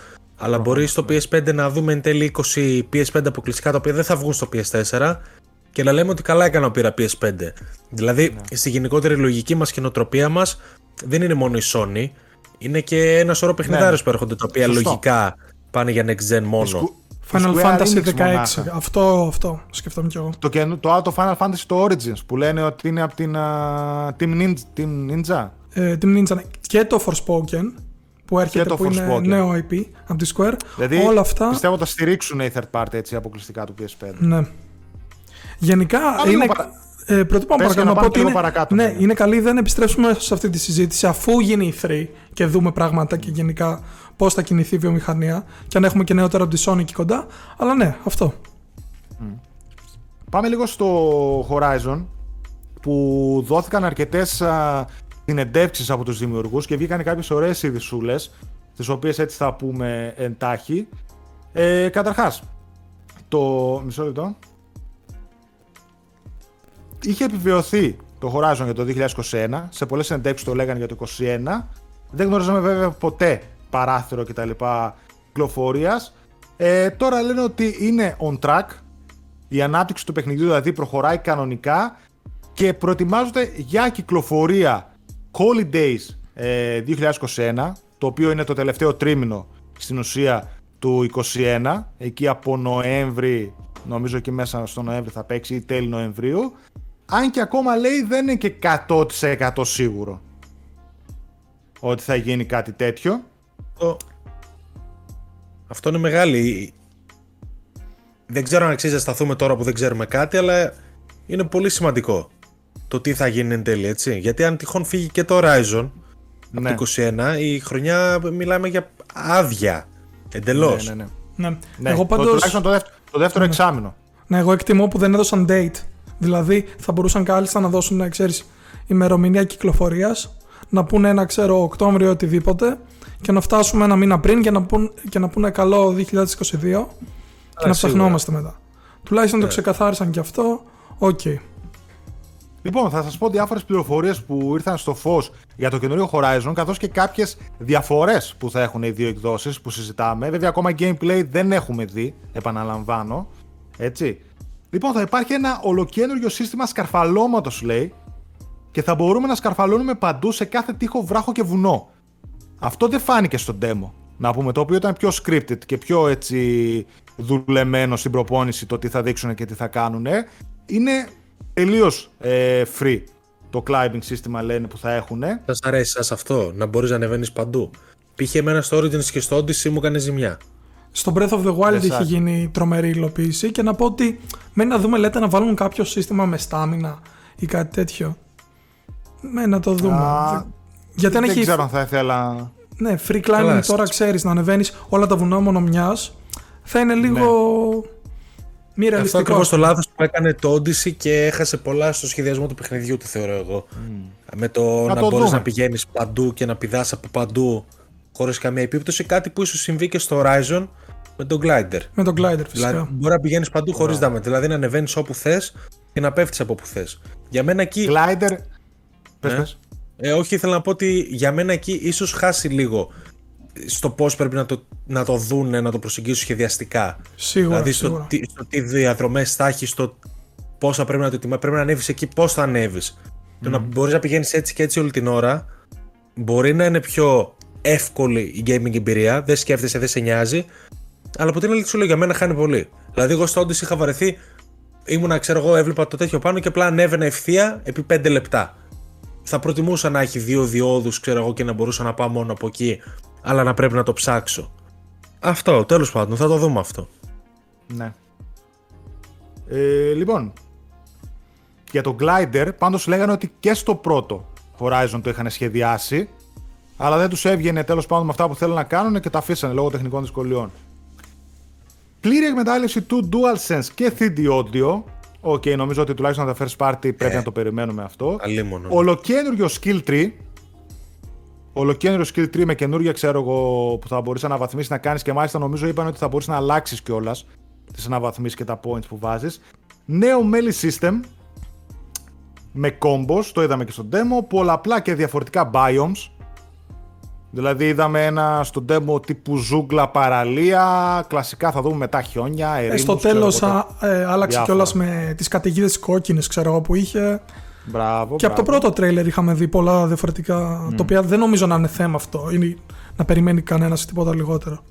Αλλά μπορεί στο PS5 να δούμε εν τέλει 20 PS5 αποκλειστικά τα οποία δεν θα βγουν στο PS4 και να λέμε ότι καλά έκανα που πήρα PS5. Δηλαδή, στη γενικότερη λογική μας και νοοτροπία μας δεν είναι μόνο η Sony, είναι και ένα σωρό παιχνιδάρες που έρχονται τα οποία Σωστό. λογικά πάνε για next gen μόνο. Final Square Fantasy Enix 16. μονάχα. Αυτό, αυτό σκεφτόμαι κι εγώ. Το, καινού- το άλλο το Final Fantasy το Origins που λένε ότι είναι από την α, Team, Ninja, Team Ninja. Ε, Team Ninja ναι. και το Forspoken που έρχεται το που είναι Forspoken. νέο IP από τη Square. Δηλαδή όλα αυτά. πιστεύω θα στηρίξουν οι third party έτσι αποκλειστικά του PS5. Ναι. Γενικά λίγο είναι. παρα- Ε, πρωτού πάμε Πες για παρακάτω, να να πάμε πω ότι λίγο είναι, παρακάτω, ναι, ναι. είναι καλή δεν επιστρέψουμε σε αυτή τη συζήτηση αφού γίνει η 3 και δούμε πράγματα και γενικά πώς θα κινηθεί η βιομηχανία και αν έχουμε και νεότερα από τη Sony εκεί κοντά. Αλλά ναι, αυτό. Πάμε λίγο στο Horizon που δόθηκαν αρκετές α, συνεντεύξεις από τους δημιουργούς και βγήκαν κάποιες ωραίες ειδησούλες τις οποίες έτσι θα πούμε εντάχει. Ε, καταρχάς, το μισό λεπτό. Είχε επιβεβαιωθεί το Horizon για το 2021, σε πολλές συνεντεύξεις το λέγανε για το 2021. Δεν γνωρίζαμε βέβαια ποτέ παράθυρο κτλ. κυκλοφορίας. Ε, τώρα λένε ότι είναι on track, η ανάπτυξη του παιχνιδιού δηλαδή προχωράει κανονικά και προετοιμάζονται για κυκλοφορία Holidays ε, 2021, το οποίο είναι το τελευταίο τρίμηνο στην ουσία του 2021, εκεί από Νοέμβρη, νομίζω εκεί μέσα στο Νοέμβρη θα παίξει ή τέλη Νοεμβρίου, αν και ακόμα λέει δεν είναι και 100% σίγουρο ότι θα γίνει κάτι τέτοιο. Αυτό, αυτό είναι μεγάλη. Δεν ξέρω αν αξίζει να σταθούμε τώρα που δεν ξέρουμε κάτι, αλλά είναι πολύ σημαντικό το τι θα γίνει εν τέλει, έτσι. Γιατί αν τυχόν φύγει και το Horizon Ναι. από το 21, η χρονιά μιλάμε για άδεια. Εντελώς. Ναι, ναι, ναι. Ναι. Ναι, Εγώ το, πάντως, τουλάχιστον το δεύτερο, το δεύτερο εξάμηνο. ναι, εγώ εκτιμώ που δεν έδωσαν date. Δηλαδή θα μπορούσαν κάλλιστα να δώσουν, ξέρεις, ημερομηνία κυκλοφορίας, να πούνε ένα, ξέρω, Οκτώβριο οτιδήποτε και να φτάσουμε ένα μήνα πριν και να, πούν, και να πούνε καλό 2022 και να σίγουρα. ψαχνόμαστε μετά. Τουλάχιστον Ναι. το ξεκαθάρισαν και αυτό. Οκ. Λοιπόν, θα σας πω διάφορες πληροφορίες που ήρθαν στο φως για το καινούριο Horizon, καθώς και κάποιες διαφορές που θα έχουν οι δύο εκδόσεις που συζητάμε. Βέβαια, ακόμα gameplay δεν έχουμε δει, επαναλαμβάνω. Έτσι. Λοιπόν, θα υπάρχει ένα ολοκένουργιο σύστημα σκαρφαλώματος, λέει, και θα μπορούμε να σκαρφαλώνουμε παντού σε κάθε τείχο, βράχο και βουνό. Αυτό δεν φάνηκε στο demo. Να πούμε το οποίο ήταν πιο scripted και πιο έτσι δουλεμένο στην προπόνηση το τι θα δείξουν και τι θα κάνουν. Είναι τελείως ε, free το climbing σύστημα λένε που θα έχουν. Σας αρέσει σας αυτό, να μπορείς να ανεβαίνεις παντού. Π.χ. εμένα στο Origins και στο Odyssey μου έκανε ζημιά. Στο Breath of the Wild Εσάς. είχε γίνει τρομερή υλοποίηση και να πω ότι μένει να δούμε λέτε να βάλουν κάποιο σύστημα με στάμινα ή κάτι τέτοιο. Ναι, να το δούμε. Α, Δεν- Γιατί αν δεν έχει ξέρω αν θα ήθελα. ναι, free climbing Καλά, τώρα στις- ξέρεις να ανεβαίνεις όλα τα βουνά μόνο μιας θα είναι λίγο μη Αυτό ρεαλιστικό. ακριβώς το λάθος που έκανε το Odyssey και έχασε πολλά στο σχεδιασμό του παιχνιδιού του, θεωρώ εγώ. Με το Να να, το μπορείς δούμε. να πηγαίνεις παντού και να πηδάς από παντού χωρίς καμία επίπτωση. Κάτι που ίσως συμβεί και στο Horizon με τον Glider. Με τον glider φυσικά. Δηλαδή, μπορεί να πηγαίνεις παντού χωρίς δάμε. Δηλαδή να ανεβαίνεις όπου θες και να πέφτεις από όπου θες. Για μένα εκεί. Glider. Πες, Ναι. πες. Ε, όχι, ήθελα να πω ότι για μένα εκεί ίσως χάσει λίγο στο πώς πρέπει να το, να το δούνε, να το προσεγγίσουν σχεδιαστικά. Σίγουρα, δηλαδή σίγουρα. στο τι, στο τι διαδρομές θα έχεις, στο πόσα πρέπει να το ετοιμάσει. Πρέπει να ανέβεις εκεί, πώς θα ανέβεις. Το να μπορείς να πηγαίνεις έτσι και έτσι όλη την ώρα μπορεί να είναι πιο εύκολη η gaming εμπειρία. Δεν σκέφτεσαι, δεν σε νοιάζει. Αλλά από την άλλη, σου λέω για μένα χάνει πολύ. Δηλαδή, εγώ στο Odyssey είχα βαρεθεί. Ήμουνα, ξέρω εγώ, έβλεπα το τέτοιο πάνω και απλά ανέβαινα ευθεία επί 5 λεπτά. Θα προτιμούσα να έχει δύο διόδους, ξέρω εγώ, και να μπορούσα να πάω μόνο από εκεί, αλλά να πρέπει να το ψάξω. Αυτό, τέλος πάντων, θα το δούμε αυτό. Ναι. Ε, λοιπόν, για το Glider, πάντως λέγανε ότι και στο πρώτο Horizon το είχαν σχεδιάσει, αλλά δεν τους έβγαινε τέλος πάντων με αυτά που θέλουν να κάνουν και τα αφήσανε λόγω τεχνικών δυσκολιών. Πλήρη εκμετάλλευση του DualSense και 3D Audio. Οκ, νομίζω ότι τουλάχιστον τα first party πρέπει να το περιμένουμε αυτό. Αλίμονο. Ολοκαίνουργιο skill tree. Ολοκαίνουργιο skill tree με καινούργια ξέρω εγώ που θα μπορείς να αναβαθμίσεις να κάνεις και μάλιστα νομίζω είπαν ότι θα μπορείς να αλλάξεις κιόλας τις αναβαθμίσεις και τα points που βάζεις. Νέο melee system με combos, το είδαμε και στο demo. Πολλαπλά και διαφορετικά biomes. Δηλαδή είδαμε ένα στο demo τύπου ζούγκλα παραλία, κλασικά θα δούμε μετά χιόνια, ερήμους, Ε, στο ξέρω τέλος εγώ, α, ε, άλλαξε διάφορα. κιόλας με τις καταιγίδες κόκκινες ξέρω εγώ που είχε. Μπράβο, Και από το μπράβο. πρώτο τρέιλερ είχαμε δει πολλά διαφορετικά, Mm. το οποία δεν νομίζω να είναι θέμα αυτό, ή να περιμένει κανένας τίποτα λιγότερο.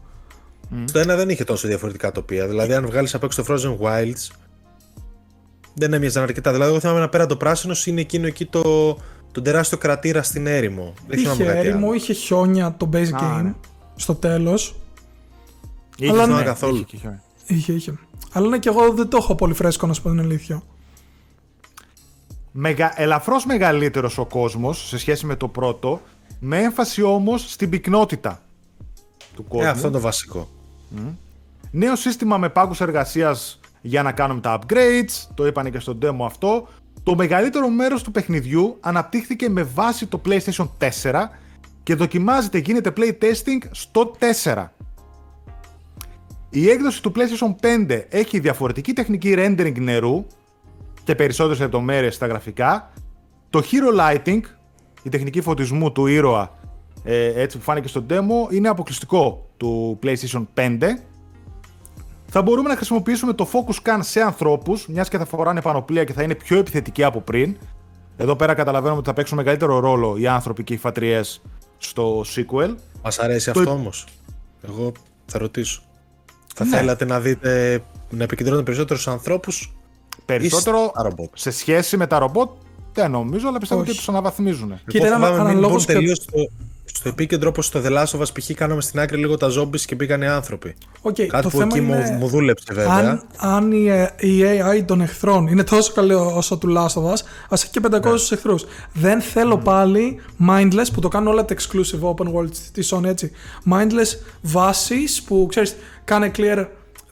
Στο ένα δεν είχε τόσο διαφορετικά τοπία. Δηλαδή, αν βγάλεις απ' έξω το Frozen Wilds, δεν έμοιαζαν αρκετά. Δηλαδή, εγώ θυμάμαι να πέρα το πράσινο είναι εκείνο εκεί το, τον τεράστιο κρατήρα στην έρημο. Δεν θυμάμαι Είχε κάτι έρημο, άλλο. είχε χιόνια το base Α, game ναι. στο τέλος. Είχε, Αλλά ναι, ναι. καθόλου. είχε και χιόνια. Είχε, είχε. Αλλά ναι, και εγώ δεν το έχω πολύ φρέσκο να σου πω την αλήθεια. Μεγα, ελαφρώς μεγαλύτερος ο κόσμος σε σχέση με το πρώτο, με έμφαση όμως στην πυκνότητα του κόσμου. Ε, αυτό είναι το βασικό. Νέο σύστημα με πάγκους εργασίας για να κάνουμε τα upgrades, το είπανε και στο demo αυτό. Το μεγαλύτερο μέρος του παιχνιδιού αναπτύχθηκε με βάση το PlayStation 4 και δοκιμάζεται, γίνεται playtesting στο 4. Η έκδοση του PlayStation 5 έχει διαφορετική τεχνική rendering νερού και περισσότερες λεπτομέρειες στα γραφικά. Το Hero Lighting, η τεχνική φωτισμού του ήρωα, ε, έτσι που φάνηκε στο demo, είναι αποκλειστικό του PlayStation 5. Θα μπορούμε να χρησιμοποιήσουμε το Focus Scan σε ανθρώπους, μιας και θα φοράνε πανοπλία και θα είναι πιο επιθετικοί από πριν. Εδώ πέρα καταλαβαίνουμε ότι θα παίξουν μεγαλύτερο ρόλο οι άνθρωποι και οι φατριές στο sequel. Μας αρέσει Το- αυτό όμως. Εγώ θα ρωτήσω. Θα Ναι. θέλατε να δείτε να επικεντρώνετε περισσότερου ανθρώπους Περισσότερο τα ρομπότ. σε σχέση με τα ρομπότ δεν νομίζω, αλλά πιστεύω Όχι. ότι τους αναβαθμίζουν. Κοίτα, Εγώ ένα φοβάμαι μην αναλόγως μπουν και- τελείως στο, στο επίκεντρο όπως στο The Last of Us π.χ. κάναμε στην άκρη λίγο τα zombies και μπήκαν οι άνθρωποι. Οκ, Κάτι το που θέμα εκεί μου, είναι μου δούλεψε βέβαια. αν, αν η, ε, η AI των εχθρών είναι τόσο καλή όσο του Last of Us, ας έχει και 500 εχθρούς. Δεν θέλω πάλι mindless που το κάνουν όλα τα exclusive open world της Sony έτσι. Mindless βάσεις που ξέρεις κάνε clear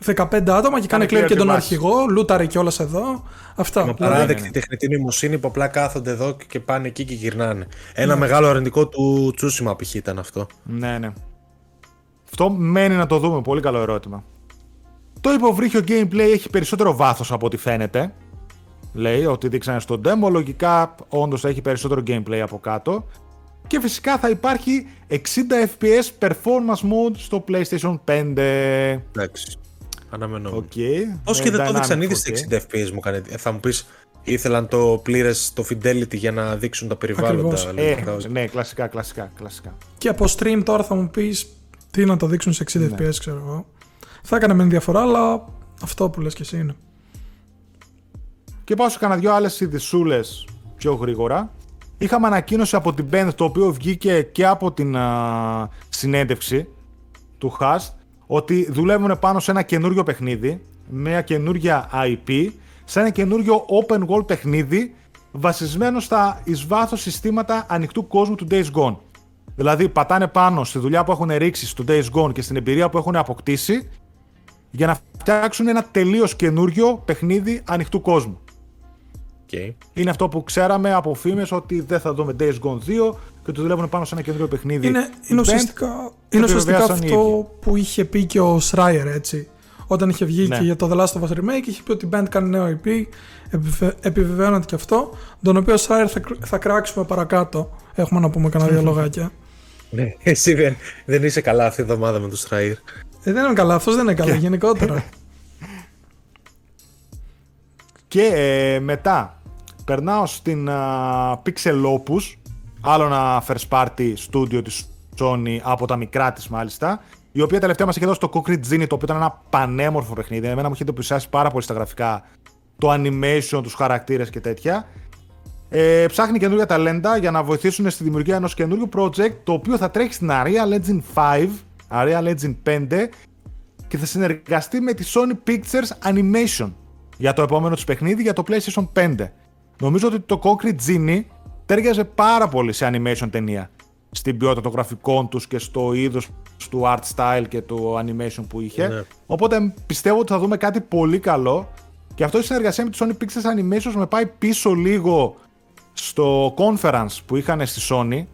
15 άτομα και κάνε Κάνε clear clear και τη τον βάση. αρχηγό, λούταρε κιόλας εδώ. Αυτά. Με Δηλαδή, παράδεκτη τεχνητή νοημοσύνη που απλά κάθονται εδώ και πάνε εκεί και γυρνάνε. Ένα μεγάλο αρνητικό του Τσούσιμα π.χ. ήταν αυτό. Ναι, ναι. Αυτό μένει να το δούμε. Πολύ καλό ερώτημα. Το υποβρύχιο gameplay έχει περισσότερο βάθος από ό,τι φαίνεται. Λέει ότι δείξανε στο demo. Λογικά όντως θα έχει περισσότερο gameplay από κάτω. Και φυσικά θα υπάρχει 60 FPS performance mode στο PlayStation 5. Εντάξει. Αναμενόμενο. Οκ. Όσο Ε, και δεν το dynamic έδειξαν ήδη 4K. στα 60 FPS μου κάνει. ε, Θα μου πεις, ήθελαν το πλήρες το fidelity για να δείξουν τα περιβάλλοντα. Ακριβώς. λίγο, Ε, κατάλαβες. ναι, κλασικά, κλασικά, κλασικά. Και από stream τώρα θα μου πεις τι να το δείξουν σε 60 Ναι. FPS ξέρω εγώ. Θα έκανε με διαφορά αλλά αυτό που λες και εσύ είναι. Και πάω σε κανένα δυο άλλες ειδησούλες πιο γρήγορα. Είχαμε ανακοίνωση από την Band το οποίο βγήκε και από την α, συνέντευξη του Hast ότι δουλεύουν πάνω σε ένα καινούριο παιχνίδι, μια καινούργια IP, σε ένα καινούριο open world παιχνίδι βασισμένο στα εις βάθος συστήματα ανοιχτού κόσμου του Days Gone. Δηλαδή πατάνε πάνω στη δουλειά που έχουν ρίξει στο Days Gone και στην εμπειρία που έχουν αποκτήσει για να φτιάξουν ένα τελείως καινούριο παιχνίδι ανοιχτού κόσμου. Οκ. Είναι αυτό που ξέραμε από φήμες ότι δεν θα δούμε Days Gone 2 και ότι δουλεύουν πάνω σε ένα καινούριο παιχνίδι. Είναι, Η είναι Bend ουσιαστικά, είναι ουσιαστικά επιβεβαίωσαν οι ίδιοι. αυτό που είχε πει και ο Schreier έτσι. Όταν είχε βγει Ναι. και για το The Last of Us Remake, είχε πει ότι η Bend κάνει νέο IP, επιβε- επιβεβαιώνεται και αυτό, τον οποίο Schreier θα, κρ- θα κράξουμε παρακάτω. Έχουμε να πούμε κανένα δύο λογάκια. Ναι, εσύ δεν, δεν είσαι καλά αυτή τη εβδομάδα με του Στραήρ. Ε, δεν είναι καλά, αυτός δεν είναι καλά γενικότερα. Και ε, μετά περνάω στην α, Pixel Opus, άλλο ένα first party studio της Sony από τα μικρά της μάλιστα, η οποία τελευταία μας είχε δώσει το Concrete Genie, το οποίο ήταν ένα πανέμορφο παιχνίδι. Εμένα μου είχε εντυπωσιάσει πάρα πολύ στα γραφικά, το animation, τους χαρακτήρες και τέτοια. Ε, ψάχνει καινούργια ταλέντα για να βοηθήσουν στη δημιουργία ενός καινούριου project, το οποίο θα τρέχει στην Unreal Engine 5, Unreal Engine 5 και θα συνεργαστεί με τη Sony Pictures Animation για το επόμενο του παιχνίδι για το PlayStation 5. Νομίζω ότι το Concrete Genie τέριαζε πάρα πολύ σε animation ταινία. Στην ποιότητα των γραφικών τους και στο είδος του art style και του animation που είχε. Ναι. Οπότε πιστεύω ότι θα δούμε κάτι πολύ καλό. Και αυτό η συνεργασία με τη Sony Pictures Animations με πάει πίσω λίγο στο conference που είχαν στη Sony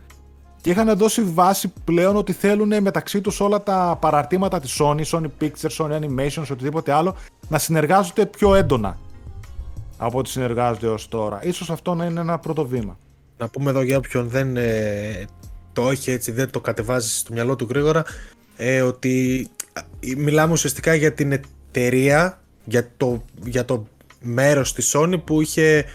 και είχαν δώσει βάση πλέον ότι θέλουν μεταξύ τους όλα τα παραρτήματα της Sony, Sony Pictures, Sony Animations, οτιδήποτε άλλο, να συνεργάζονται πιο έντονα από ό,τι συνεργάζονται ως τώρα. Ίσως αυτό να είναι ένα πρώτο βήμα. Να πούμε εδώ για όποιον δεν ε, το έχει έτσι, δεν το κατεβάζει στο μυαλό του γρήγορα, ε, ότι ε, μιλάμε ουσιαστικά για την εταιρεία, για το, για το μέρος της Sony που είχε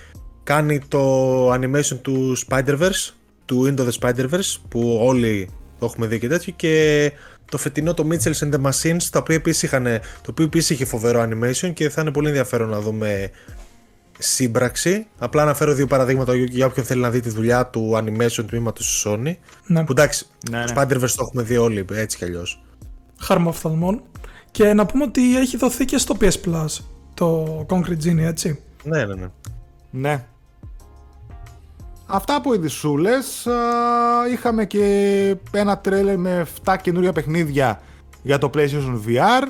κάνει το animation του Spider-Verse, του Into the Spider-Verse, που όλοι το έχουμε δει και τέτοιο, και το φετινό το Mitchells and the Machines, το οποίο επίσης, είχαν, το οποίο επίσης είχε φοβερό animation και θα είναι πολύ ενδιαφέρον να δούμε σύμπραξη. Απλά αναφέρω δύο παραδείγματα για όποιον θέλει να δει τη δουλειά του animation τμήματος της Sony. Ναι. Που εντάξει, ναι, ναι. Spider-Verse το έχουμε δει όλοι έτσι κι αλλιώς. Χάρμα οφθαλμών. Και να πούμε ότι έχει δοθεί και στο PS Plus το Concrete Genie, έτσι. Ναι, ναι, ναι. Ναι. Αυτά από ειδισούλες. Είχαμε και ένα τρέλερ με 7 καινούρια παιχνίδια για το PlayStation VR.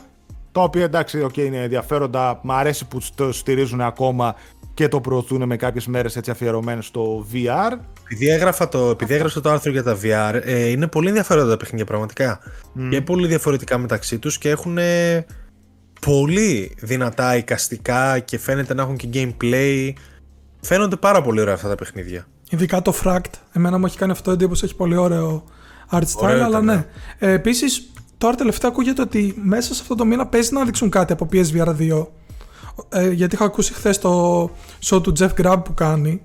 Τα οποία εντάξει, okay, είναι ενδιαφέροντα. Μ' αρέσει που το στηρίζουν ακόμα και το προωθούν με κάποιες μέρες έτσι αφιερωμένες στο VR. Επειδή έγραφα το, επειδή έγραψα το άρθρο για τα VR, ε, είναι πολύ ενδιαφέροντα τα παιχνίδια πραγματικά. Mm. Και πολύ διαφορετικά μεταξύ τους και έχουν πολύ δυνατά εικαστικά και φαίνεται να έχουν και gameplay. Φαίνονται πάρα πολύ ωραία αυτά τα παιχνίδια. Ειδικά το Fract. Εμένα μου έχει κάνει αυτό εντύπωση, έχει πολύ ωραίο art style, αλλά ναι. ναι. Ε, Επίσης, τώρα τελευταία ακούγεται ότι μέσα σε αυτό το μήνα παίζει να δείξουν κάτι από PSVR 2 ε, γιατί είχα ακούσει χθες το show του Jeff Grubb που κάνει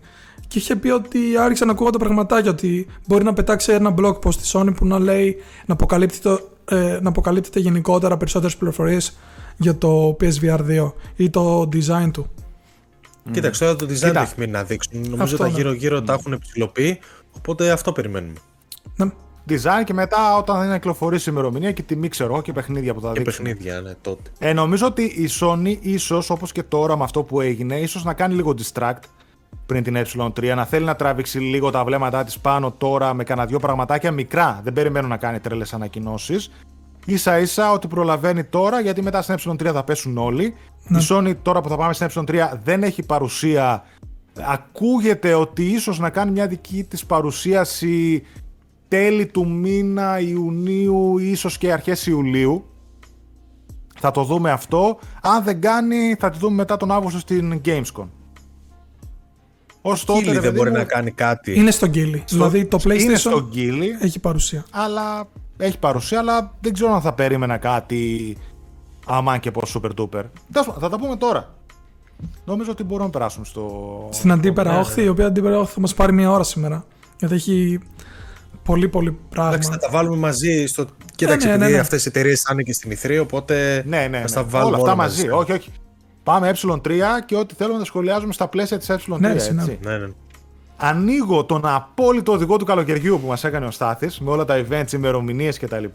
και είχε πει ότι άρχισε να ακούγονται πραγματάκια ότι μπορεί να πετάξει ένα blog post στη Sony που να λέει να, αποκαλύπτει το, ε, να αποκαλύπτεται γενικότερα περισσότερες πληροφορίες για το PSVR 2 ή το design του. Κοίταξε, τώρα το design δεν έχει μείνει να δείξουν. Νομίζω τα γύρω-γύρω τα έχουν ψηλοποιεί, οπότε αυτό περιμένουμε. Ναι design και μετά όταν θα είναι κυκλοφορήσει η ημερομηνία και τιμή ξέρω και παιχνίδια που θα δείξουν. Και παιχνίδια, ναι, τότε. Ε, νομίζω ότι η Sony ίσως όπως και τώρα με αυτό που έγινε, ίσως να κάνει λίγο distract πριν την ε3, να θέλει να τραβήξει λίγο τα βλέμματά της πάνω τώρα με κανένα δυο πραγματάκια μικρά. Δεν περιμένω να κάνει τρελέ ανακοινώσεις. σα ίσα ότι προλαβαίνει τώρα γιατί μετά στην ε3 θα πέσουν όλοι. Ναι. Η Sony τώρα που θα πάμε στην ε3 δεν έχει παρουσία. Ακούγεται ότι ίσως να κάνει μια δική της παρουσίαση τέλη του μήνα Ιουνίου, ίσως και αρχές Ιουλίου. Θα το δούμε αυτό. Αν δεν κάνει, θα τη δούμε μετά τον Αύγουστο στην Gamescom. Ως τότε, δεν μπορεί να κάνει κάτι. Είναι στο Γκίλι. Δηλαδή το PlayStation είναι στο Γκίλι, έχει παρουσία. Αλλά έχει παρουσία, αλλά δεν ξέρω αν θα περίμενα κάτι αμάν και πως super duper. Θα τα πούμε τώρα. Νομίζω ότι μπορούμε να περάσουμε στο. Στην αντίπερα όχθη, η οποία αντίπερα όχθη θα μας πάρει μία ώρα σήμερα. Γιατί έχει πολύ πολύ πράγμα. Εντάξει, θα τα βάλουμε μαζί στο. Κοίταξε, ναι, ναι, επειδή ναι, αυτές οι εταιρείες θα είναι και στην Ιθρή, οπότε. Ναι, ναι. Θα τα βάλουμε όλα αυτά μαζί. Όχι, όχι. Πάμε ε3 και ό,τι θέλουμε να σχολιάζουμε στα πλαίσια της ε3. Ναι, έτσι. Ναι, ναι. Ανοίγω τον απόλυτο οδηγό του καλοκαιριού που μας έκανε ο Στάθης με όλα τα events, ημερομηνίες κτλ.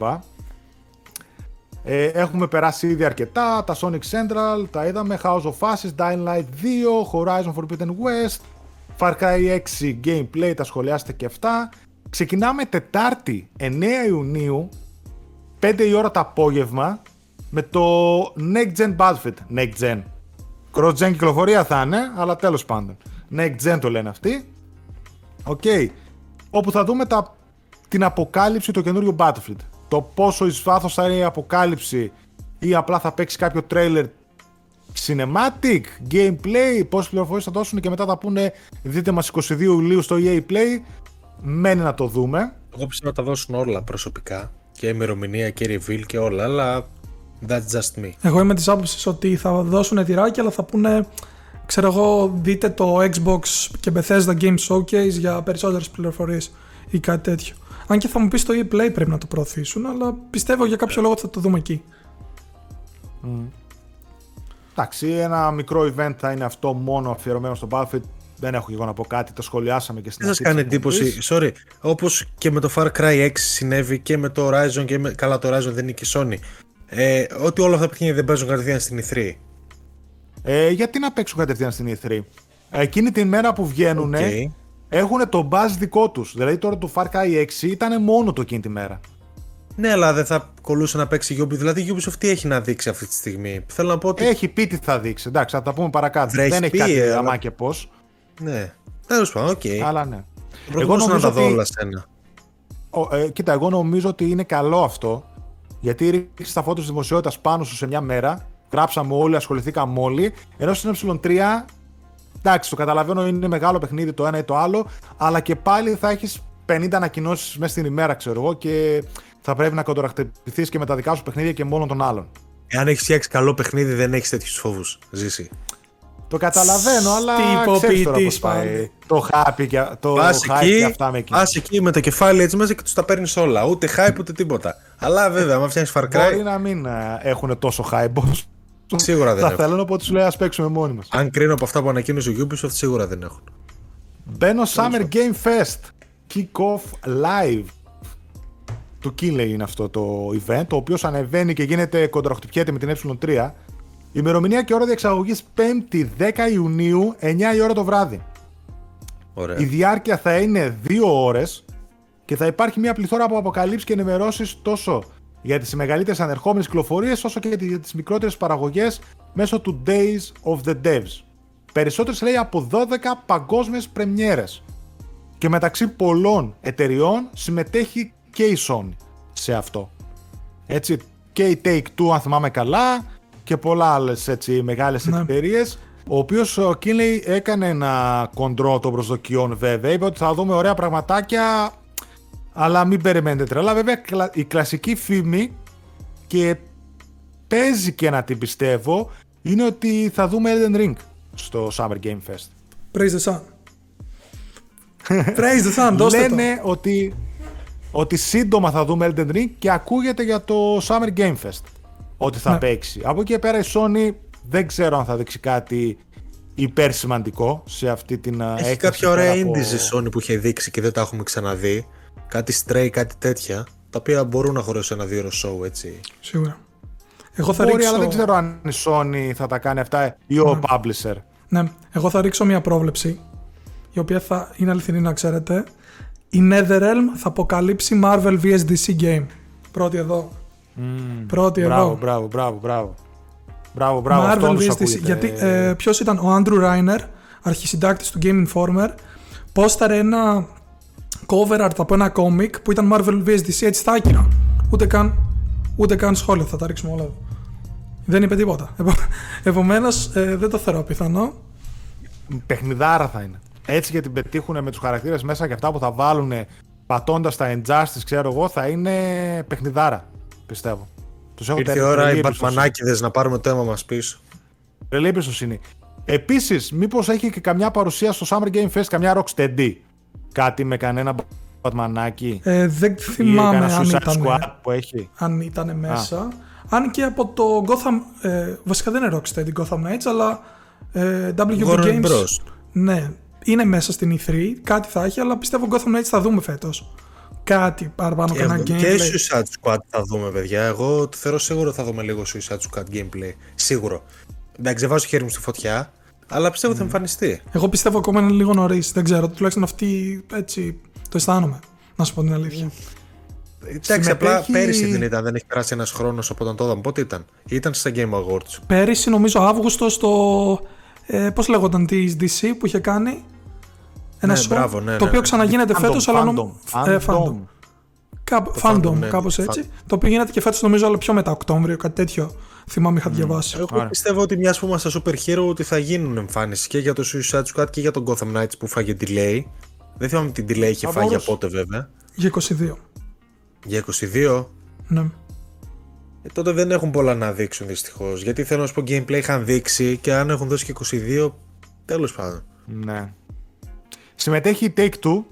Ε, έχουμε περάσει ήδη αρκετά, τα Sonic Central, τα είδαμε, House of Ashes, Dying Light 2, Horizon Forbidden West, Far Cry 6 gameplay, τα σχολιάστε και αυτά. Ξεκινάμε Τετάρτη 9 Ιουνίου 5 η ώρα το απόγευμα με το Next Gen Battlefield. Next Gen. Cross Gen κυκλοφορία θα είναι, αλλά τέλος πάντων. Next Gen το λένε αυτοί. OK. Okay. Όπου θα δούμε τα, την αποκάλυψη του καινούριου Battlefield. Το πόσο εις βάθος θα είναι η αποκάλυψη ή απλά θα παίξει κάποιο trailer cinematic, gameplay, πόσες πληροφορίες θα δώσουν και μετά θα πούνε δείτε μας 22 Ιουλίου στο EA Play Μένει να το δούμε. Εγώ πιστεύω να τα δώσουν όλα προσωπικά. Και ημερομηνία και reveal και όλα, αλλά that's just me. Εγώ είμαι της άποψης ότι θα δώσουν τυράκι, αλλά θα πούνε, ξέρω εγώ, δείτε το Xbox και Bethesda Game Showcase για περισσότερες πληροφορίες ή κάτι τέτοιο. Αν και θα μου πεις το e-play πρέπει να το προωθήσουν, αλλά πιστεύω για κάποιο λόγο θα το δούμε εκεί. Mm. Εντάξει, ένα μικρό event θα είναι αυτό μόνο αφιερωμένο στο Battlefield δεν έχω και εγώ να πω κάτι, το σχολιάσαμε και στην αρχή. Δεν σα κάνει εντύπωση, sorry, όπως και με το Far Cry 6 συνέβη και με το Horizon και με, καλά το Horizon δεν είναι και Sony. Ε, ότι όλα αυτά τα παιχνίδια δεν παίζουν κατευθείαν στην E3. Ε, γιατί να παίξουν κατευθείαν στην E3. Εκείνη την μέρα που βγαίνουν okay. έχουν το buzz δικό τους. Δηλαδή τώρα το Far Cry 6 ήταν μόνο το εκείνη τη μέρα. Ναι, αλλά δεν θα κολούσε να παίξει η Ubisoft. Δηλαδή η Ubisoft τι έχει να δείξει αυτή τη στιγμή; Θέλω να πω ότι. Έχει πει τι θα δείξει. Εντάξει, θα τα πούμε παρακάτω. δεν έχει κάτι ε, αλλά... και πώς. Ναι. Τέλος πάντων, OK. Okay. Αλλά ναι. Εγώ νομίζω να τα δω όλα σένα. ε, κοίτα, εγώ νομίζω ότι είναι καλό αυτό. Γιατί ρίξει τα φώτα της δημοσιότητας πάνω σου σε μια μέρα. Γράψαμε όλοι, ασχοληθήκαμε όλοι. Ενώ στην E3, εντάξει, το καταλαβαίνω είναι μεγάλο παιχνίδι το ένα ή το άλλο. Αλλά και πάλι θα έχεις 50 ανακοινώσεις μέσα στην ημέρα, ξέρω εγώ, και θα πρέπει να κοντοραχτυπηθεί και με τα δικά σου παιχνίδια και μόνο των άλλων. Εάν έχεις φτιάξει καλό παιχνίδι, δεν έχεις τέτοιους φόβους. Ζήσει. Το καταλαβαίνω, αλλά Τι ξέρεις τώρα υποποιητής πώς πάει. πάλι. Το happy και, το Πας hype και εκεί, αυτά με εκεί. πας εκεί με το κεφάλι έτσι μέσα και τους τα παίρνεις όλα. Ούτε hype ούτε τίποτα. Αλλά βέβαια, άμα φτιάχνεις Far Μπορεί Cry, να μην ε, έχουν τόσο hype όπως σίγουρα δεν θα έχουν. θέλουν, οπότε σου λέει ας παίξουμε μόνοι μας. Αν κρίνω από αυτά που ανακοίνωσε ο Ubisoft, σίγουρα δεν έχουν. Μπαίνω Summer Game Fest. Kick off live. Του Kinley είναι αυτό το event, το οποίο ανεβαίνει και γίνεται κοντροχτυπιέται με την ε3. Ημερομηνία και ώρα διεξαγωγής 5η 10 Ιουνίου, 9 η ώρα το βράδυ. Ωραία. Η διάρκεια θα είναι 2 ώρες και θα υπάρχει μια πληθώρα από αποκαλύψεις και ενημερώσεις τόσο για τις μεγαλύτερες ανερχόμενες κυκλοφορίες όσο και για τις μικρότερες παραγωγές μέσω του Days of the Devs. Περισσότερες λέει από 12 παγκόσμιες πρεμιέρες. Και μεταξύ πολλών εταιριών συμμετέχει και η Sony σε αυτό. Έτσι, και η Take-Two αν θυμάμαι καλά και πολλά άλλες έτσι, μεγάλες Ναι. εταιρείες. Ο οποίος ο Κίνλεϊ έκανε ένα κοντρό των προσδοκιών βέβαια. Είπε ότι θα δούμε ωραία πραγματάκια, αλλά μην περιμένετε τρελά. Βέβαια κλα- η κλασική φήμη και παίζει και να την πιστεύω είναι ότι θα δούμε Elden Ring στο Summer Game Fest. Praise the sun. Praise the sun, δώστε το. Λένε ότι, ότι σύντομα θα δούμε Elden Ring και ακούγεται για το Summer Game Fest ότι θα Ναι. παίξει. Από εκεί και πέρα η Sony δεν ξέρω αν θα δείξει κάτι υπέρ σημαντικό σε αυτή την α, Έχει έκθεση κάποια ωραία πέρα από- indies η Sony που είχε δείξει και δεν τα έχουμε ξαναδεί. Κάτι stray, κάτι τέτοια. Τα οποία μπορούν να χωρέσουν ένα δύο ώρο show έτσι. Σίγουρα. Εγώ θα Μπορεί, ρίξω... αλλά δεν ξέρω αν η Sony θα τα κάνει αυτά ή ο publisher. Ναι, εγώ θα ρίξω μια πρόβλεψη, η οποία θα είναι αληθινή να ξέρετε. Η NetherRealm θα αποκαλύψει Marvel vs DC game. Πρώτη εδώ. Πρώτη Μπράβο, εδώ. μπράβο, μπράβο, μπράβο. Μπράβο, μπράβο. αυτό Marvel όντως vs DC. ακούγεται. Γιατί ε, ποιος ήταν ο Andrew Reiner, αρχισυντάκτης του Game Informer, πόσταρε ένα cover art από ένα comic που ήταν Marvel vs DC έτσι στα άκυρα. Ούτε καν, ούτε καν σχόλιο θα τα ρίξουμε όλα εδώ. Δεν είπε τίποτα. Επομένως, ε, δεν το θεωρώ πιθανό. παιχνιδάρα θα είναι. Έτσι και την πετύχουν με τους χαρακτήρες μέσα και αυτά που θα βάλουν πατώντας τα Injustice, ξέρω εγώ, θα είναι παιχνιδάρα, πιστεύω. Τους έχω Ήρθε η τρελή ώρα οι εμπιστοσύνη. Μπατμανάκηδες να πάρουμε το αίμα μας πίσω. Τρελή εμπιστοσύνη. Επίσης, μήπως έχει και καμιά παρουσία στο Summer Game Fest, καμιά Rocksteady; Κάτι με κανένα Batmanάκι; Ε, δεν ή θυμάμαι κανένα αν Suicide ήταν, Squad που έχει; αν ήταν μέσα. Αν και από το Gotham. Ε, βασικά δεν είναι Rocksteady Gotham Knights, αλλά ε, WB Warner Games. Bros. Ναι, είναι μέσα στην E3. Κάτι θα έχει, αλλά πιστεύω Gotham Knights θα δούμε φέτος. Κάτι παραπάνω Και, κανένα και gameplay. Suicide Squad θα δούμε, παιδιά. Εγώ το θεωρώ σίγουρο θα δούμε λίγο Suicide Squad gameplay. Σίγουρο. Εντάξει, δεν βάζω το χέρι μου στη φωτιά, αλλά πιστεύω θα εμφανιστεί. Εγώ πιστεύω ακόμα είναι λίγο νωρίς. Δεν ξέρω. Τουλάχιστον αυτή έτσι το αισθάνομαι. Να σου πω την αλήθεια. Εντάξει, απλά Συμμετέχει- πέρυσι δεν ήταν, δεν έχει περάσει ένας χρόνος από όταν το είδαμε. Πότε ήταν, ήταν στα Game Awards. Πέρυσι, νομίζω Αύγουστο, στο. Ε, Πώς λέγονταν τη DC που είχε κάνει; Ένα Ναι, show, μπράβο, ναι, το ναι, οποίο ναι. ξαναγίνεται Fandom, φέτος, αλλά. Fandom, νομ- ε, Fandom. Fandom. Κάπου, Το fandom, Fandom, ναι, κάπως ναι, έτσι. Το οποίο γίνεται και φέτος νομίζω, αλλά πιο μετά Οκτώβριο, κάτι τέτοιο. Θυμάμαι, είχα διαβάσει. Εγώ Ωραία. πιστεύω ότι μιας που είμαστε super hero ότι θα γίνουν εμφάνιση και για το Suicide Squad και για τον Gotham Knights που φάγε delay. Δεν θυμάμαι την delay είχε Θα φάει για μπορούσε. πότε βέβαια. Για 22. Για 22. Ναι. Ε, τότε δεν έχουν πολλά να δείξουν δυστυχώς. Γιατί θέλω να σου πω gameplay είχαν δείξει και αν έχουν δώσει και 22. Τέλος πάντων. Ναι. Συμμετέχει η Take-Two,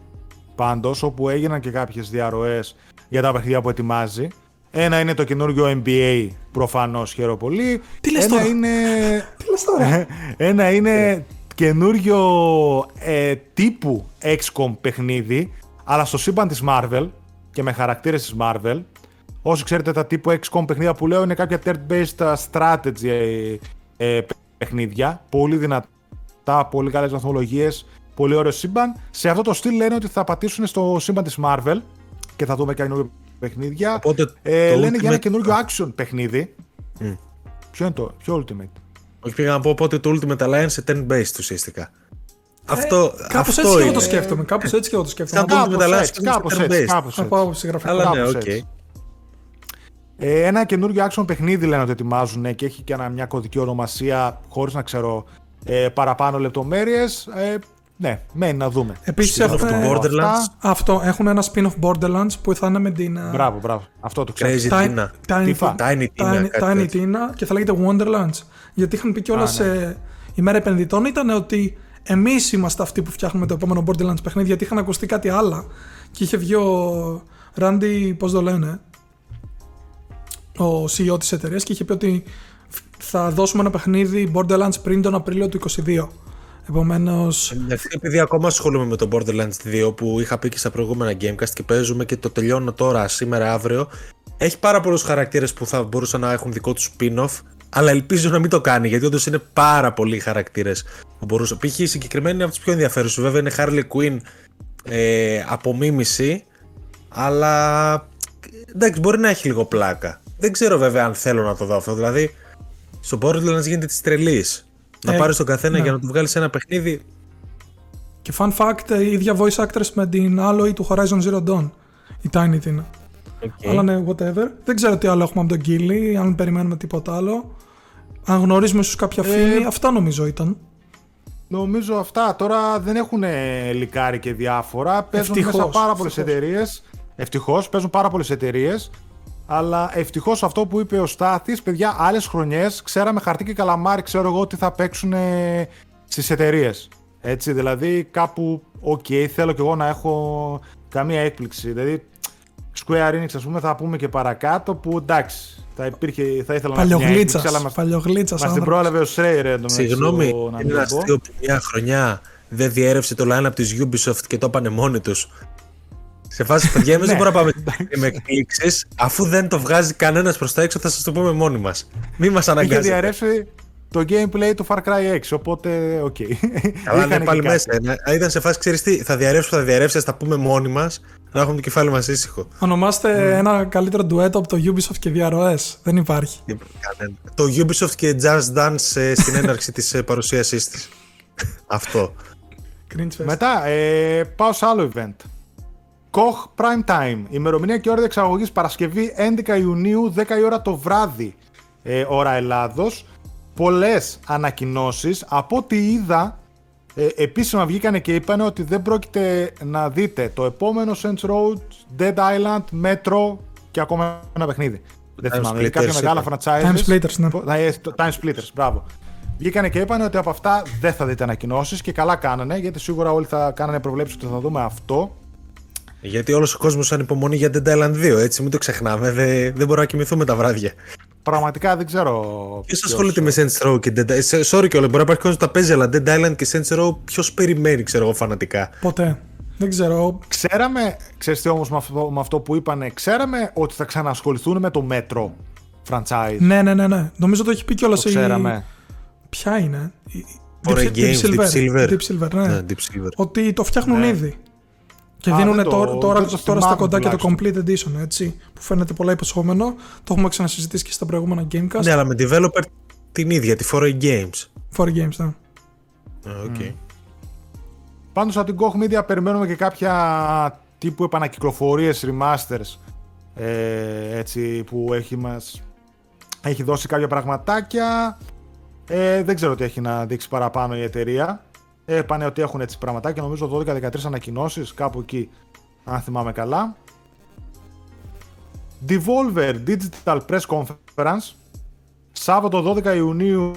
πάντως, όπου έγιναν και κάποιες διαρροές για τα παιχνίδια που ετοιμάζει. Ένα είναι το καινούργιο NBA, προφανώς χαίρομαι πολύ. Τι λες Ένα τώρα; είναι... Τι λες τώρα; Ένα είναι καινούριο ε, τύπου XCOM παιχνίδι, αλλά στο σύμπαν της Marvel και με χαρακτήρες της Marvel. Όσοι ξέρετε τα τύπου XCOM παιχνίδια που λέω είναι κάποια third-based strategy ε, ε, παιχνίδια. Πολύ δυνατά, πολύ καλές βαθμολογίες, πολύ ωραίο σύμπαν. Σε αυτό το στυλ λένε ότι θα πατήσουν στο σύμπαν της Marvel και θα δούμε καινούριο παιχνίδια. Οπότε ε, το λένε για ένα Ultimate- καινούριο action παιχνίδι. Ποιο είναι το, ποιο Ultimate; Όχι πήγα να πω οπότε το Ultimate Alliance σε turn-based ουσιαστικά. αυτό Κάπως αυτό Ε, έτσι και εγώ είναι. το σκέφτομαι. Κάπως έτσι και εγώ το σκέφτομαι. Σαν Από- το- Κάπως Ultimate Alliance έτσι, είναι κάπως turn-based. έτσι, κάπως έτσι. Από άποψη γραφική. Αλλά ναι, κάπως οκ. έτσι. Ε, ένα καινούριο action παιχνίδι λένε ότι ετοιμάζουν και έχει και ένα, μια κωδική ονομασία χωρίς να ξέρω ε, παραπάνω λεπτομέρειες. Ε, ναι, μένει να δούμε. Επίσης Spin-off έχουν, του Borderlands. αυτό, έχουν ένα spin-off Borderlands που θα είναι με την... ε, Μπράβο, μπράβο. Αυτό το ξέρω. Crazy Tiny, Tina. Tiny, Tifa. Tiny Tina, Tiny, κάτι Tiny τέτοιο. Tina και θα λέγεται Wonderlands. Γιατί είχαν πει κιόλας Α, ναι. σε ημέρα επενδυτών ήταν ότι εμείς είμαστε αυτοί που φτιάχνουμε το επόμενο Borderlands παιχνίδι. Γιατί είχαν ακουστεί κάτι άλλα. Και είχε βγει ο Randy, πώς το λένε, ο CEO της εταιρείας και είχε πει ότι θα δώσουμε ένα παιχνίδι Borderlands πριν τον Απρίλιο του 2022. Επομένως. Εντάξει, επειδή ακόμα ασχολούμαι με το Borderlands 2 που είχα πει και στα προηγούμενα Gamecast και παίζουμε και το τελειώνω τώρα, σήμερα, αύριο. Έχει πάρα πολλούς χαρακτήρες που θα μπορούσαν να έχουν δικό τους spin-off, αλλά ελπίζω να μην το κάνει γιατί όντως είναι πάρα πολλοί χαρακτήρες που μπορούσαν. Π.χ. η συγκεκριμένη είναι από τις πιο ενδιαφέρουσες. Βέβαια είναι Harley Quinn ε, απομίμηση, αλλά εντάξει, μπορεί να έχει λίγο πλάκα. Δεν ξέρω βέβαια αν θέλω να το δω αυτό. Δηλαδή, στο Borderlands γίνεται της τρελής. Να Ε, πάρεις τον καθένα ναι. για να του βγάλεις ένα παιχνίδι Και fun fact, η ίδια voice actress με την Aloy του Horizon Zero Dawn. Η Tiny Tina. Okay. Αλλά ναι, whatever. Δεν ξέρω τι άλλο έχουμε από τον Κίλι, αν περιμένουμε τίποτα άλλο. Αν γνωρίζουμε ίσως κάποια Ε, φήμη, αυτά νομίζω ήταν. Νομίζω αυτά τώρα δεν έχουν ε, λικάρει και διάφορα. Παίζουν Ευτυχώς, μέσα πάρα πολλές ευτυχώς. εταιρείες. Ευτυχώς, παίζουν πάρα πολλές εταιρείες. Αλλά ευτυχώς αυτό που είπε ο Στάθης, παιδιά, άλλες χρονιές ξέραμε χαρτί και καλαμάρι, ξέρω εγώ τι θα παίξουν στις εταιρείες. Έτσι, δηλαδή κάπου, οκ, θέλω κι εγώ να έχω καμία έκπληξη. Δηλαδή, Square Enix, ας πούμε, θα πούμε και παρακάτω που εντάξει, θα, υπήρχε, θα ήθελα να έχω μια Παλιογλίτσας. έκπληξη, αλλά μας, Παλιογλίτσας. μας την πρόλαβε ο Σρέι, ρε, εντωμεταξύ, Συγγνώμη, ο- να είναι μην ένα το πω. αστείο που μια χρονιά δεν διέρευσε το line-up της Ubisoft και το είπανε μόνοι τους. Σε φάση, παιδιά, εμείς δεν Ναι, μπορούμε να πάμε με εκπλήξεις, αφού δεν το βγάζει κανένας προς τα έξω, θα σας το πούμε μόνοι μας. Μην μας Είχε αναγκάζετε. διαρρεύσει το gameplay του Far Cry 6, οπότε οκ. Καλά, Είχαν είναι και πάλι κάτι. μέσα. Ε, Ήταν σε φάση, ξέρεις τι, θα διαρρεύσουμε, θα διαρρεύσεις, θα τα πούμε μόνοι μας, να έχουμε το κεφάλι μας ήσυχο. Ονομάστε Ναι. ένα καλύτερο ντουέτο από το Ubisoft και διαρροές. Δεν υπάρχει. Κανένα. Το Ubisoft και Just Dance ε, στην έναρξη της ε, παρουσίασής της. Αυτό. Cringe fest. Μετά, ε, πάω σε άλλο event. Koch Prime Time. Ημερομηνία και ώρα εξαγωγής Παρασκευή 11 Ιουνίου, 10 η ώρα το βράδυ, ε, ώρα Ελλάδος. Πολλές ανακοινώσεις. Από ό,τι είδα, ε, επίσημα βγήκανε και είπαν ότι δεν πρόκειται να δείτε το επόμενο Saints Row, Dead Island, Metro και ακόμα ένα παιχνίδι. Δεν Time θυμάμαι, κάποια Splitters μεγάλα είπαν. franchises. Time Splitters, ναι. Πο- ε, το Time Splitters, μπράβο. Βγήκανε και είπαν ότι από αυτά δεν θα δείτε ανακοινώσεις και καλά κάνανε γιατί σίγουρα όλοι θα κάνανε προβλέψεις ότι θα δούμε αυτό. Γιατί όλος ο κόσμος ανυπομονεί για Dead Island 2, έτσι μην το ξεχνάμε, δεν, δεν μπορούμε να κοιμηθούμε τα βράδια. Πραγματικά δεν ξέρω. Ποιο ποιος- ασχολείται με Saints Row και Dead Island. Σε- Sorry κιόλας, μπορεί να υπάρχει κόσμος που τα παίζει, αλλά Dead Island και Saints Row ποιος περιμένει, ξέρω εγώ, φανατικά. Ποτέ. Δεν ξέρω. Ξέραμε, ξέρεις τι όμως με αυτό, με αυτό που είπανε, ξέραμε ότι θα ξανασχοληθούν με το Metro franchise. Ναι, ναι, ναι, ναι. Νομίζω το έχει πει κιόλας το ξέραμε. Ποια είναι; Η- η- Ωραία, Deep, Games, Deep Silver. Deep Silver, ναι. Ναι, Deep Silver. Ότι το φτιάχνουν Ναι. ήδη. Και Α, δίνουν δεν το- τώρα, τώρα, δεν το τώρα στα θυμάμαι κοντά και το τουλάχιστον. Complete Edition, έτσι. Που φαίνεται πολλά υποσχόμενο. Το έχουμε ξανασυζητήσει και στα προηγούμενα Gamecast. Ναι, αλλά με developer την ίδια, τη 4A Games. 4A Games, ναι. Α, οκ. Πάντως από την Koch Media περιμένουμε και κάποια τύπου επανακυκλοφορίες, remasters, ε, έτσι, που έχει, μας, έχει δώσει κάποια πραγματάκια. Ε, δεν ξέρω τι έχει να δείξει παραπάνω η εταιρεία. Ε, πάνε ότι έχουν έτσι πραγματάκια, νομίζω 12-13 ανακοινώσεις, κάπου εκεί, αν θυμάμαι καλά. Devolver Digital Press Conference, Σάββατο 12 Ιουνίου,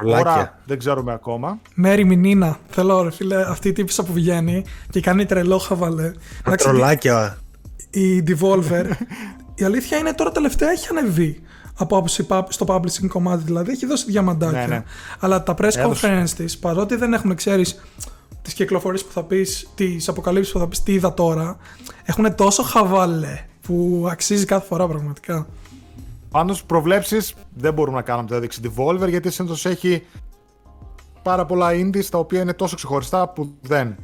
Ρολάκια. ώρα δεν ξέρουμε ακόμα. Μέρι Μινίνα. Θέλω, ρε φίλε, αυτή η τύπησα που βγαίνει και κάνει τρελό χαβαλέ. Τα Εντάξει, τρολάκια. η Devolver, η αλήθεια είναι τώρα τελευταία έχει ανεβεί από άποψη pub- στο publishing κομμάτι, δηλαδή έχει δώσει διαμαντάκια. Ναι, ναι. Αλλά τα press Έδωσε. conference της, παρότι δεν έχουν, ξέρεις, τις κυκλοφορίες που θα πεις, τις αποκαλύψεις που θα πεις τι είδα τώρα, έχουν τόσο χαβαλέ που αξίζει κάθε φορά πραγματικά. Πάντως προβλέψεις δεν μπορούμε να κάνουμε το έδειξη Devolver γιατί συνήθως έχει πάρα πολλά indies τα οποία είναι τόσο ξεχωριστά που δεν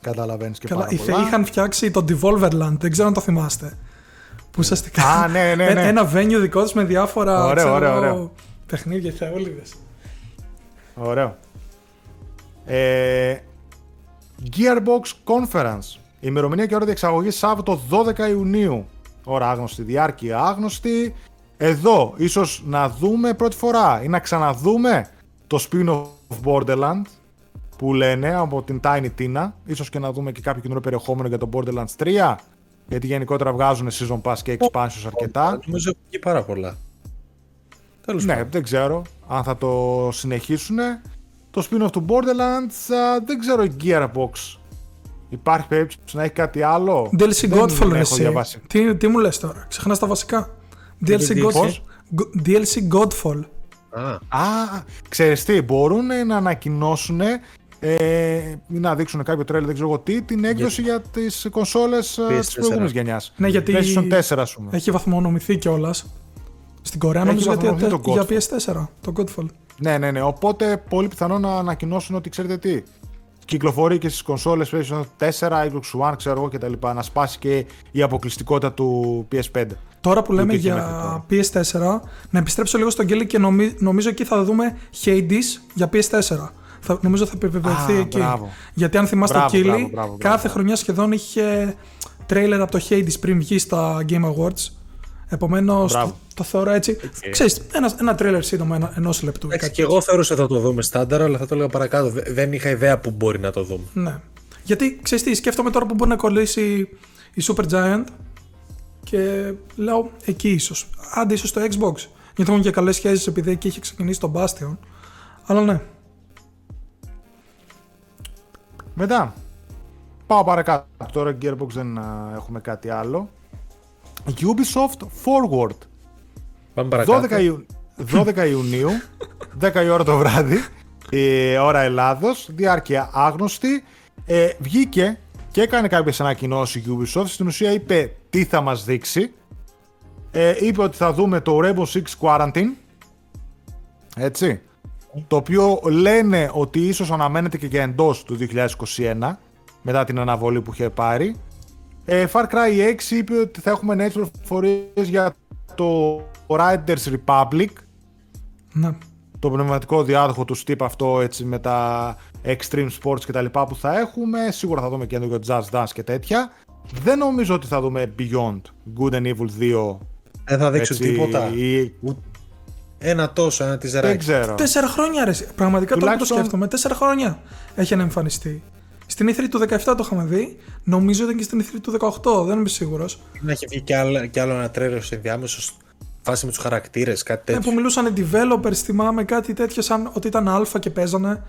καταλαβαίνεις και Καλά, πάρα οι πολλά. θεοί είχαν φτιάξει το Devolverland, δεν ξέρω αν το θυμάστε. Που ουσιαστικά. Α, ναι, ναι, ναι. Ένα venue δικό τους με διάφορα Ωραίο, ξέρω, ωραίο, εγώ, ωραίο. παιχνίδια θεόλιδε. Ωραίο. Ε, Gearbox Conference. Ημερομηνία και ώρα διεξαγωγής Σάββατο 12 Ιουνίου. Ώρα άγνωστη, διάρκεια άγνωστη. Εδώ ίσως να δούμε πρώτη φορά ή να ξαναδούμε το spin-off Borderland που λένε από την Tiny Tina. Ίσως και να δούμε και κάποιο καινούριο περιεχόμενο για το Borderlands 3. Γιατί γενικότερα βγάζουν season pass και expansions αρκετά. Νομίζω έχει βγει πάρα πολλά. Τέλος Ναι, πάντων. δεν ξέρω αν θα το συνεχίσουν. Το spin-off του Borderlands α, δεν ξέρω η Gearbox. Υπάρχει περίπτωση να έχει κάτι άλλο; DLC Δεν Godfall ρε έχω εσύ. διαβάσει. Τι, τι μου λες τώρα, ξεχνάς τα βασικά. DLC τι, Godfall. πώς; Go- DLC Godfall. Α, Α, ξέρεις τι, μπορούν να ανακοινώσουν ε, ή να δείξουν κάποιο τρέλ, δεν ξέρω εγώ τι, την έκδοση για τις κονσόλες ε, της PS4. προηγούμενης γενιάς. Ναι, γιατί PlayStation 4 ας πούμε. έχει βαθμονομηθεί κιόλας. Στην Κορέα Έχει νομίζω γιατί βαθμονομηθεί το για PS4, το Godfall. Ναι, ναι, ναι. Οπότε πολύ πιθανό να ανακοινώσουν ότι ξέρετε τι. Κυκλοφορεί και στις κονσόλες PlayStation 4, Xbox One, ξέρω εγώ κτλ. Να σπάσει και η αποκλειστικότητα του PS5. Τώρα που λέμε υπήρχε για PS4, να επιστρέψω λίγο στον Kelly και νομι- νομίζω εκεί θα δούμε Hades για PS4. Θα, νομίζω θα επιβεβαιωθεί Α, εκεί. μπράβο. Γιατί αν θυμάστε Μπράβο, ο Kelly, μπράβο, μπράβο, μπράβο. κάθε χρονιά σχεδόν είχε τρέιλερ από το Hades πριν βγει στα Game Awards. Επομένως, Μπράβο. το, το θεωρώ έτσι. Ξέρεις, ένα, ένα τρέιλερ σύντομο ένα, ενός λεπτού. εντάξει, κάτι και εγώ θεωρούσα ότι θα το δούμε στάνταρ, αλλά θα το έλεγα παρακάτω. Δε- Δεν είχα ιδέα που μπορεί να το δούμε. Ναι. Γιατί ξέρεις τι, σκέφτομαι τώρα που μπορεί να κολλήσει η Super Giant και λέω εκεί ίσως. Άντε ίσως στο Xbox. Γιατί έχουν και καλές σχέσεις επειδή εκεί είχε ξεκινήσει το Bastion. Αλλά ναι. Μετά. Πάω παρακάτω. Τώρα Gearbox δεν α, έχουμε κάτι άλλο. Ubisoft Forward. Πάμε παρακάτω. 12, Ιου... 12 Ιουνίου, 10 η ώρα το βράδυ, η ώρα Ελλάδος, διάρκεια άγνωστη. Ε, βγήκε και έκανε κάποιες ανακοινώσεις η Ubisoft. Στην ουσία είπε τι θα μας δείξει. Ε, είπε ότι θα δούμε το Rainbow Six Quarantine. Έτσι. Το οποίο λένε ότι ίσως αναμένεται και για εντός του 2021 μετά την αναβολή που είχε πάρει. Ε, Far Cry 6 είπε ότι θα έχουμε νέες πληροφορίες για το Riders Republic ναι. το πνευματικό διάδοχο του Steep αυτό έτσι με τα Extreme Sports και τα λοιπά που θα έχουμε. Σίγουρα θα δούμε και για Jazz Dance και τέτοια. Δεν νομίζω ότι θα δούμε Beyond Good and Evil 2. Δεν θα δείξουν έτσι, τίποτα. ή- Ένα τόσο, ένα Δεν τυζεράκι. ξέρω. Τέσσερα χρόνια ρε. Πραγματικά τώρα που το Τουλάχιστον- σκέφτομαι, τέσσερα χρόνια έχει να εμφανιστεί. Στην E3 του 17 το είχαμε δει. Νομίζω ήταν και στην E3 του 18, δεν είμαι σίγουρος. Να έχει βγει κι άλλο, κι άλλο ένα τρέλερ στο ενδιάμεσο σ- φάση με τους χαρακτήρες, κάτι Ναι, τέτοιο. που μιλούσαν οι developers, θυμάμαι κάτι τέτοιο σαν ότι ήταν αλφα και παίζανε.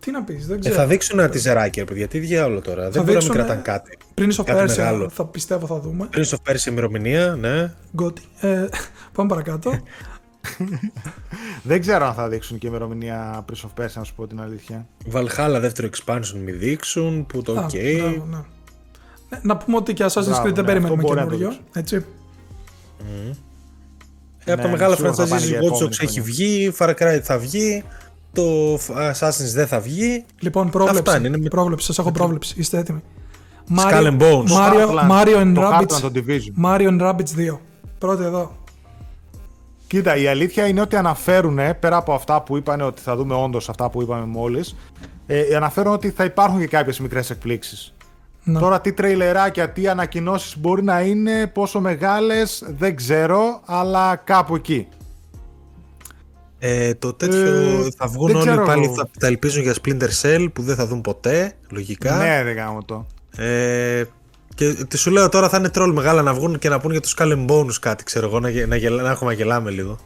Τι να πεις, δεν Ε, ξέρω. θα δείξουν ένα τυζεράκι, ρε παιδιά. Τι διάολο τώρα. δεν μπορεί να μην δείξουνε- κρατάνε κάτι. Πριν στο κάτι Persia μεγάλο. θα πιστεύω θα δούμε. Πριν στο πέρσι ημερομηνία, ναι. Γκότι. Ε, πάμε παρακάτω. Δεν ξέρω αν θα δείξουν και ημερομηνία Prince of Persia, να σου πω την αλήθεια. Valhalla δεύτερο expansion μη δείξουν, που το Α, ok. μπράβο, ναι. Ναι, Να πούμε ότι και Assassin's Μπράβο, Creed δεν ναι, περιμένουμε αυτό μπορεί να το καινούριο. δείξουν. Έτσι. Ε, από τα Ναι, μεγάλα σίγουρα θα πάνε franchises, για Watch επόμενη Dogs έχει χρονιά. βγει, Far Cry θα βγει, το Assassin's δεν θα βγει. Λοιπόν, πρόβλεψη. Αυτά είναι, είναι με- πρόβλεψη. Σας έχω πρόβλεψη. Είστε έτοιμοι. Skull and Bones. Το Mario, Heartland, Mario and το Rabbids. Heartland, το Division. Mario and Rabbids 2. Πρώτη εδώ. Κοίτα, η αλήθεια είναι ότι αναφέρουν, πέρα από αυτά που είπαν ότι θα δούμε όντως αυτά που είπαμε μόλις, ε, αναφέρουν ότι θα υπάρχουν και κάποιες μικρές εκπλήξεις. Ναι. Τώρα τι τρέιλεράκια, τι ανακοινώσεις μπορεί να είναι, πόσο μεγάλες, δεν ξέρω, αλλά κάπου εκεί. Ε, το τέτοιο Ε, θα βγουν δεν όλοι ξέρω πάλι, εγώ. θα, θα ελπίζουν για Splinter Cell που δεν θα δουν ποτέ, λογικά. Ναι, δεν κάνω το. Ε, και τι σου λέω τώρα θα είναι τρόλ μεγάλα να βγουν και να πούνε για τους Skull and Bones κάτι, ξέρω εγώ, να, γε- να, γελά- να έχουμε να γελάμε λίγο.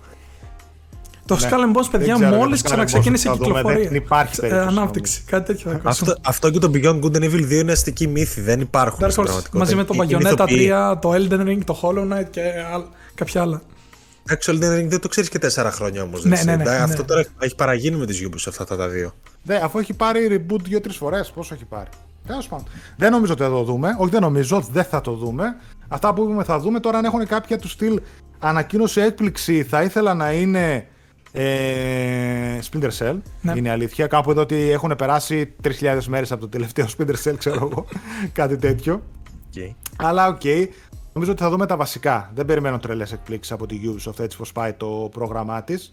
Το Ναι. Skull and Bones, Δεν παιδιά, ξέρω, μόλις το Skull and ξαναξεκίνησε η Bones θα δούμε, κυκλοφορία. δεν υπάρχει Ε, περίπτωση, Ανάπτυξη. Κάτι τέτοιο θα ακούσουμε. Αυτό, αυτό και το Beyond Good and Evil 2 είναι αστική μύθη, δεν υπάρχουν Dark στην Horse, πραγματικότητα. μαζί με το Είναι Bayonetta ηθοποιοί. 3, το Elden Ring, το Hollow Knight και άλλ- κάποια άλλα. Εντάξει, το Elden Ring δεν το ξέρεις και 4 χρόνια όμως. Ναι, ναι, ναι, Αυτό ναι. τώρα έχει παραγίνει με τις Ubisoft αυτά τα δύο. Δε, αφού έχει πάρει reboot δύο-τρεις φορές, πόσο έχει πάρει; Τέλος πάντων. Δεν νομίζω ότι θα το δούμε. Όχι, δεν νομίζω, δεν θα το δούμε. Αυτά που είπαμε θα δούμε. Τώρα, αν έχουν κάποια του στυλ ανακοίνωση έκπληξη, θα ήθελα να είναι. Ε, Splinter Cell. Ναι. Είναι αλήθεια. Κάπου εδώ ότι έχουν περάσει 3.000 μέρες από το τελευταίο Splinter Cell, ξέρω εγώ. Κάτι τέτοιο. Okay. Αλλά οκ. Νομίζω ότι θα δούμε τα βασικά. Δεν περιμένω τρελές εκπλήξεις από τη Ubisoft έτσι πως πάει το πρόγραμμά της.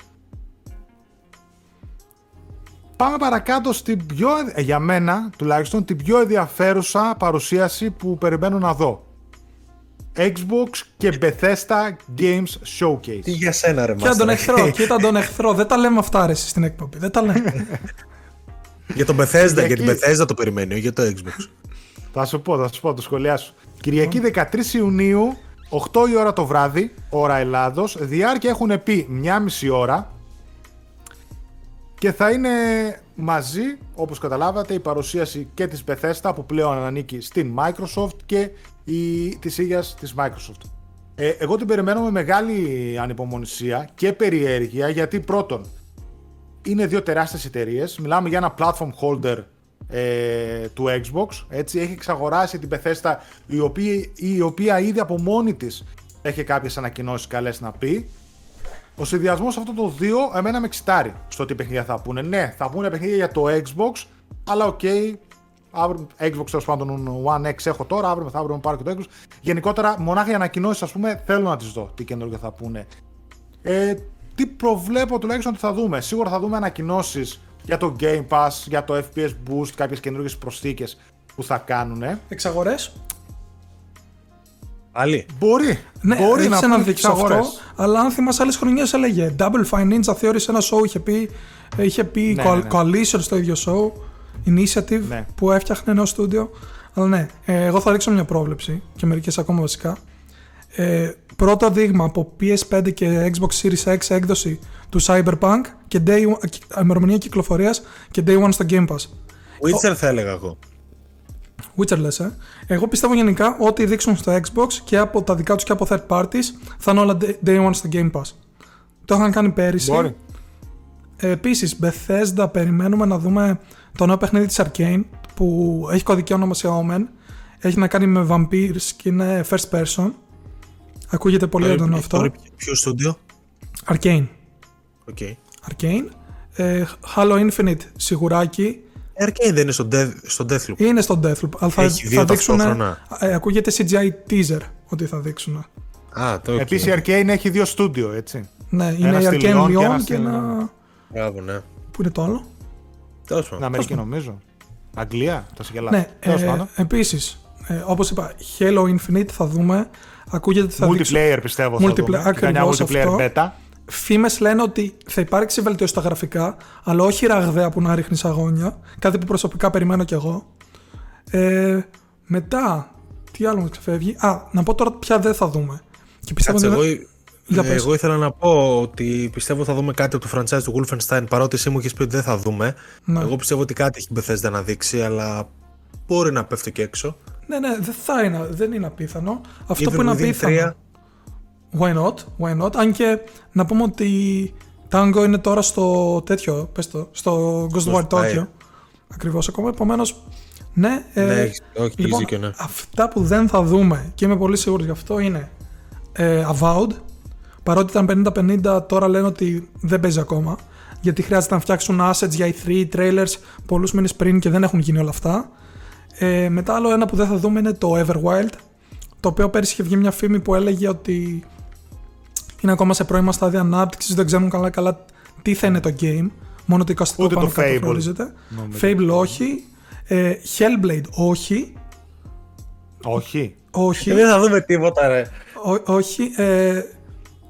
Πάμε παρακάτω στην πιο, ε, για μένα τουλάχιστον, την πιο ενδιαφέρουσα παρουσίαση που περιμένω να δω. Xbox και Bethesda Games Showcase. Τι για σένα, ρε Κοίτα τον Μάστρα. εχθρό, κοίτα τον εχθρό. Δεν τα λέμε αυτά ρε στην εκπομπή. Δεν τα λέμε. Για τον Bethesda, για την Κυριακή. Bethesda το περιμένει, όχι για το Xbox. Θα σου πω, θα σου πω, το σχολιάσω. Κυριακή 13 Ιουνίου, 8 η ώρα το βράδυ, ώρα Ελλάδος. Διάρκεια έχουν πει μία μισή ώρα. Και θα είναι μαζί, όπως καταλάβατε, η παρουσίαση και της Bethesda που πλέον ανήκει στην Microsoft και η, της ίδιας της Microsoft. Ε, εγώ την περιμένω με μεγάλη ανυπομονησία και περιέργεια γιατί πρώτον είναι δύο τεράστιες εταιρείες. Μιλάμε για ένα platform holder ε, του Xbox. Έτσι, έχει εξαγοράσει την Bethesda η οποία, η οποία ήδη από μόνη της έχει κάποιες ανακοινώσεις καλές να πει. Ο συνδυασμός αυτών των δύο εμένα με εξητάρει στο τι παιχνίδια θα πούνε. Ναι, θα πούνε παιχνίδια για το Xbox, αλλά οκ. αύριο, Xbox τέλος πάντων One X έχω τώρα, αύριο μεθαύριο μου πάρω και το Xbox. Γενικότερα, μονάχα οι ανακοινώσεις, ας πούμε, θέλω να τις δω τι καινούργια θα πούνε. Ε, τι προβλέπω τουλάχιστον ότι θα δούμε. Σίγουρα θα δούμε ανακοινώσεις για το Game Pass, για το FPS Boost, κάποιες καινούργιες προσθήκες που θα κάνουν. Εξαγορές. Πάλι. Μπορεί, Ναι, μπορεί έχει να ένα πούνε δείξεις αυτό. εξαγορές. Αλλά αν θυμάσαι άλλες χρονιές έλεγε Double Fine Ninja θεώρησε ένα show, είχε πει, είχε πει Ναι, Coal- ναι, ναι. Coalition στο ίδιο show, Initiative Ναι. που έφτιαχνε νέο στούντιο. Αλλά ναι, ε, εγώ θα ρίξω μια πρόβλεψη και μερικές ακόμα βασικά. Ε, πρώτο δείγμα από PS5 και Xbox Series X έκδοση του Cyberpunk και day, one- ημερομηνία κυκλοφορίας και Day One στο Game Pass. Witcher θα έλεγα εγώ. Witcher λες, ε. Εγώ πιστεύω γενικά ότι δείξουν στο Xbox και από τα δικά τους και από third parties θα είναι όλα day- day one στο Game Pass. Το είχαν κάνει πέρυσι. Μπορεί. Ε, επίσης, Bethesda περιμένουμε να δούμε το νέο παιχνίδι της Arcane που έχει κωδική όνομασία Omen. Έχει να κάνει με vampires και είναι first person. Ακούγεται πολύ Τώρα- έντονο αυτό. τώρα Ποιο στούντιο; Arcane. OK. Arcane. Ε, Halo Infinite σιγουράκι. Ε, Arcane δεν είναι στο, Death, στο Deathloop. Είναι στο Deathloop, αλλά θα, Έχει δύο θα δείξουν. ταυτόχρονα. Ε, ακούγεται CGI teaser ότι θα δείξουν. Α, το okay. Επίσης η Arcane έχει δύο στούντιο, έτσι. Ναι, είναι Ένα η στη Arcane Λιόν και Lyon ένα και, στη- ένα. Μπράβο, ναι. Πού είναι το άλλο; Τέλος Στην πάντων. Αμερική νομίζω. Αγγλία, το συγκελάω. Ναι, Τέλος ε, πάντων. επίσης, ε, όπως είπα, Halo Infinite θα δούμε. Ακούγεται ότι θα δείξουν. Multiplayer πιστεύω θα Multiplayer, δούμε. Ήταν μια ακριβώς multiplayer αυτό. beta. Φήμες λένε ότι θα υπάρξει βελτίωση στα γραφικά, αλλά όχι ραγδαία που να ρίχνεις αγώνια. Κάτι που προσωπικά περιμένω κι εγώ. Ε, μετά, τι άλλο μου ξεφεύγει. Α, να πω τώρα ποια δεν θα δούμε. Και πιστεύω Κάτσε, ότι εγώ, δεν- Για ε, πες. εγώ ήθελα να πω ότι πιστεύω θα δούμε κάτι από το franchise του Wolfenstein παρότι εσύ μου έχεις πει ότι δεν θα δούμε. Ναι. Εγώ πιστεύω ότι κάτι έχει η Bethesda να δείξει, αλλά μπορεί να πέφτω και έξω. Ναι, ναι, δεν θα είναι, δεν είναι απίθανο. Αυτό Evil που είναι Within απίθανο. 3. Why not, why not; Αν και να πούμε ότι Tango είναι τώρα στο τέτοιο, πες το, στο Ghostwire Ghostwire. Tokyo. Ακριβώς ακόμα, επομένως, ναι. ε, Ναι, έχεις- όχι, έχεις λοιπόν, δίκιο, ναι. αυτά που δεν θα δούμε και είμαι πολύ σίγουρος γι' αυτό είναι ε, Avowed. Παρότι ήταν 50-50, τώρα λένε ότι δεν παίζει ακόμα. Γιατί χρειάζεται να φτιάξουν assets για E3, trailers πολλούς μήνες πριν και δεν έχουν γίνει όλα αυτά. Ε, μετά άλλο ένα που δεν θα δούμε είναι το Everwild, το οποίο πέρυσι είχε βγει μια φήμη που έλεγε ότι είναι ακόμα σε πρώιμα στάδια ανάπτυξης, δεν ξέρουν καλά καλά τι θα είναι το game. Μόνο το εικαστικό Ούτε πάνω το κάτω Fable, γνωρίζετε. νομίζω. Fable όχι. Ε, Hellblade όχι. Όχι. Όχι. Δεν θα δούμε τίποτα, ρε. Ό- όχι. Ε,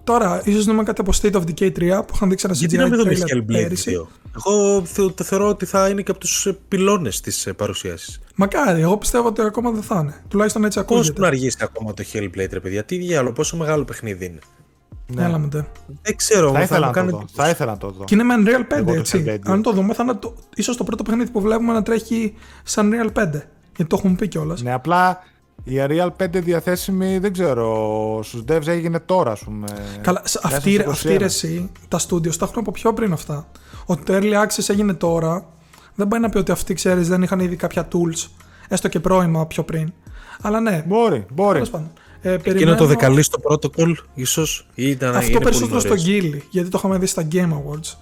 τώρα, ίσως δούμε κάτι από State of Decay 3 που είχαν δείξει ένα Γιατί να μην CGI δούμε trailer Hellblade πέρυσι. 2. Εγώ θε- το θεωρώ ότι θα είναι και από τους πυλώνες της παρουσίαση. Μακάρι, εγώ πιστεύω ότι ακόμα δεν θα είναι. Τουλάχιστον έτσι Πώς ακούγεται. να αργήσει ακόμα το Hellblade, ρε παιδιά; Τι διάλογο, πόσο μεγάλο παιχνίδι είναι. Ναι. Έλα με τε. Δεν ξέρω, Θα μου ήθελα μου να το κάνει δω. εντύπωση. Θα ήθελα να το δω. Και είναι με Unreal 5, Εγώ το έτσι. Hellblade. Αν το δούμε, θα είναι το, ίσως το πρώτο παιχνίδι που βλέπουμε να τρέχει σαν Unreal 5. Γιατί το έχουμε πει κιόλας. Ναι, απλά η Unreal 5 διαθέσιμη, δεν ξέρω, στους devs έγινε τώρα, ας πούμε. Καλά, σε- μέσα αυτή, στο αυτή 21. ρε εσύ, τα studios τα έχουν από πιο πριν αυτά. Ότι το early access έγινε τώρα, δεν πάει να πει ότι αυτοί, ξέρεις, δεν είχαν ήδη κάποια tools, έστω και πρώιμα πιο πριν. Αλλά ναι, Μπορεί, μπορεί. τέλος πάντων. Ε, Εκείνο περιμένω- το δεκαλίστο protocol, ίσως ήταν. Αυτό είναι περισσότερο πολύ στο νωρίς. Gilly, γιατί το είχαμε δει στα Game Awards.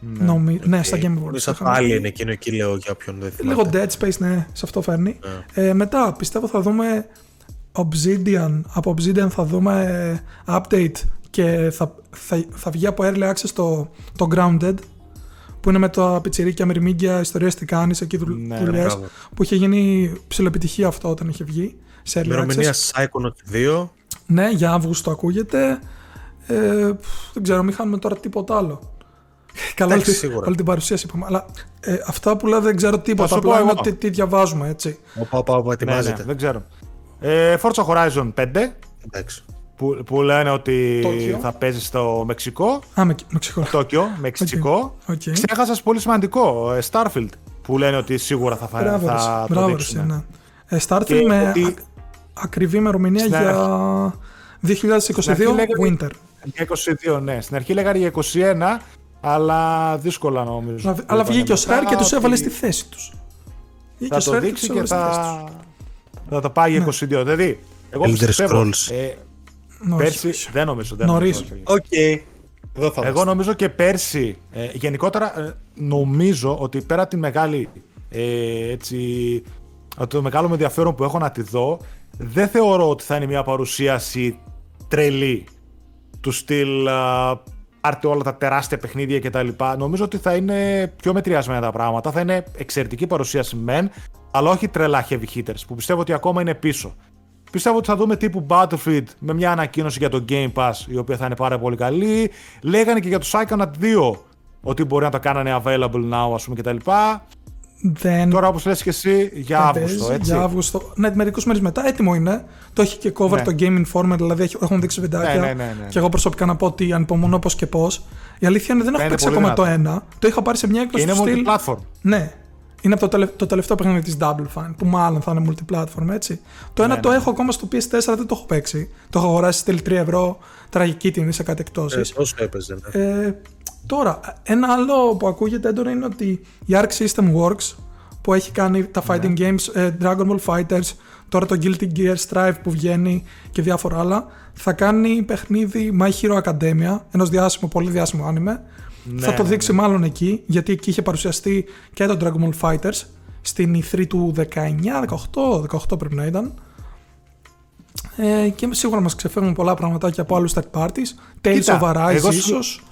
Νομι- ναι, στα Game Awards. Σαν το είχαμε πάλι δει. είναι εκείνο εκεί, λέω για όποιον δεν θυμάται. Λίγο Dead Space, ναι, σε αυτό φέρνει. Ε, μετά, πιστεύω θα δούμε Obsidian. Από Obsidian θα δούμε ε, update και θα, θα, θα βγει από Early Access το, το Grounded που είναι με τα πιτσιρίκια μυρμήγκια ιστορίες τι κάνεις εκεί δουλ, Ναι, δουλειές, μπράβο. που είχε γίνει ψηλοεπιτυχία αυτό όταν είχε βγει σε Early Ημερομηνία Access. Psychonaut 2. Ναι, για Αύγουστο ακούγεται. Ε, πφ, δεν ξέρω, μην χάνουμε τώρα τίποτα άλλο. Καλά, Εντάξει, όλη, σίγουρα. όλη την παρουσίαση είπαμε. Αλλά ε, αυτά που λέω δεν ξέρω τίποτα. σου πω Απλά είναι εγώ. ότι τι διαβάζουμε, έτσι. Οπα, οπα, οπα, Ναι, ετοιμάζεται. ναι, δεν ξέρω. Ε, Forza Horizon 5, Εντάξει. που, που λένε ότι Τόκιο. θα παίζει στο Μεξικό. Α, με, με ξεχωρώ. Τόκιο, Μεξικό. Οκ. Ξέχασα πολύ σημαντικό, ε, Starfield, που λένε ότι σίγουρα θα, φα... Μπράβο, θα ρε, το μπράβο, ρε, δείξουν. ναι. Ε, Starfield Και με ότι- ακ- ακριβή ημερομηνία Στην για 2022 Στην αρχή λέγανε- Winter. Για 22, ναι. Στην αρχή λέγανε για 21, αλλά δύσκολα νομίζω. Αλλά- Αλλά βγήκε ο Σράρ και τους έβαλε στη θέση. θέση του. Βγήκε Θα ο το Σράρ δείξει τους και έβαλε στη θέση θα, θα το πάει για 22. Δηλαδή, εγώ Elder πιστεύω, Scrolls. ε, τους. Ναι, όχι, πέρσι, όχι. δεν νομίζω. Δεν Νωρίς. νομίζω, όχι. Οκ. Εδώ θα Εγώ είμαστε. νομίζω και πέρσι, ε, γενικότερα ε, νομίζω ότι πέρα από τη μεγάλη, ε, έτσι, από το μεγάλο με ενδιαφέρον που έχω να τη δω, δεν θεωρώ ότι θα είναι μια παρουσίαση τρελή του στυλ α, πάρτε όλα τα τεράστια παιχνίδια κτλ. Νομίζω ότι θα είναι πιο μετριασμένα τα πράγματα. Θα είναι εξαιρετική παρουσίαση μεν, αλλά όχι τρελά heavy hitters που πιστεύω ότι ακόμα είναι πίσω. Πιστεύω ότι θα δούμε τύπου Battlefield με μια ανακοίνωση για το Game Pass η οποία θα είναι πάρα πολύ καλή. Λέγανε και για το Psychonaut 2 ότι μπορεί να το κάνανε available now ας πούμε κτλ. Δεν Τώρα όπως λες και εσύ για δεν Αύγουστο παίζει, έτσι. Για Αύγουστο. Ναι, μερικούς μήνε μετά έτοιμο είναι. Το έχει και cover Ναι. το Game Informer, δηλαδή έχει- έχουν δείξει βιντεάκια. Ναι, ναι, ναι, ναι. Και εγώ προσωπικά να πω ότι ανυπομονώ πώς και πώς. Η αλήθεια είναι δεν έχω είναι παίξει πολύ ακόμα το δυνατό. ένα. Το είχα πάρει σε μια Και έκδοση είναι του στυλ. multiplatform. Ναι. Είναι από το, τελε... το τελευταίο παιχνίδι της Double Fine, που μάλλον θα είναι multiplatform, έτσι. Το ένα Ναι, το ναι. έχω ακόμα στο PS4, δεν το έχω παίξει. Το έχω αγοράσει στυλ 3 ευρώ, τραγική τιμή σε κάτι εκτόσεις. Ε, Τόσο έπαιζε. ναι. Ε, τώρα, ένα άλλο που ακούγεται έντονα είναι ότι η Arc System Works που έχει κάνει τα fighting games ε, Dragon Ball Fighters, τώρα το Guilty Gear Strive που βγαίνει και διάφορα άλλα, θα κάνει παιχνίδι My Hero Academia, ενός διάσημο, πολύ διάσημο άνιμε. Ναι, θα το ναι, δείξει μάλλον εκεί, γιατί εκεί είχε παρουσιαστεί και το Dragon Ball Fighters στην E3 του 19, 18, 18 πρέπει να ήταν. Ε, και σίγουρα μας ξεφεύγουν πολλά πραγματάκια από άλλους third parties. Tales Κοίτα, of Arise εγώ σου- ίσως.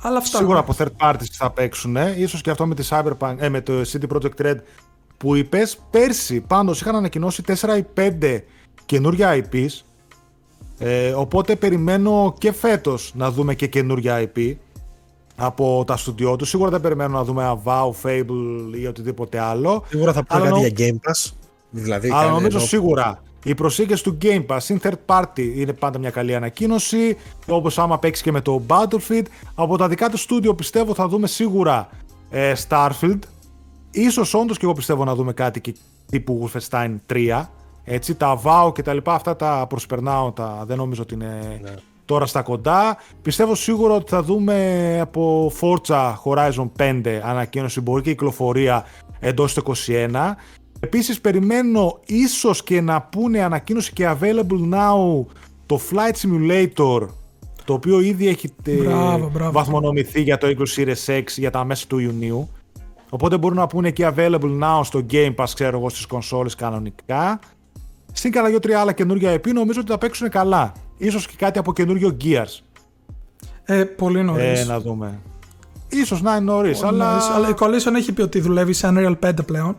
Αλλά αυτά. Σίγουρα από third parties θα παίξουν, ίσως και αυτό με, τη Cyberpunk, ε, με το CD Projekt Red που είπες. Πέρσι πάντως είχαν ανακοινώσει 4 ή 5 καινούργια IPs, ε, οπότε περιμένω και φέτος να δούμε και καινούργια IP από τα στούντιό τους. Σίγουρα δεν περιμένω να δούμε Avow, Fable ή οτιδήποτε άλλο. Σίγουρα θα πούνε Αλλά κάτι νο- για Game Pass. Δηλαδή, Αλλά κάνε- νομίζω ενώ- σίγουρα η προσήκες του Game Pass in third party είναι πάντα μια καλή ανακοίνωση. Όπως άμα παίξεις και με το Battlefield. Από τα δικά του στούντιο πιστεύω θα δούμε σίγουρα ε, Starfield. Ίσως όντως και εγώ πιστεύω να δούμε κάτι και τύπου Wolfenstein 3. Έτσι, τα VAO και τα λοιπά, αυτά τα προσπερνάω, τα, δεν νομίζω ότι είναι τώρα στα κοντά. Πιστεύω σίγουρα ότι θα δούμε από Forza Horizon 5 ανακοίνωση, μπορεί και κυκλοφορία εντός του 21. Επίσης περιμένω ίσως και να πούνε ανακοίνωση και available now το Flight Simulator το οποίο ήδη έχει ε, Μπράβο, μπράβο. βαθμονομηθεί για το Xbox Series X για τα μέσα του Ιουνίου. Οπότε μπορούν να πούνε και available now στο Game Pass, ξέρω εγώ, στις κονσόλες κανονικά. Στην καλά δύο-τρία άλλα καινούργια EP νομίζω ότι θα παίξουν καλά. Ίσως και κάτι από καινούριο Gears. Ε, πολύ νωρίς. Ε, να δούμε. Ίσως να είναι νωρίς, αλλά, αλλά η Coalition έχει πει ότι δουλεύει σε Unreal 5 πλέον.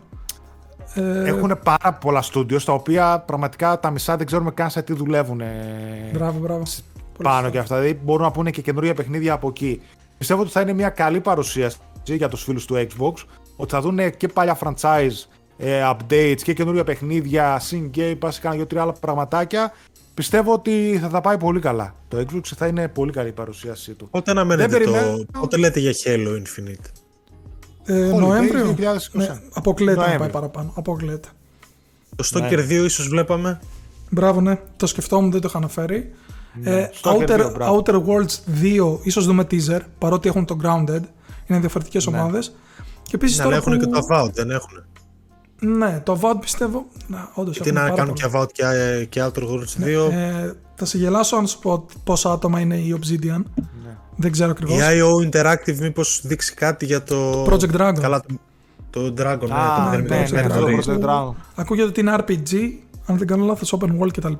Ε, έχουν πάρα πολλά studios τα οποία πραγματικά τα μισά δεν ξέρουμε καν σε τι δουλεύουν ε, Μπράβο, μπράβο. Πολύ πάνω σωστά. και αυτά. Δηλαδή μπορούν να πούνε και καινούργια παιχνίδια από εκεί. Πιστεύω ότι θα είναι μια καλή παρουσίαση για τους φίλους του Xbox, ότι θα δουν και παλιά franchise ε, updates και καινούργια παιχνίδια, συν Game Pass, κάνα δύο-τρία άλλα πραγματάκια. Πιστεύω ότι θα τα πάει πολύ καλά. Το Xbox θα είναι πολύ καλή η παρουσίασή του. Πότε αναμένετε Δεν το. περιμένω. Πότε λέτε για Halo Infinite; Ε, Holiday Νοέμβριο. 2020. Ναι, αποκλείεται να πάει Νοέμβριο. παραπάνω. Αποκλείεται. Το Ναι. Stalker 2 ίσως βλέπαμε. Μπράβο, ναι. Το σκεφτόμουν, δεν το είχα αναφέρει. Ε, Stalker Outer, 2, μπράβο. Outer Worlds 2, ίσως δούμε teaser, παρότι έχουν το Grounded. Είναι διαφορετικές Ναι. ομάδες. Και επίσης Ναι, αλλά τώρα έχουν που... και το Avowed, δεν έχουν. Ναι, το Avowed πιστεύω... Να, όντως Γιατί έχουν να πάρα κάνουν πολλά. και Avowed και, και Outer Worlds 2. Ε, θα σε γελάσω αν σου πω πόσα άτομα είναι η Obsidian. Ναι. Δεν ξέρω ακριβώς. Η IO Interactive μήπως δείξει κάτι για το... Project Dragon. Καλά, το, το Dragon, ναι, Α, το ναι, μηδέν- Project ναι, μηδέν- το μηδέν- Project Dragon. Ακούγεται ότι είναι RPG, αν δεν κάνω λάθος, open world κτλ.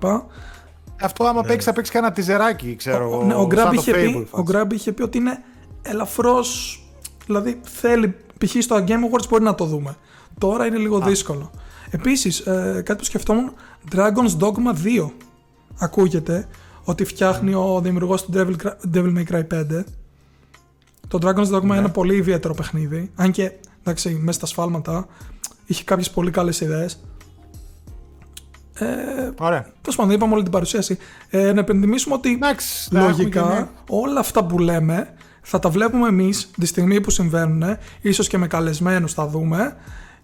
Αυτό άμα παίξεις θα παίξεις κανένα τυζεράκι, ξέρω εγώ. Ναι, ο σαν Grab, το είχε Fable, πει, ο φάση. Grab είχε πει ότι είναι ελαφρώς, δηλαδή θέλει, π.χ. στο Game Awards μπορεί να το δούμε. Τώρα είναι λίγο δύσκολο. Επίσης, ε, κάτι που σκεφτόμουν, Dragon's Dogma 2 ακούγεται ότι φτιάχνει ο δημιουργός του Devil, Cry- Devil May Cry 5 Το Dragon's Dogma είναι ένα πολύ ιδιαίτερο παιχνίδι. Αν και εντάξει, μέσα στα σφάλματα είχε κάποιες πολύ καλές ιδέες. Ε, Ωραία. Τέλος πάντων, είπαμε όλη την παρουσίαση. Ε, να επενδυμίσουμε ότι Εντάξει, να έχουμε λογικά και μια- όλα αυτά που λέμε θα τα βλέπουμε εμείς τη στιγμή που συμβαίνουν, ίσως και με καλεσμένους θα δούμε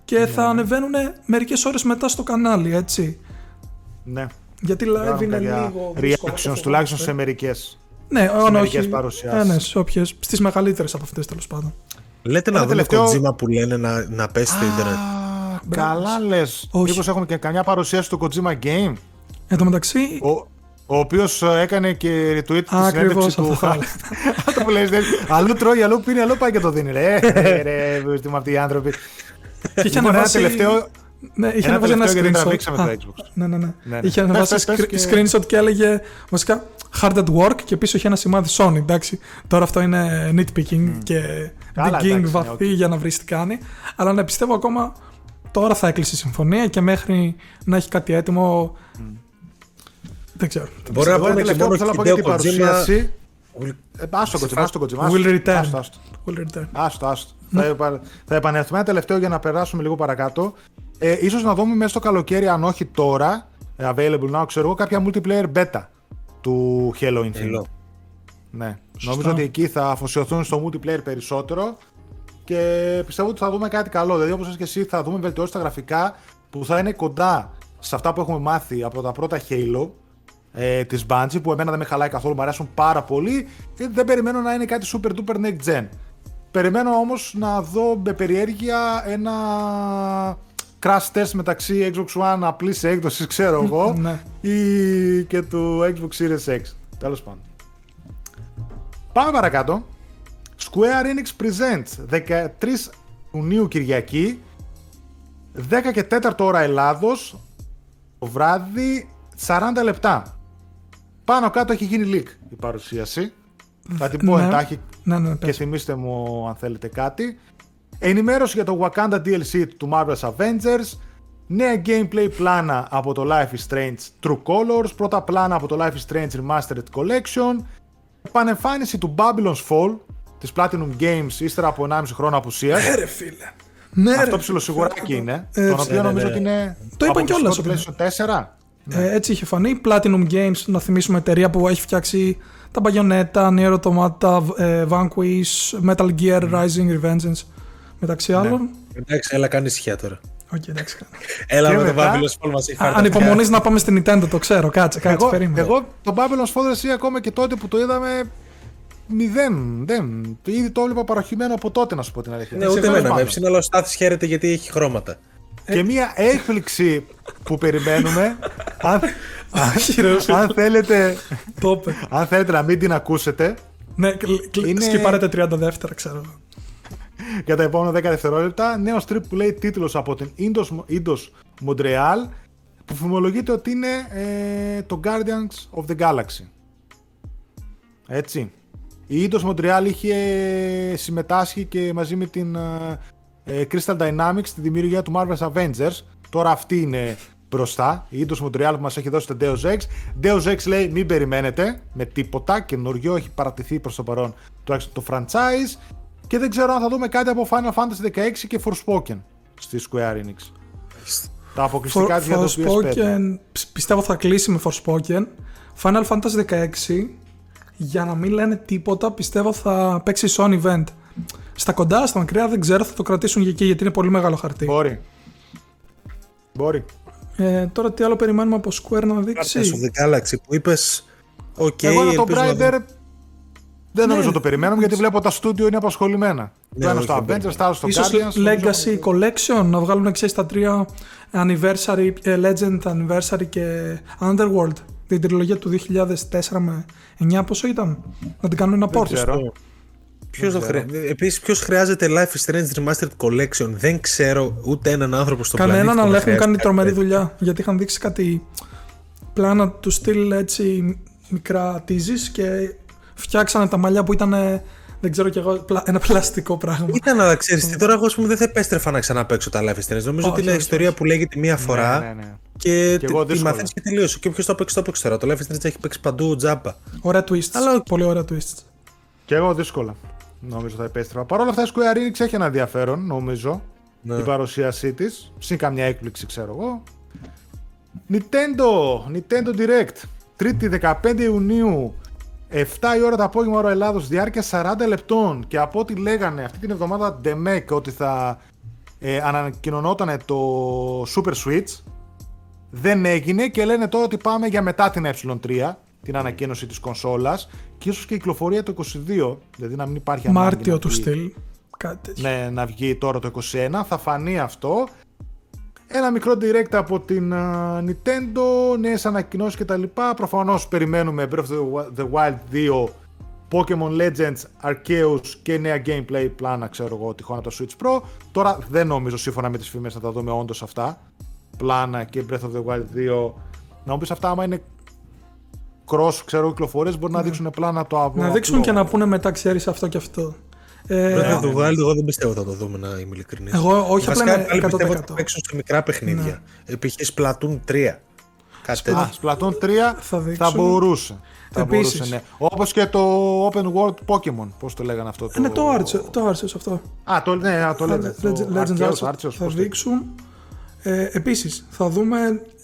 και Ναι, θα ανεβαίνουν μερικές ώρες μετά στο κανάλι, έτσι. Ναι. Γιατί live Κάνουμε είναι κάποια λίγο. δύσκολο, reactions το τουλάχιστον φοβάμαι. σε μερικέ. Ναι, αν μερικές όχι. παρουσιάσεις. Ε, ναι, σε όποιες, στις μεγαλύτερες από αυτές τέλος πάντων. Λέτε να Ένα δούμε τελευταίο- Kojima που λένε να, να πέσει στο ίντερνετ. Καλά λε. Όχι. Μήπω έχουμε και καμιά παρουσίαση του Kojima Game. Εν τω μεταξύ, Ο, ο οποίο έκανε και retweet τη Ακριβώς συνέντευξη του. αυτό θα έλεγα. Αυτό που λες, δεν- Αλλού τρώει, αλλού πίνει, αλλού πάει και το δίνει. Ρε, ρε, ρε, τι με αυτοί οι άνθρωποι. και είχε Λοιπόν, ένα ανεβάσει... τελευταίο. Ναι, είχε ένα ανεβάσει ένα τελευταίο γιατί screenshot. τραβήξαμε το Α, Xbox. Ναι, ναι, ναι. Ναι, ναι. Είχε Πες, ανεβάσει πες, πες scre- και- screenshot και έλεγε βασικά hard at work και πίσω είχε ένα σημάδι Sony. Εντάξει, τώρα αυτό είναι nitpicking και Καλά, digging εντάξει, βαθύ ναι, οκ. για να βρεις τι κάνει. Αλλά να πιστεύω ακόμα τώρα θα έκλεισε η συμφωνία και μέχρι να έχει κάτι έτοιμο. Δεν ξέρω. Μπορεί να Εγώ ένα πούμε και τελευταίο μόνο που θέλω να πω για την Hideo Kojima. παρουσίαση. Ε, Άστο το Kojima, άστο το Kojima. Will return. Άστο, άστο. Will return. Άστο, άστο. Θα, επα... θα επανέλθουμε. Ένα τελευταίο για να περάσουμε λίγο παρακάτω. Ε, ίσως να δούμε μέσα στο καλοκαίρι, αν όχι τώρα, ε, available now, ξέρω εγώ, κάποια multiplayer beta του Halo Infinite. Hello. Ναι. Νομίζω ότι εκεί θα αφοσιωθούν στο multiplayer περισσότερο και πιστεύω ότι θα δούμε κάτι καλό. Δηλαδή, όπως και εσύ, θα δούμε βελτιώσεις στα γραφικά που θα είναι κοντά σε αυτά που έχουμε μάθει από τα πρώτα Halo ε, της Bungie που εμένα δεν με χαλάει καθόλου, μου αρέσουν πάρα πολύ και δεν περιμένω να είναι κάτι super duper next gen. Περιμένω όμως να δω με περιέργεια ένα crash test μεταξύ Xbox One απλής έκδοσης, ξέρω εγώ, Ναι. ή και του Xbox Series X. Τέλος πάντων. Πάμε παρακάτω. Square Enix Presents 13 Ιουνίου Κυριακή 10 και 4 ώρα Ελλάδος το βράδυ 40 λεπτά. Πάνω κάτω έχει γίνει leak η παρουσίαση. Θα την πω Ναι. εντάχει Ναι, ναι, και πες. θυμίστε μου αν θέλετε κάτι. Ενημέρωση για το Wakanda DLC του Marvel's Avengers. Νέα gameplay πλάνα από το Life is Strange True Colors. Πρώτα πλάνα από το Life is Strange Remastered Collection. Επανεμφάνιση του Babylon's Fall της Platinum Games ύστερα από 1,5 χρόνο απουσίας. Ναι, ρε φίλε. Ναι, Αυτό ρε. ψιλοσιγουράκι είναι. Ε, τον οποίο ναι, νομίζω ναι. ότι είναι. Το είπαν αποκλειστικό κιόλας του ότι PlayStation 4. Ε, έτσι είχε φανεί. Platinum Games, να θυμίσουμε εταιρεία που έχει φτιάξει τα Bayonetta, Nier Automata, ε, Vanquish, Metal Gear Rising Revengeance μεταξύ Ναι. άλλων. Εντάξει, έλα κάνει ησυχία τώρα. Οκ, εντάξει. Έλα Και με το μετά- Babylon's Fall μας έχει Α, πάρει τα Ανυπομονείς να πάμε στην Nintendo, το ξέρω. Κάτσε, κάτσε, Εγώ, περίμενε. εγώ τον Babylon's Fall εσύ ακόμα και τότε που το είδαμε. Μηδέν. Δεν. Ήδη το έβλεπα παροχημένο από τότε, να σου πω την αλήθεια. Ναι, ούτε Τέλος εμένα με πάντων. έψηνα, αλλά ο Στάθης χαίρεται γιατί έχει χρώματα. Και μία έκπληξη που περιμένουμε. αν, Όχι, ρε, φίλε. Αν, θέλετε, Το είπε. αν θέλετε να μην την ακούσετε Ναι, κλ- κλ- Είναι- σκυπάρετε 30 δεύτερα, ξέρω εγώ. για τα επόμενα 10 δευτερόλεπτα, νέο strip που λέει τίτλος από την Indos, Indos Montreal που φημολογείται ότι είναι ε, το Guardians of the Galaxy. Έτσι. Η Eidos Montreal είχε συμμετάσχει και μαζί με την ε, ε, Crystal Dynamics στη δημιουργία του Marvel's Avengers. Τώρα αυτή είναι μπροστά. Η Eidos Montreal που μας έχει δώσει το Deus Ex. Deus Ex λέει μην περιμένετε με τίποτα. Καινούριο έχει παρατηθεί προς το παρόν τουλάχιστον το franchise. Και δεν ξέρω αν θα δούμε κάτι από Final Fantasy 16 και Forspoken στη Square Enix. Τα αποκλειστικά της για το PS5. Forspoken, ψ- πιστεύω θα κλείσει με Forspoken. Final Fantasy 16, για να μην λένε τίποτα, πιστεύω θα παίξει Sony Event. Στα κοντά, στα μακριά δεν ξέρω, θα το κρατήσουν για εκεί γιατί είναι πολύ μεγάλο χαρτί. Μπορεί. Μπορεί. Ε, τώρα τι άλλο περιμένουμε από Square να Guardians δείξει. of the Galaxy που είπες Οκ, Εγώ ένα το ελπίζω να δω. Brider δεν νομίζω Ναι. το περιμένουμε γιατί βλέπω τα στούντιο είναι απασχολημένα. Ναι, το ένα όχι, στο δεν Avengers, το άλλο στο Ίσως Guardians. Legacy Collection, να βγάλουν ξέρεις τα τρία Anniversary, ε, Legend Anniversary και Underworld. Την τριλογία του 2004 με 9 πόσο ήταν; Να την κάνουν ένα port. Ξέρω. Ποιος το Δεν χρεια... Επίσης, ποιος χρειάζεται Life is Strange Remastered Collection; Δεν ξέρω ούτε έναν άνθρωπο στον πλανήτη. Κανέναν, που αλλά να έχουν χρειάζεται κάνει κάτι τρομερή τέτοιο. δουλειά. Γιατί είχαν δείξει κάτι πλάνα του στυλ έτσι μικρά teases και φτιάξανε τα μαλλιά που ήταν, δεν ξέρω κι εγώ, πλα- ένα πλαστικό πράγμα. Ήταν, αλλά ξέρεις τι, τώρα εγώ ας πούμε δεν θα επέστρεφα να ξαναπαίξω τα Life is Strange. Νομίζω Όχι, ότι είναι όχι, ιστορία όχι. που λέγεται μία φορά Ναι, ναι, ναι. και, Κι εγώ τη δύσκολα. μαθαίνεις και τελείωσε. Και όποιος το παίξει, το παίξει τώρα. Το Life is Strange έχει παίξει παντού τζάμπα. Ωραία twists. Αλλά οκ. Πολύ ωραία twists. Και εγώ δύσκολα. Νομίζω θα επέστρεφα. Παρ' όλα αυτά η Square Enix έχει ένα ενδιαφέρον, νομίζω, Ναι. η παρουσίασή της. Συν καμιά έκπληξη, ξέρω εγώ. Nintendo, Nintendo Direct, 3η 15 Ιουνίου, 7 η ώρα το απόγευμα ώρα Ελλάδος, διάρκεια 40 λεπτών και από ό,τι λέγανε αυτή την εβδομάδα DMEC ότι θα ε, ανακοινωνόταν το Super Switch, δεν έγινε και λένε τώρα ότι πάμε για μετά την ε3, την ανακοίνωση της κονσόλας και ίσως και η κυκλοφορία το 22, δηλαδή να μην υπάρχει ανάγκη Μάρτιο να του βγει- στυλ. Κάτι τέτοιο. ναι, να βγει τώρα το 21, θα φανεί αυτό. Ένα μικρό direct από την α, Nintendo, νέες ανακοινώσεις και τα λοιπά. Προφανώς περιμένουμε Breath of the Wi- the Wild 2, Pokemon Legends, Arceus και νέα gameplay πλάνα, ξέρω εγώ, τυχόν από το Switch Pro. Τώρα δεν νομίζω σύμφωνα με τις φήμες να τα δούμε όντως αυτά. Πλάνα και Breath of the Wild 2. Να μου πεις αυτά άμα είναι cross, ξέρω, κυκλοφορίες μπορεί να δείξουν πλάνα το από Να δείξουν και να πούνε μετά, ξέρεις αυτό και αυτό. Ε, Breath of the Wild, εγώ δεν πιστεύω θα το δούμε, να είμαι ειλικρινής. Εγώ όχι, Βασικά, απλά είναι πάλι πιστεύω ότι 100%. θα παίξουν σε μικρά παιχνίδια. Π.χ. Splatoon 3. Κάτι τέτοιο. Α, Splatoon 3 Θα θα, δείξουν. μπορούσε. Θα Επίσης. μπορούσε, ναι. Όπως και το Open World Pokemon, πώς το λέγανε αυτό. Το... Είναι το Arceus, το Arceus αυτό. Α, το, ναι, α, το λέτε. Legend- το Legends Arceus, Arceus Arceus, θα πώς το- δείξουν. Ε, επίσης, θα δούμε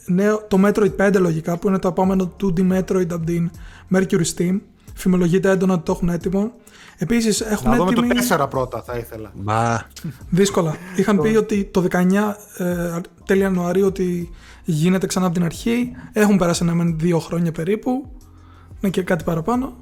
νέο, το Metroid 5 λογικά, που είναι το επόμενο 2D Metroid από την Mercury Steam. Φημολογείται έντονα ότι το έχουν έτοιμο. Επίσης, έχουν Να δούμε έτοιμη... το 4 πρώτα θα ήθελα. Μα, Δύσκολα. Είχαν πει ότι το 19 ε, τέλη Ιανουαρίου ότι γίνεται ξανά από την αρχή. Έχουν περάσει ναι, μεν δύο χρόνια περίπου. Ναι, και κάτι παραπάνω.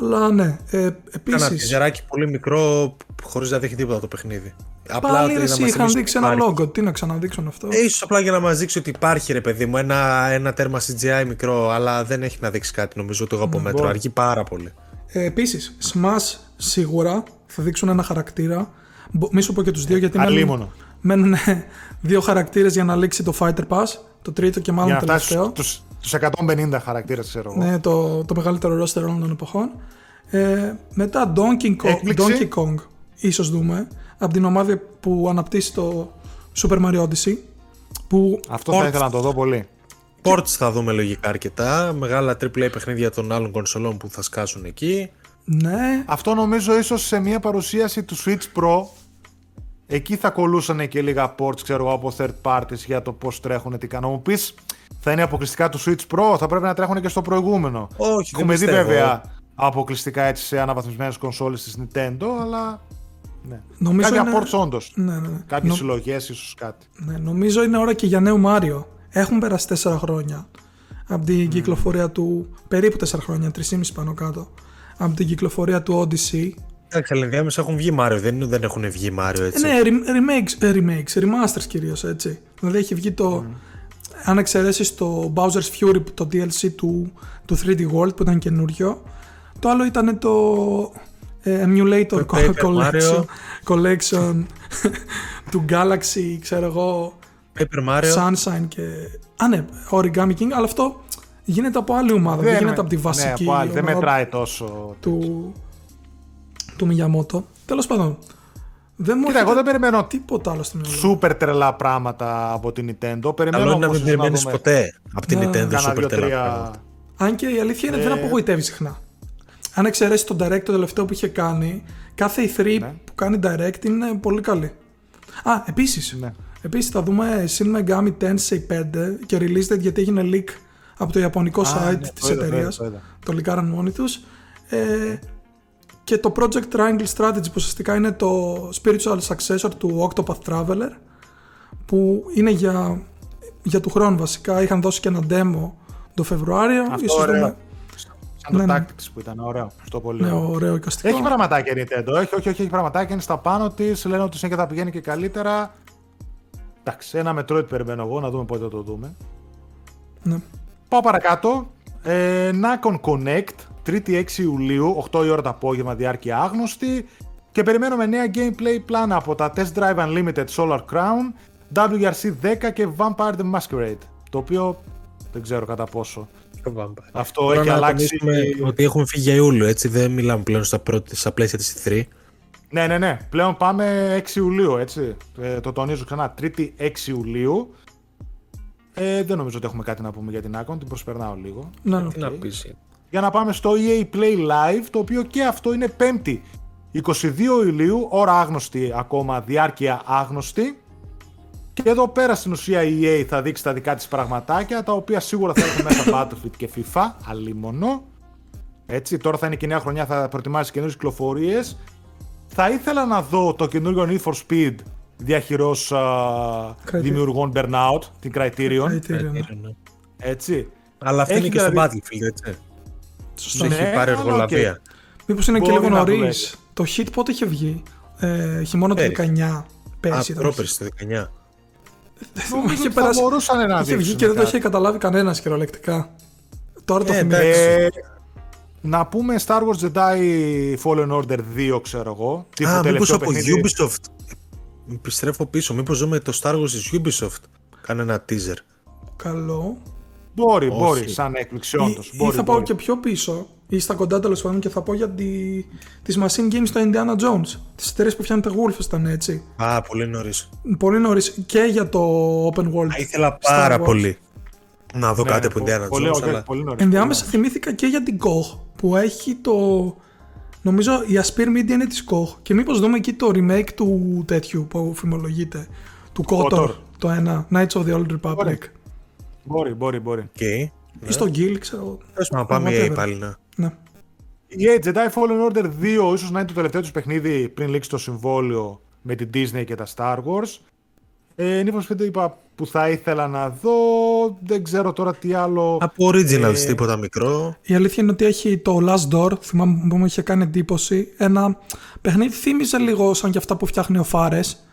Αλλά ναι. Ε, ένα Επίση. τυζεράκι πολύ μικρό, χωρίς να δείχνει τίποτα το παιχνίδι. Πάλι ότι ρε, να εσύ μας είχαν θυμίσει δείξει ότι ένα υπάρχει. logo. Τι να ξαναδείξουν αυτό; Ε, ίσως απλά για να μας δείξει ότι υπάρχει ρε παιδί μου ένα, ένα τέρμα CGI μικρό, αλλά δεν έχει να δείξει κάτι νομίζω το εγώ από μέτρο. Αργεί πάρα πολύ. Ε, Επίσης, Smash σίγουρα θα δείξουν ένα χαρακτήρα. Μπο- Μη σου πω και τους δύο γιατί μένουν, Αλίμονο. μένουν δύο χαρακτήρες για να λήξει το Fighter Pass. Το τρίτο και μάλλον Για να φτάσει τελευταίο. τους, τους 150 χαρακτήρες, ξέρω εγώ. Ναι, το, το μεγαλύτερο roster όλων των εποχών. Ε, μετά Donkey Kong, Έκπληξη. Donkey Kong ίσως δούμε από την ομάδα που αναπτύσσει το Super Mario Odyssey που Αυτό θα Ports. ήθελα να το δω πολύ. Ports θα δούμε λογικά αρκετά. Μεγάλα AAA παιχνίδια των άλλων κονσολών που θα σκάσουν εκεί. ναι, Αυτό νομίζω ίσως σε μια παρουσίαση του Switch Pro εκεί θα κολούσαν και λίγα ports ξέρω εγώ από third parties για το πώς τρέχουν τι κάνουν. Μου πεις θα είναι αποκλειστικά του Switch Pro, θα πρέπει να τρέχουν και στο προηγούμενο; Όχι, δεν Έχουμε δει πιστεύω. βέβαια αποκλειστικά έτσι σε αναβαθμισμένες κονσόλες της Nintendo, αλλά ναι. Νομίζω Κάποια είναι- ports όντως. ναι, ναι, ναι. Κάποιες Νο- συλλογές ίσως κάτι. ναι, νομίζω είναι ώρα και για νέο Mario. Έχουν περάσει 4 χρόνια από την κυκλοφορία του, περίπου 4 χρόνια, 3,5 πάνω κάτω, από την κυκλοφορία του Odyssey. Εντάξει, αλλά ενδιάμεσα έχουν βγει Mario, δεν, είναι- δεν έχουν βγει Mario Ε, έτσι. ναι, re- remakes, ε, remakes, remasters κυρίως έτσι. Δηλαδή έχει βγει το, αν εξαιρέσεις το Bowser's Fury, το DLC του, του 3D World που ήταν καινούριο. Το άλλο ήταν το ε, Emulator Το co- Paper Collection, Mario. collection του Galaxy, ξέρω εγώ, Paper Mario. Sunshine και... Α, ναι, Origami King, αλλά αυτό γίνεται από άλλη ομάδα, δεν, γίνεται από τη ναι, βασική από άλλη, δεν ομάδα μετράει τόσο. του, του Miyamoto. Τέλος πάντων, δεν μου Κοίτα, εγώ έρχεται δεν περιμένω τίποτα άλλο στο μυαλό. σούπερ τρελά πράγματα από την Nintendo. Περιμένω Καλό είναι να όμως μην ίσως περιμένεις δούμε ποτέ από την Ναι. Nintendo κάνα Super δύο-τρία- Telegram. Αν και η αλήθεια είναι Ε. δεν απογοητεύει συχνά. Αν εξαιρέσει τον direct το τελευταίο που είχε κάνει, κάθε E3 Ναι. που κάνει direct είναι πολύ καλή. Α, επίσης. Ναι. Επίσης θα δούμε Shin Megami Tensei 5 και release date γιατί έγινε leak από το ιαπωνικό Α, site ναι, της το είδα, το εταιρείας. είδα, το είδα. Το λικάραν μόνοι τους. Ε, και το Project Triangle Strategy που ουσιαστικά είναι το spiritual successor του Octopath Traveler που είναι για, για του χρόνου βασικά. Είχαν δώσει και ένα demo το Φεβρουάριο. Αυτό Ίσως ωραίο. δούμε Σαν το Ναι, ναι. Tactics που ήταν ωραίο. Αυτό πολύ ναι, ωραίο. ωραίο εικαστικό. Έχει πραγματάκια η Nintendo. Έχει, όχι, όχι, έχει πραγματάκια. Είναι στα πάνω της. Λένε ότι συνέχεια θα πηγαίνει και καλύτερα. Εντάξει, ένα Metroid περιμένω εγώ να δούμε πότε θα το δούμε. Ναι. Πάω παρακάτω. Ε, Nacon Connect, 3η 6 Ιουλίου, 8 η ώρα το απόγευμα, διάρκεια άγνωστη. Και περιμένουμε νέα gameplay πλάνα από τα Test Drive Unlimited Solar Crown, WRC 10 και Vampire the Masquerade. Το οποίο δεν ξέρω κατά πόσο. Το Vampire. Αυτό Τώρα έχει να αλλάξει. τονίσουμε ότι έχουμε φύγει για Ιούλιο, έτσι δεν μιλάμε πλέον στα, πρώτη, στα πλαίσια της E3. Ναι, ναι, ναι. Πλέον πάμε 6 Ιουλίου, έτσι. Ε, το τονίζω ξανά. 3η 6 Ιουλίου. Ε, δεν νομίζω ότι έχουμε κάτι να πούμε για την Nacon, την προσπερνάω λίγο. Ναι, ναι. Τι να πεις. Για να πάμε στο EA Play Live, το οποίο και αυτό είναι 5η 22 Ιουλίου, ώρα άγνωστη ακόμα, διάρκεια άγνωστη. Και εδώ πέρα στην ουσία η EA θα δείξει τα δικά της πραγματάκια, τα οποία σίγουρα θα έχουν μέσα Battlefield και FIFA, αλλήμωνο. Έτσι, τώρα θα είναι και η νέα χρονιά, θα προετοιμάσει καινούριες κυκλοφορίες. Θα ήθελα να δω το καινούριο Need for Speed διαχειρός α, δημιουργών Burnout, την Criterion. Criterion, ναι. Έτσι. Αλλά αυτή Έχει είναι και στο δηλαδή- Battlefield, έτσι. Σωστό. Έχει Ναι, πάρει αλλά εργολαβία. Μήπως είναι και Μπορεί λίγο να νωρίς. δουλεύει. Το hit πότε είχε βγει; Ε, χειμώνα του Πέρυσι. 19. Α, Πέρσι ήταν. πρόπερση το 19. Νομίζω είχε ότι θα περάσει- μπορούσαν να Είχε βγει δείξουν και δεν το κάτι. είχε καταλάβει κανένας κυριολεκτικά. Τώρα το Ε, θυμάμαι. εντάξει. Ε, να πούμε Star Wars Jedi Fallen Order 2, ξέρω εγώ. Τύπου Α, μήπως τελευταίο από παιχνίδι. Ubisoft. Επιστρέφω πίσω. Μήπως ζούμε το Star Wars της Ubisoft. Κάνε ένα teaser. Καλό. Μπορεί, Όχι. μπορεί, σαν έκπληξη Ή, όντως. ή Μπορεί, θα πάω μπορεί. και πιο πίσω, ή στα κοντά τέλος πάντων και θα πω για τη, τις Machine Games στο Indiana Jones. Τις εταιρείες που φτιάχνουν τα Wolfenstein, έτσι. Α, πολύ νωρίς. Πολύ νωρίς και για το Open World. Α, ήθελα Star πάρα Wars. πολύ να δω Ναι, κάτι ναι, από πο- Indiana πολύ, Jones, όχι, αλλά πολύ νωρίς, Ενδιάμεσα πολύ θυμήθηκα και για την Koch που έχει το. Νομίζω η Aspir Media είναι της Koch και μήπως δούμε εκεί το remake του τέτοιου που φημολογείται. Του KOTOR, KOTOR. το ένα, Knights of the Old Republic. Μπορεί. Μπορεί, μπορεί, μπορεί. Οκ. Ή στο Guild, ξέρω. Θες να πάμε whatever. EA πάλι να. Ναι. Η EA Jedi Fallen Order 2 ίσως να είναι το τελευταίο τους παιχνίδι πριν λήξει το συμβόλαιο με την Disney και τα Star Wars. Ε, Need for Speed είπα που θα ήθελα να δω. Δεν ξέρω τώρα τι άλλο. Από Originals Ε, τίποτα μικρό. Η αλήθεια είναι ότι έχει το Last Door, θυμάμαι που μου είχε κάνει εντύπωση. Ένα παιχνίδι θύμιζε λίγο σαν και αυτά που φτιάχνει ο Φάρες.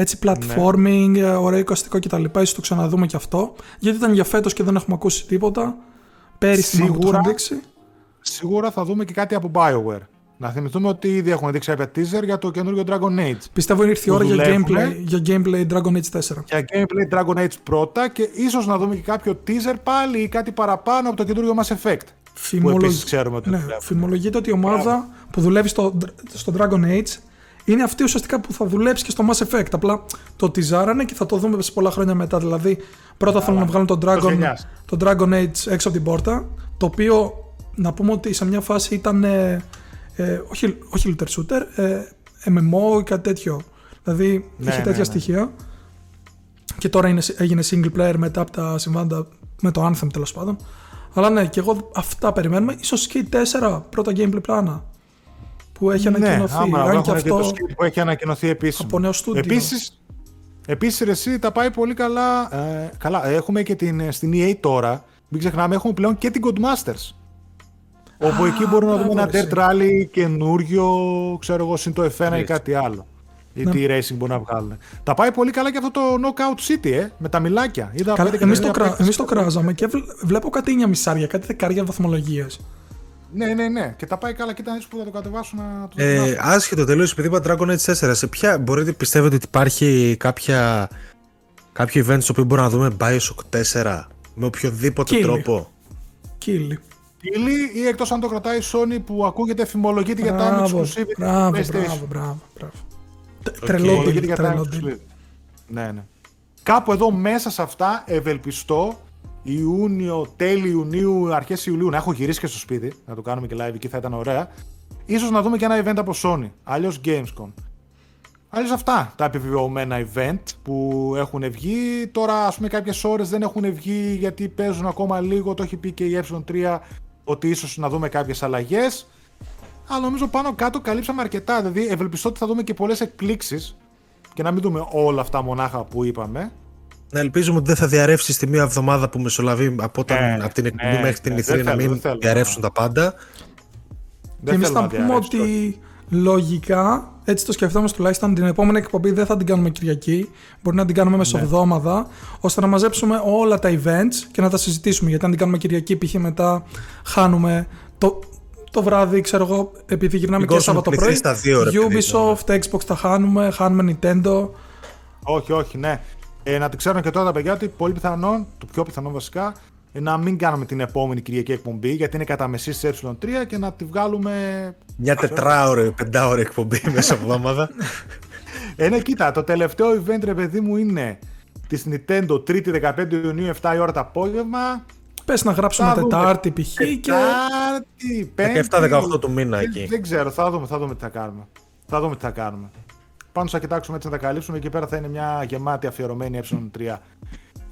Έτσι, platforming, ε, ωραίο εικαστικό κτλ. Ίσως το ξαναδούμε και αυτό. Γιατί ήταν για φέτος και δεν έχουμε ακούσει τίποτα. Πέρυσι θυμάμαι που το Σίγουρα. είχαν δείξει. Σίγουρα θα δούμε και κάτι από BioWare. Να θυμηθούμε ότι ήδη έχουν δείξει κάποια teaser για το καινούριο Dragon Age. Πιστεύω ήρθε η που ώρα για δουλεύουμε. gameplay, για gameplay Dragon Age 4. Για gameplay Dragon Age πρώτα και ίσως να δούμε και κάποιο teaser πάλι ή κάτι παραπάνω από το καινούριο Mass Effect. Φημολογ- επίσης ξέρουμε ότι ναι, δουλεύουν. φημολογείται ότι η ομάδα που δουλεύει στο, στο Dragon Age είναι αυτή ουσιαστικά που θα δουλέψει και στο Mass Effect. Απλά το τυζάρανε και θα το δούμε σε πολλά χρόνια μετά. Δηλαδή, πρώτα θέλουν να βγάλουν τον Dragon, γενιάς. τον Dragon Age έξω από την πόρτα. Το οποίο να πούμε ότι σε μια φάση ήταν. Ε, ε, όχι, όχι looter shooter, ε, MMO ή κάτι τέτοιο. Δηλαδή Ναι, είχε ναι, τέτοια ναι. στοιχεία. Και τώρα είναι, έγινε single player μετά από τα συμβάντα με το Anthem τέλος πάντων. Αλλά ναι, και εγώ αυτά περιμένουμε. Ίσως και η 4 πρώτα gameplay πλάνα που έχει ανακοινωθεί. Ναι, άμα αν και έχουν και αυτό το skit που έχει ανακοινωθεί επίσημα. από νέο στούντιο. Επίσης, επίσης ρε, εσύ τα πάει πολύ καλά. Ε, καλά, έχουμε και την, στην EA τώρα. Μην ξεχνάμε, έχουμε πλέον και την Codemasters. Όπου εκεί μπορούμε να δούμε ένα μπράβο, dirt rally καινούριο, ξέρω εγώ, συν το F1 ή Έτσι. κάτι άλλο. Ή Ναι. τι racing μπορούν να βγάλουν. Τα πάει πολύ καλά και αυτό το Knockout City, ε, με τα μιλάκια. Είδα Καλά, πέντε εμείς, το, εκατομμύρια κρά, εμείς το παίκτες. κράζαμε και βλ- βλέπω κάτι 9 μισάρια, κάτι δεκάρια βαθμολογίες. Ναι, ναι, ναι. Και τα πάει καλά. Κοίτα έτσι που θα το κατεβάσουν να το Ε, δοκιμάσουν. άσχετο τελείω, επειδή είπα Dragon Age 4, σε ποια μπορείτε πιστεύετε ότι υπάρχει κάποια, κάποιο event στο οποίο μπορούμε να δούμε Bioshock 4 με οποιοδήποτε Κύλι. τρόπο; Κίλι. Στήλη ή εκτός αν το κρατάει η Sony που ακούγεται φημολογείται για τα Μπράβο, exclusive μπράβο, PlayStation. μπράβο, μπράβο, μπράβο. Τε- Οκ. Τρελό Φημολογείται deal, για τα τρελό deal. exclusive. Ναι, ναι. Κάπου εδώ μέσα σε αυτά ευελπιστώ Ιούνιο, τέλη Ιουνίου, αρχές Ιουλίου να έχω γυρίσει και στο σπίτι, να το κάνουμε και live εκεί θα ήταν ωραία. Ίσως να δούμε και ένα event από Sony, αλλιώς Gamescom. Αλλιώς αυτά τα επιβεβαιωμένα event που έχουν βγει. Τώρα ας πούμε κάποιες ώρες δεν έχουν βγει γιατί παίζουν ακόμα λίγο, το έχει πει και η E3 ότι ίσως να δούμε κάποιες αλλαγές. Αλλά νομίζω πάνω κάτω καλύψαμε αρκετά. Δηλαδή ευελπιστώ ότι θα δούμε και πολλές εκπλήξεις και να μην δούμε όλα αυτά μονάχα που είπαμε. Να ελπίζουμε ότι δεν θα διαρρεύσει στη μία εβδομάδα που μεσολαβεί από, όταν, Ναι, από την εκπομπή ναι, μέχρι την ναι, E3 δεν να θέλω, μην δεν θέλω. διαρρεύσουν τα πάντα. Και εμείς θέλω θα πούμε διαρρεύσει το- ότι λογικά, έτσι το σκεφτόμαστε τουλάχιστον, την επόμενη εκπομπή δεν θα την κάνουμε Κυριακή. Μπορεί να την κάνουμε Ναι. μεσοβδόμαδα, ώστε να μαζέψουμε όλα τα events και να τα συζητήσουμε. Γιατί αν την κάνουμε Κυριακή, π.χ. μετά χάνουμε το, το βράδυ, ξέρω εγώ, επειδή γυρνάμε και Πληκώσουμε Σάββατο πληθείς πρωί. στα δύο, ρε παιδί, Ubisoft, Xbox τα χάνουμε, χάνουμε Nintendo. Όχι, όχι, ναι. Ε, να το ξέρουν και τώρα τα παιδιά ότι πολύ πιθανόν, το πιο πιθανό βασικά, ε, να μην κάνουμε την επόμενη Κυριακή εκπομπή γιατί είναι κατά μεσής σε ε3 και να τη βγάλουμε. Μια τετράωρη, πεντάωρη εκπομπή μέσα εβδομάδα. Ε, ναι, κοίτα, το τελευταίο event ρε παιδί μου είναι της Nintendo 3η 15 Ιουνίου 7 η ώρα το απόγευμα. Πες να γράψουμε Θα δούμε. Τετάρτη π.χ. και. Τετάρτη, Πέμπτη. 17-18 του μήνα Δεν- εκεί. Δεν ξέρω, θα δούμε, θα δούμε τι θα κάνουμε. Θα δούμε τι θα κάνουμε. Πάνω θα κοιτάξουμε έτσι να τα καλύψουμε. Εκεί πέρα θα είναι μια γεμάτη αφιερωμένη ε3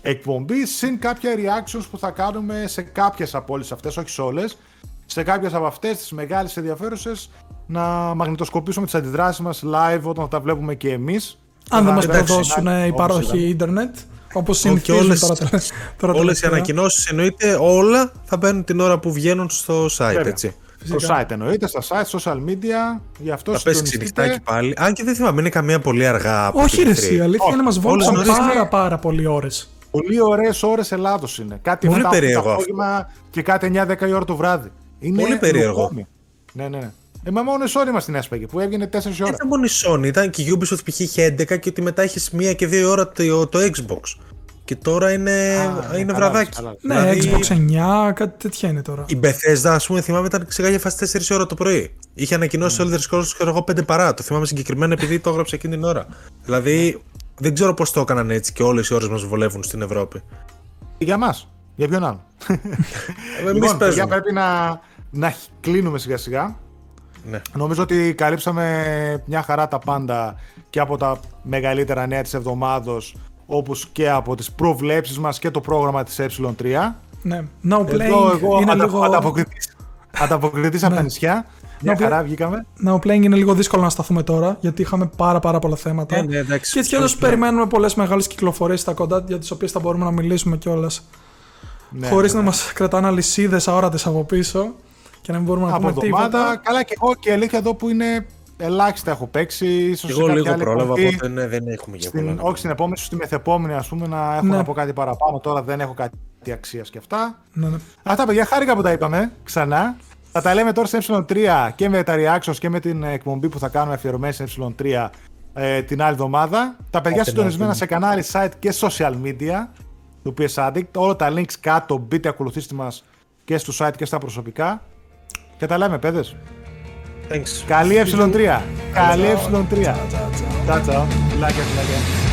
εκπομπή. Συν κάποια reactions που θα κάνουμε σε κάποιες από όλες αυτές, όχι σε όλες. Σε κάποιες από αυτές τις μεγάλες ενδιαφέρουσες να μαγνητοσκοπήσουμε τις αντιδράσεις μας live όταν θα τα βλέπουμε και εμείς. Αν δεν μας προδώσουν οι πάροχοι ίντερνετ. Όπως συνηθίζουν τώρα, τώρα Όλες οι ανακοινώσεις εννοείται όλα θα μπαίνουν την ώρα που βγαίνουν στο site, έτσι. Στο site εννοείται, στα site, social media. Γι' αυτό θα πέσει ξενυχτάκι πάλι. Αν και δεν θυμάμαι, είναι καμία πολύ αργά. Όχι, ρε, η αλήθεια είναι μας βόλεψαν πάρα, πάρα πολλοί ώρες. Πολύ ωραίες ώρες Ελλάδος είναι. Κάτι πολύ περίεργο. Το απόγευμα και κάτι 9-10 η ώρα το βράδυ. Είναι πολύ περίεργο. Ναι, ναι, ναι. Ε, μα μόνο η Sony μας την έσπαγε που έβγαινε 4 ώρα. Δεν ήταν μόνο η Sony, ήταν και η Ubisoft π.χ. είχε 11 και ότι μετά είχες μία και δύο ώρα το, το Xbox. Και τώρα είναι, Α, είναι βραδάκι. Ναι, δηλαδή, Xbox 9, κάτι τέτοια είναι τώρα. Η Bethesda, ας πούμε, θυμάμαι ήταν ξεγάγια φάση 4 ώρα το πρωί. Είχε ανακοινώσει mm. Elder Scrolls και εγώ 5 παρά. Το θυμάμαι συγκεκριμένα επειδή το έγραψε εκείνη την ώρα. Δηλαδή, δεν ξέρω πώς το έκαναν έτσι και όλες οι ώρες μας βολεύουν στην Ευρώπη. Για μας. Για ποιον άλλο. Εμείς λοιπόν, παιδιά, πρέπει να, να κλείνουμε σιγά σιγά. Ναι. Νομίζω ότι καλύψαμε μια χαρά τα πάντα και από τα μεγαλύτερα νέα της εβδομάδος όπως και από τις προβλέψεις μας και το πρόγραμμα της ε3. Ναι, no playing Εδώ εγώ είναι ατα, λίγο... ανταποκριτής, ανταποκριτής από τα ναι. νησιά. Μια χαρά βγήκαμε. No playing είναι λίγο δύσκολο να σταθούμε τώρα γιατί είχαμε πάρα πάρα πολλά θέματα. Ε, ναι, εντάξει, και έτσι κι περιμένουμε πολλές μεγάλες κυκλοφορίες στα κοντά για τις οποίες θα μπορούμε να μιλήσουμε κιόλας. Ναι, Χωρίς ναι, να μας κρατάνε αλυσίδες αόρατες από πίσω και να μην μπορούμε να πούμε τίποτα. Καλά και εγώ και αλήθεια εδώ που είναι ελάχιστα έχω παίξει. Ίσως εγώ λίγο πρόλαβα, οπότε ναι, δεν έχουμε για πολλά. Όχι στην επόμενη, στην μεθεπόμενη ας πούμε να έχω ναι. να πω κάτι παραπάνω. Τώρα δεν έχω κάτι αξίας και αυτά. Ναι, ναι. Αυτά παιδιά, χάρηκα που τα είπαμε ξανά. Θα τα λέμε τώρα σε ε3 και με τα reactions και με την εκπομπή που θα κάνουμε αφιερωμένη σε ε3 ε, την άλλη εβδομάδα. Τα παιδιά συντονισμένα σε κανάλι, site και social media του PS Addict. Όλα τα links κάτω, μπείτε, ακολουθήστε μας και στο site και στα προσωπικά. Και τα λέμε, παιδες. Thanks. Καλή ε3. Καλή ε3. Τσάτσο. Φιλάκια, φιλάκια.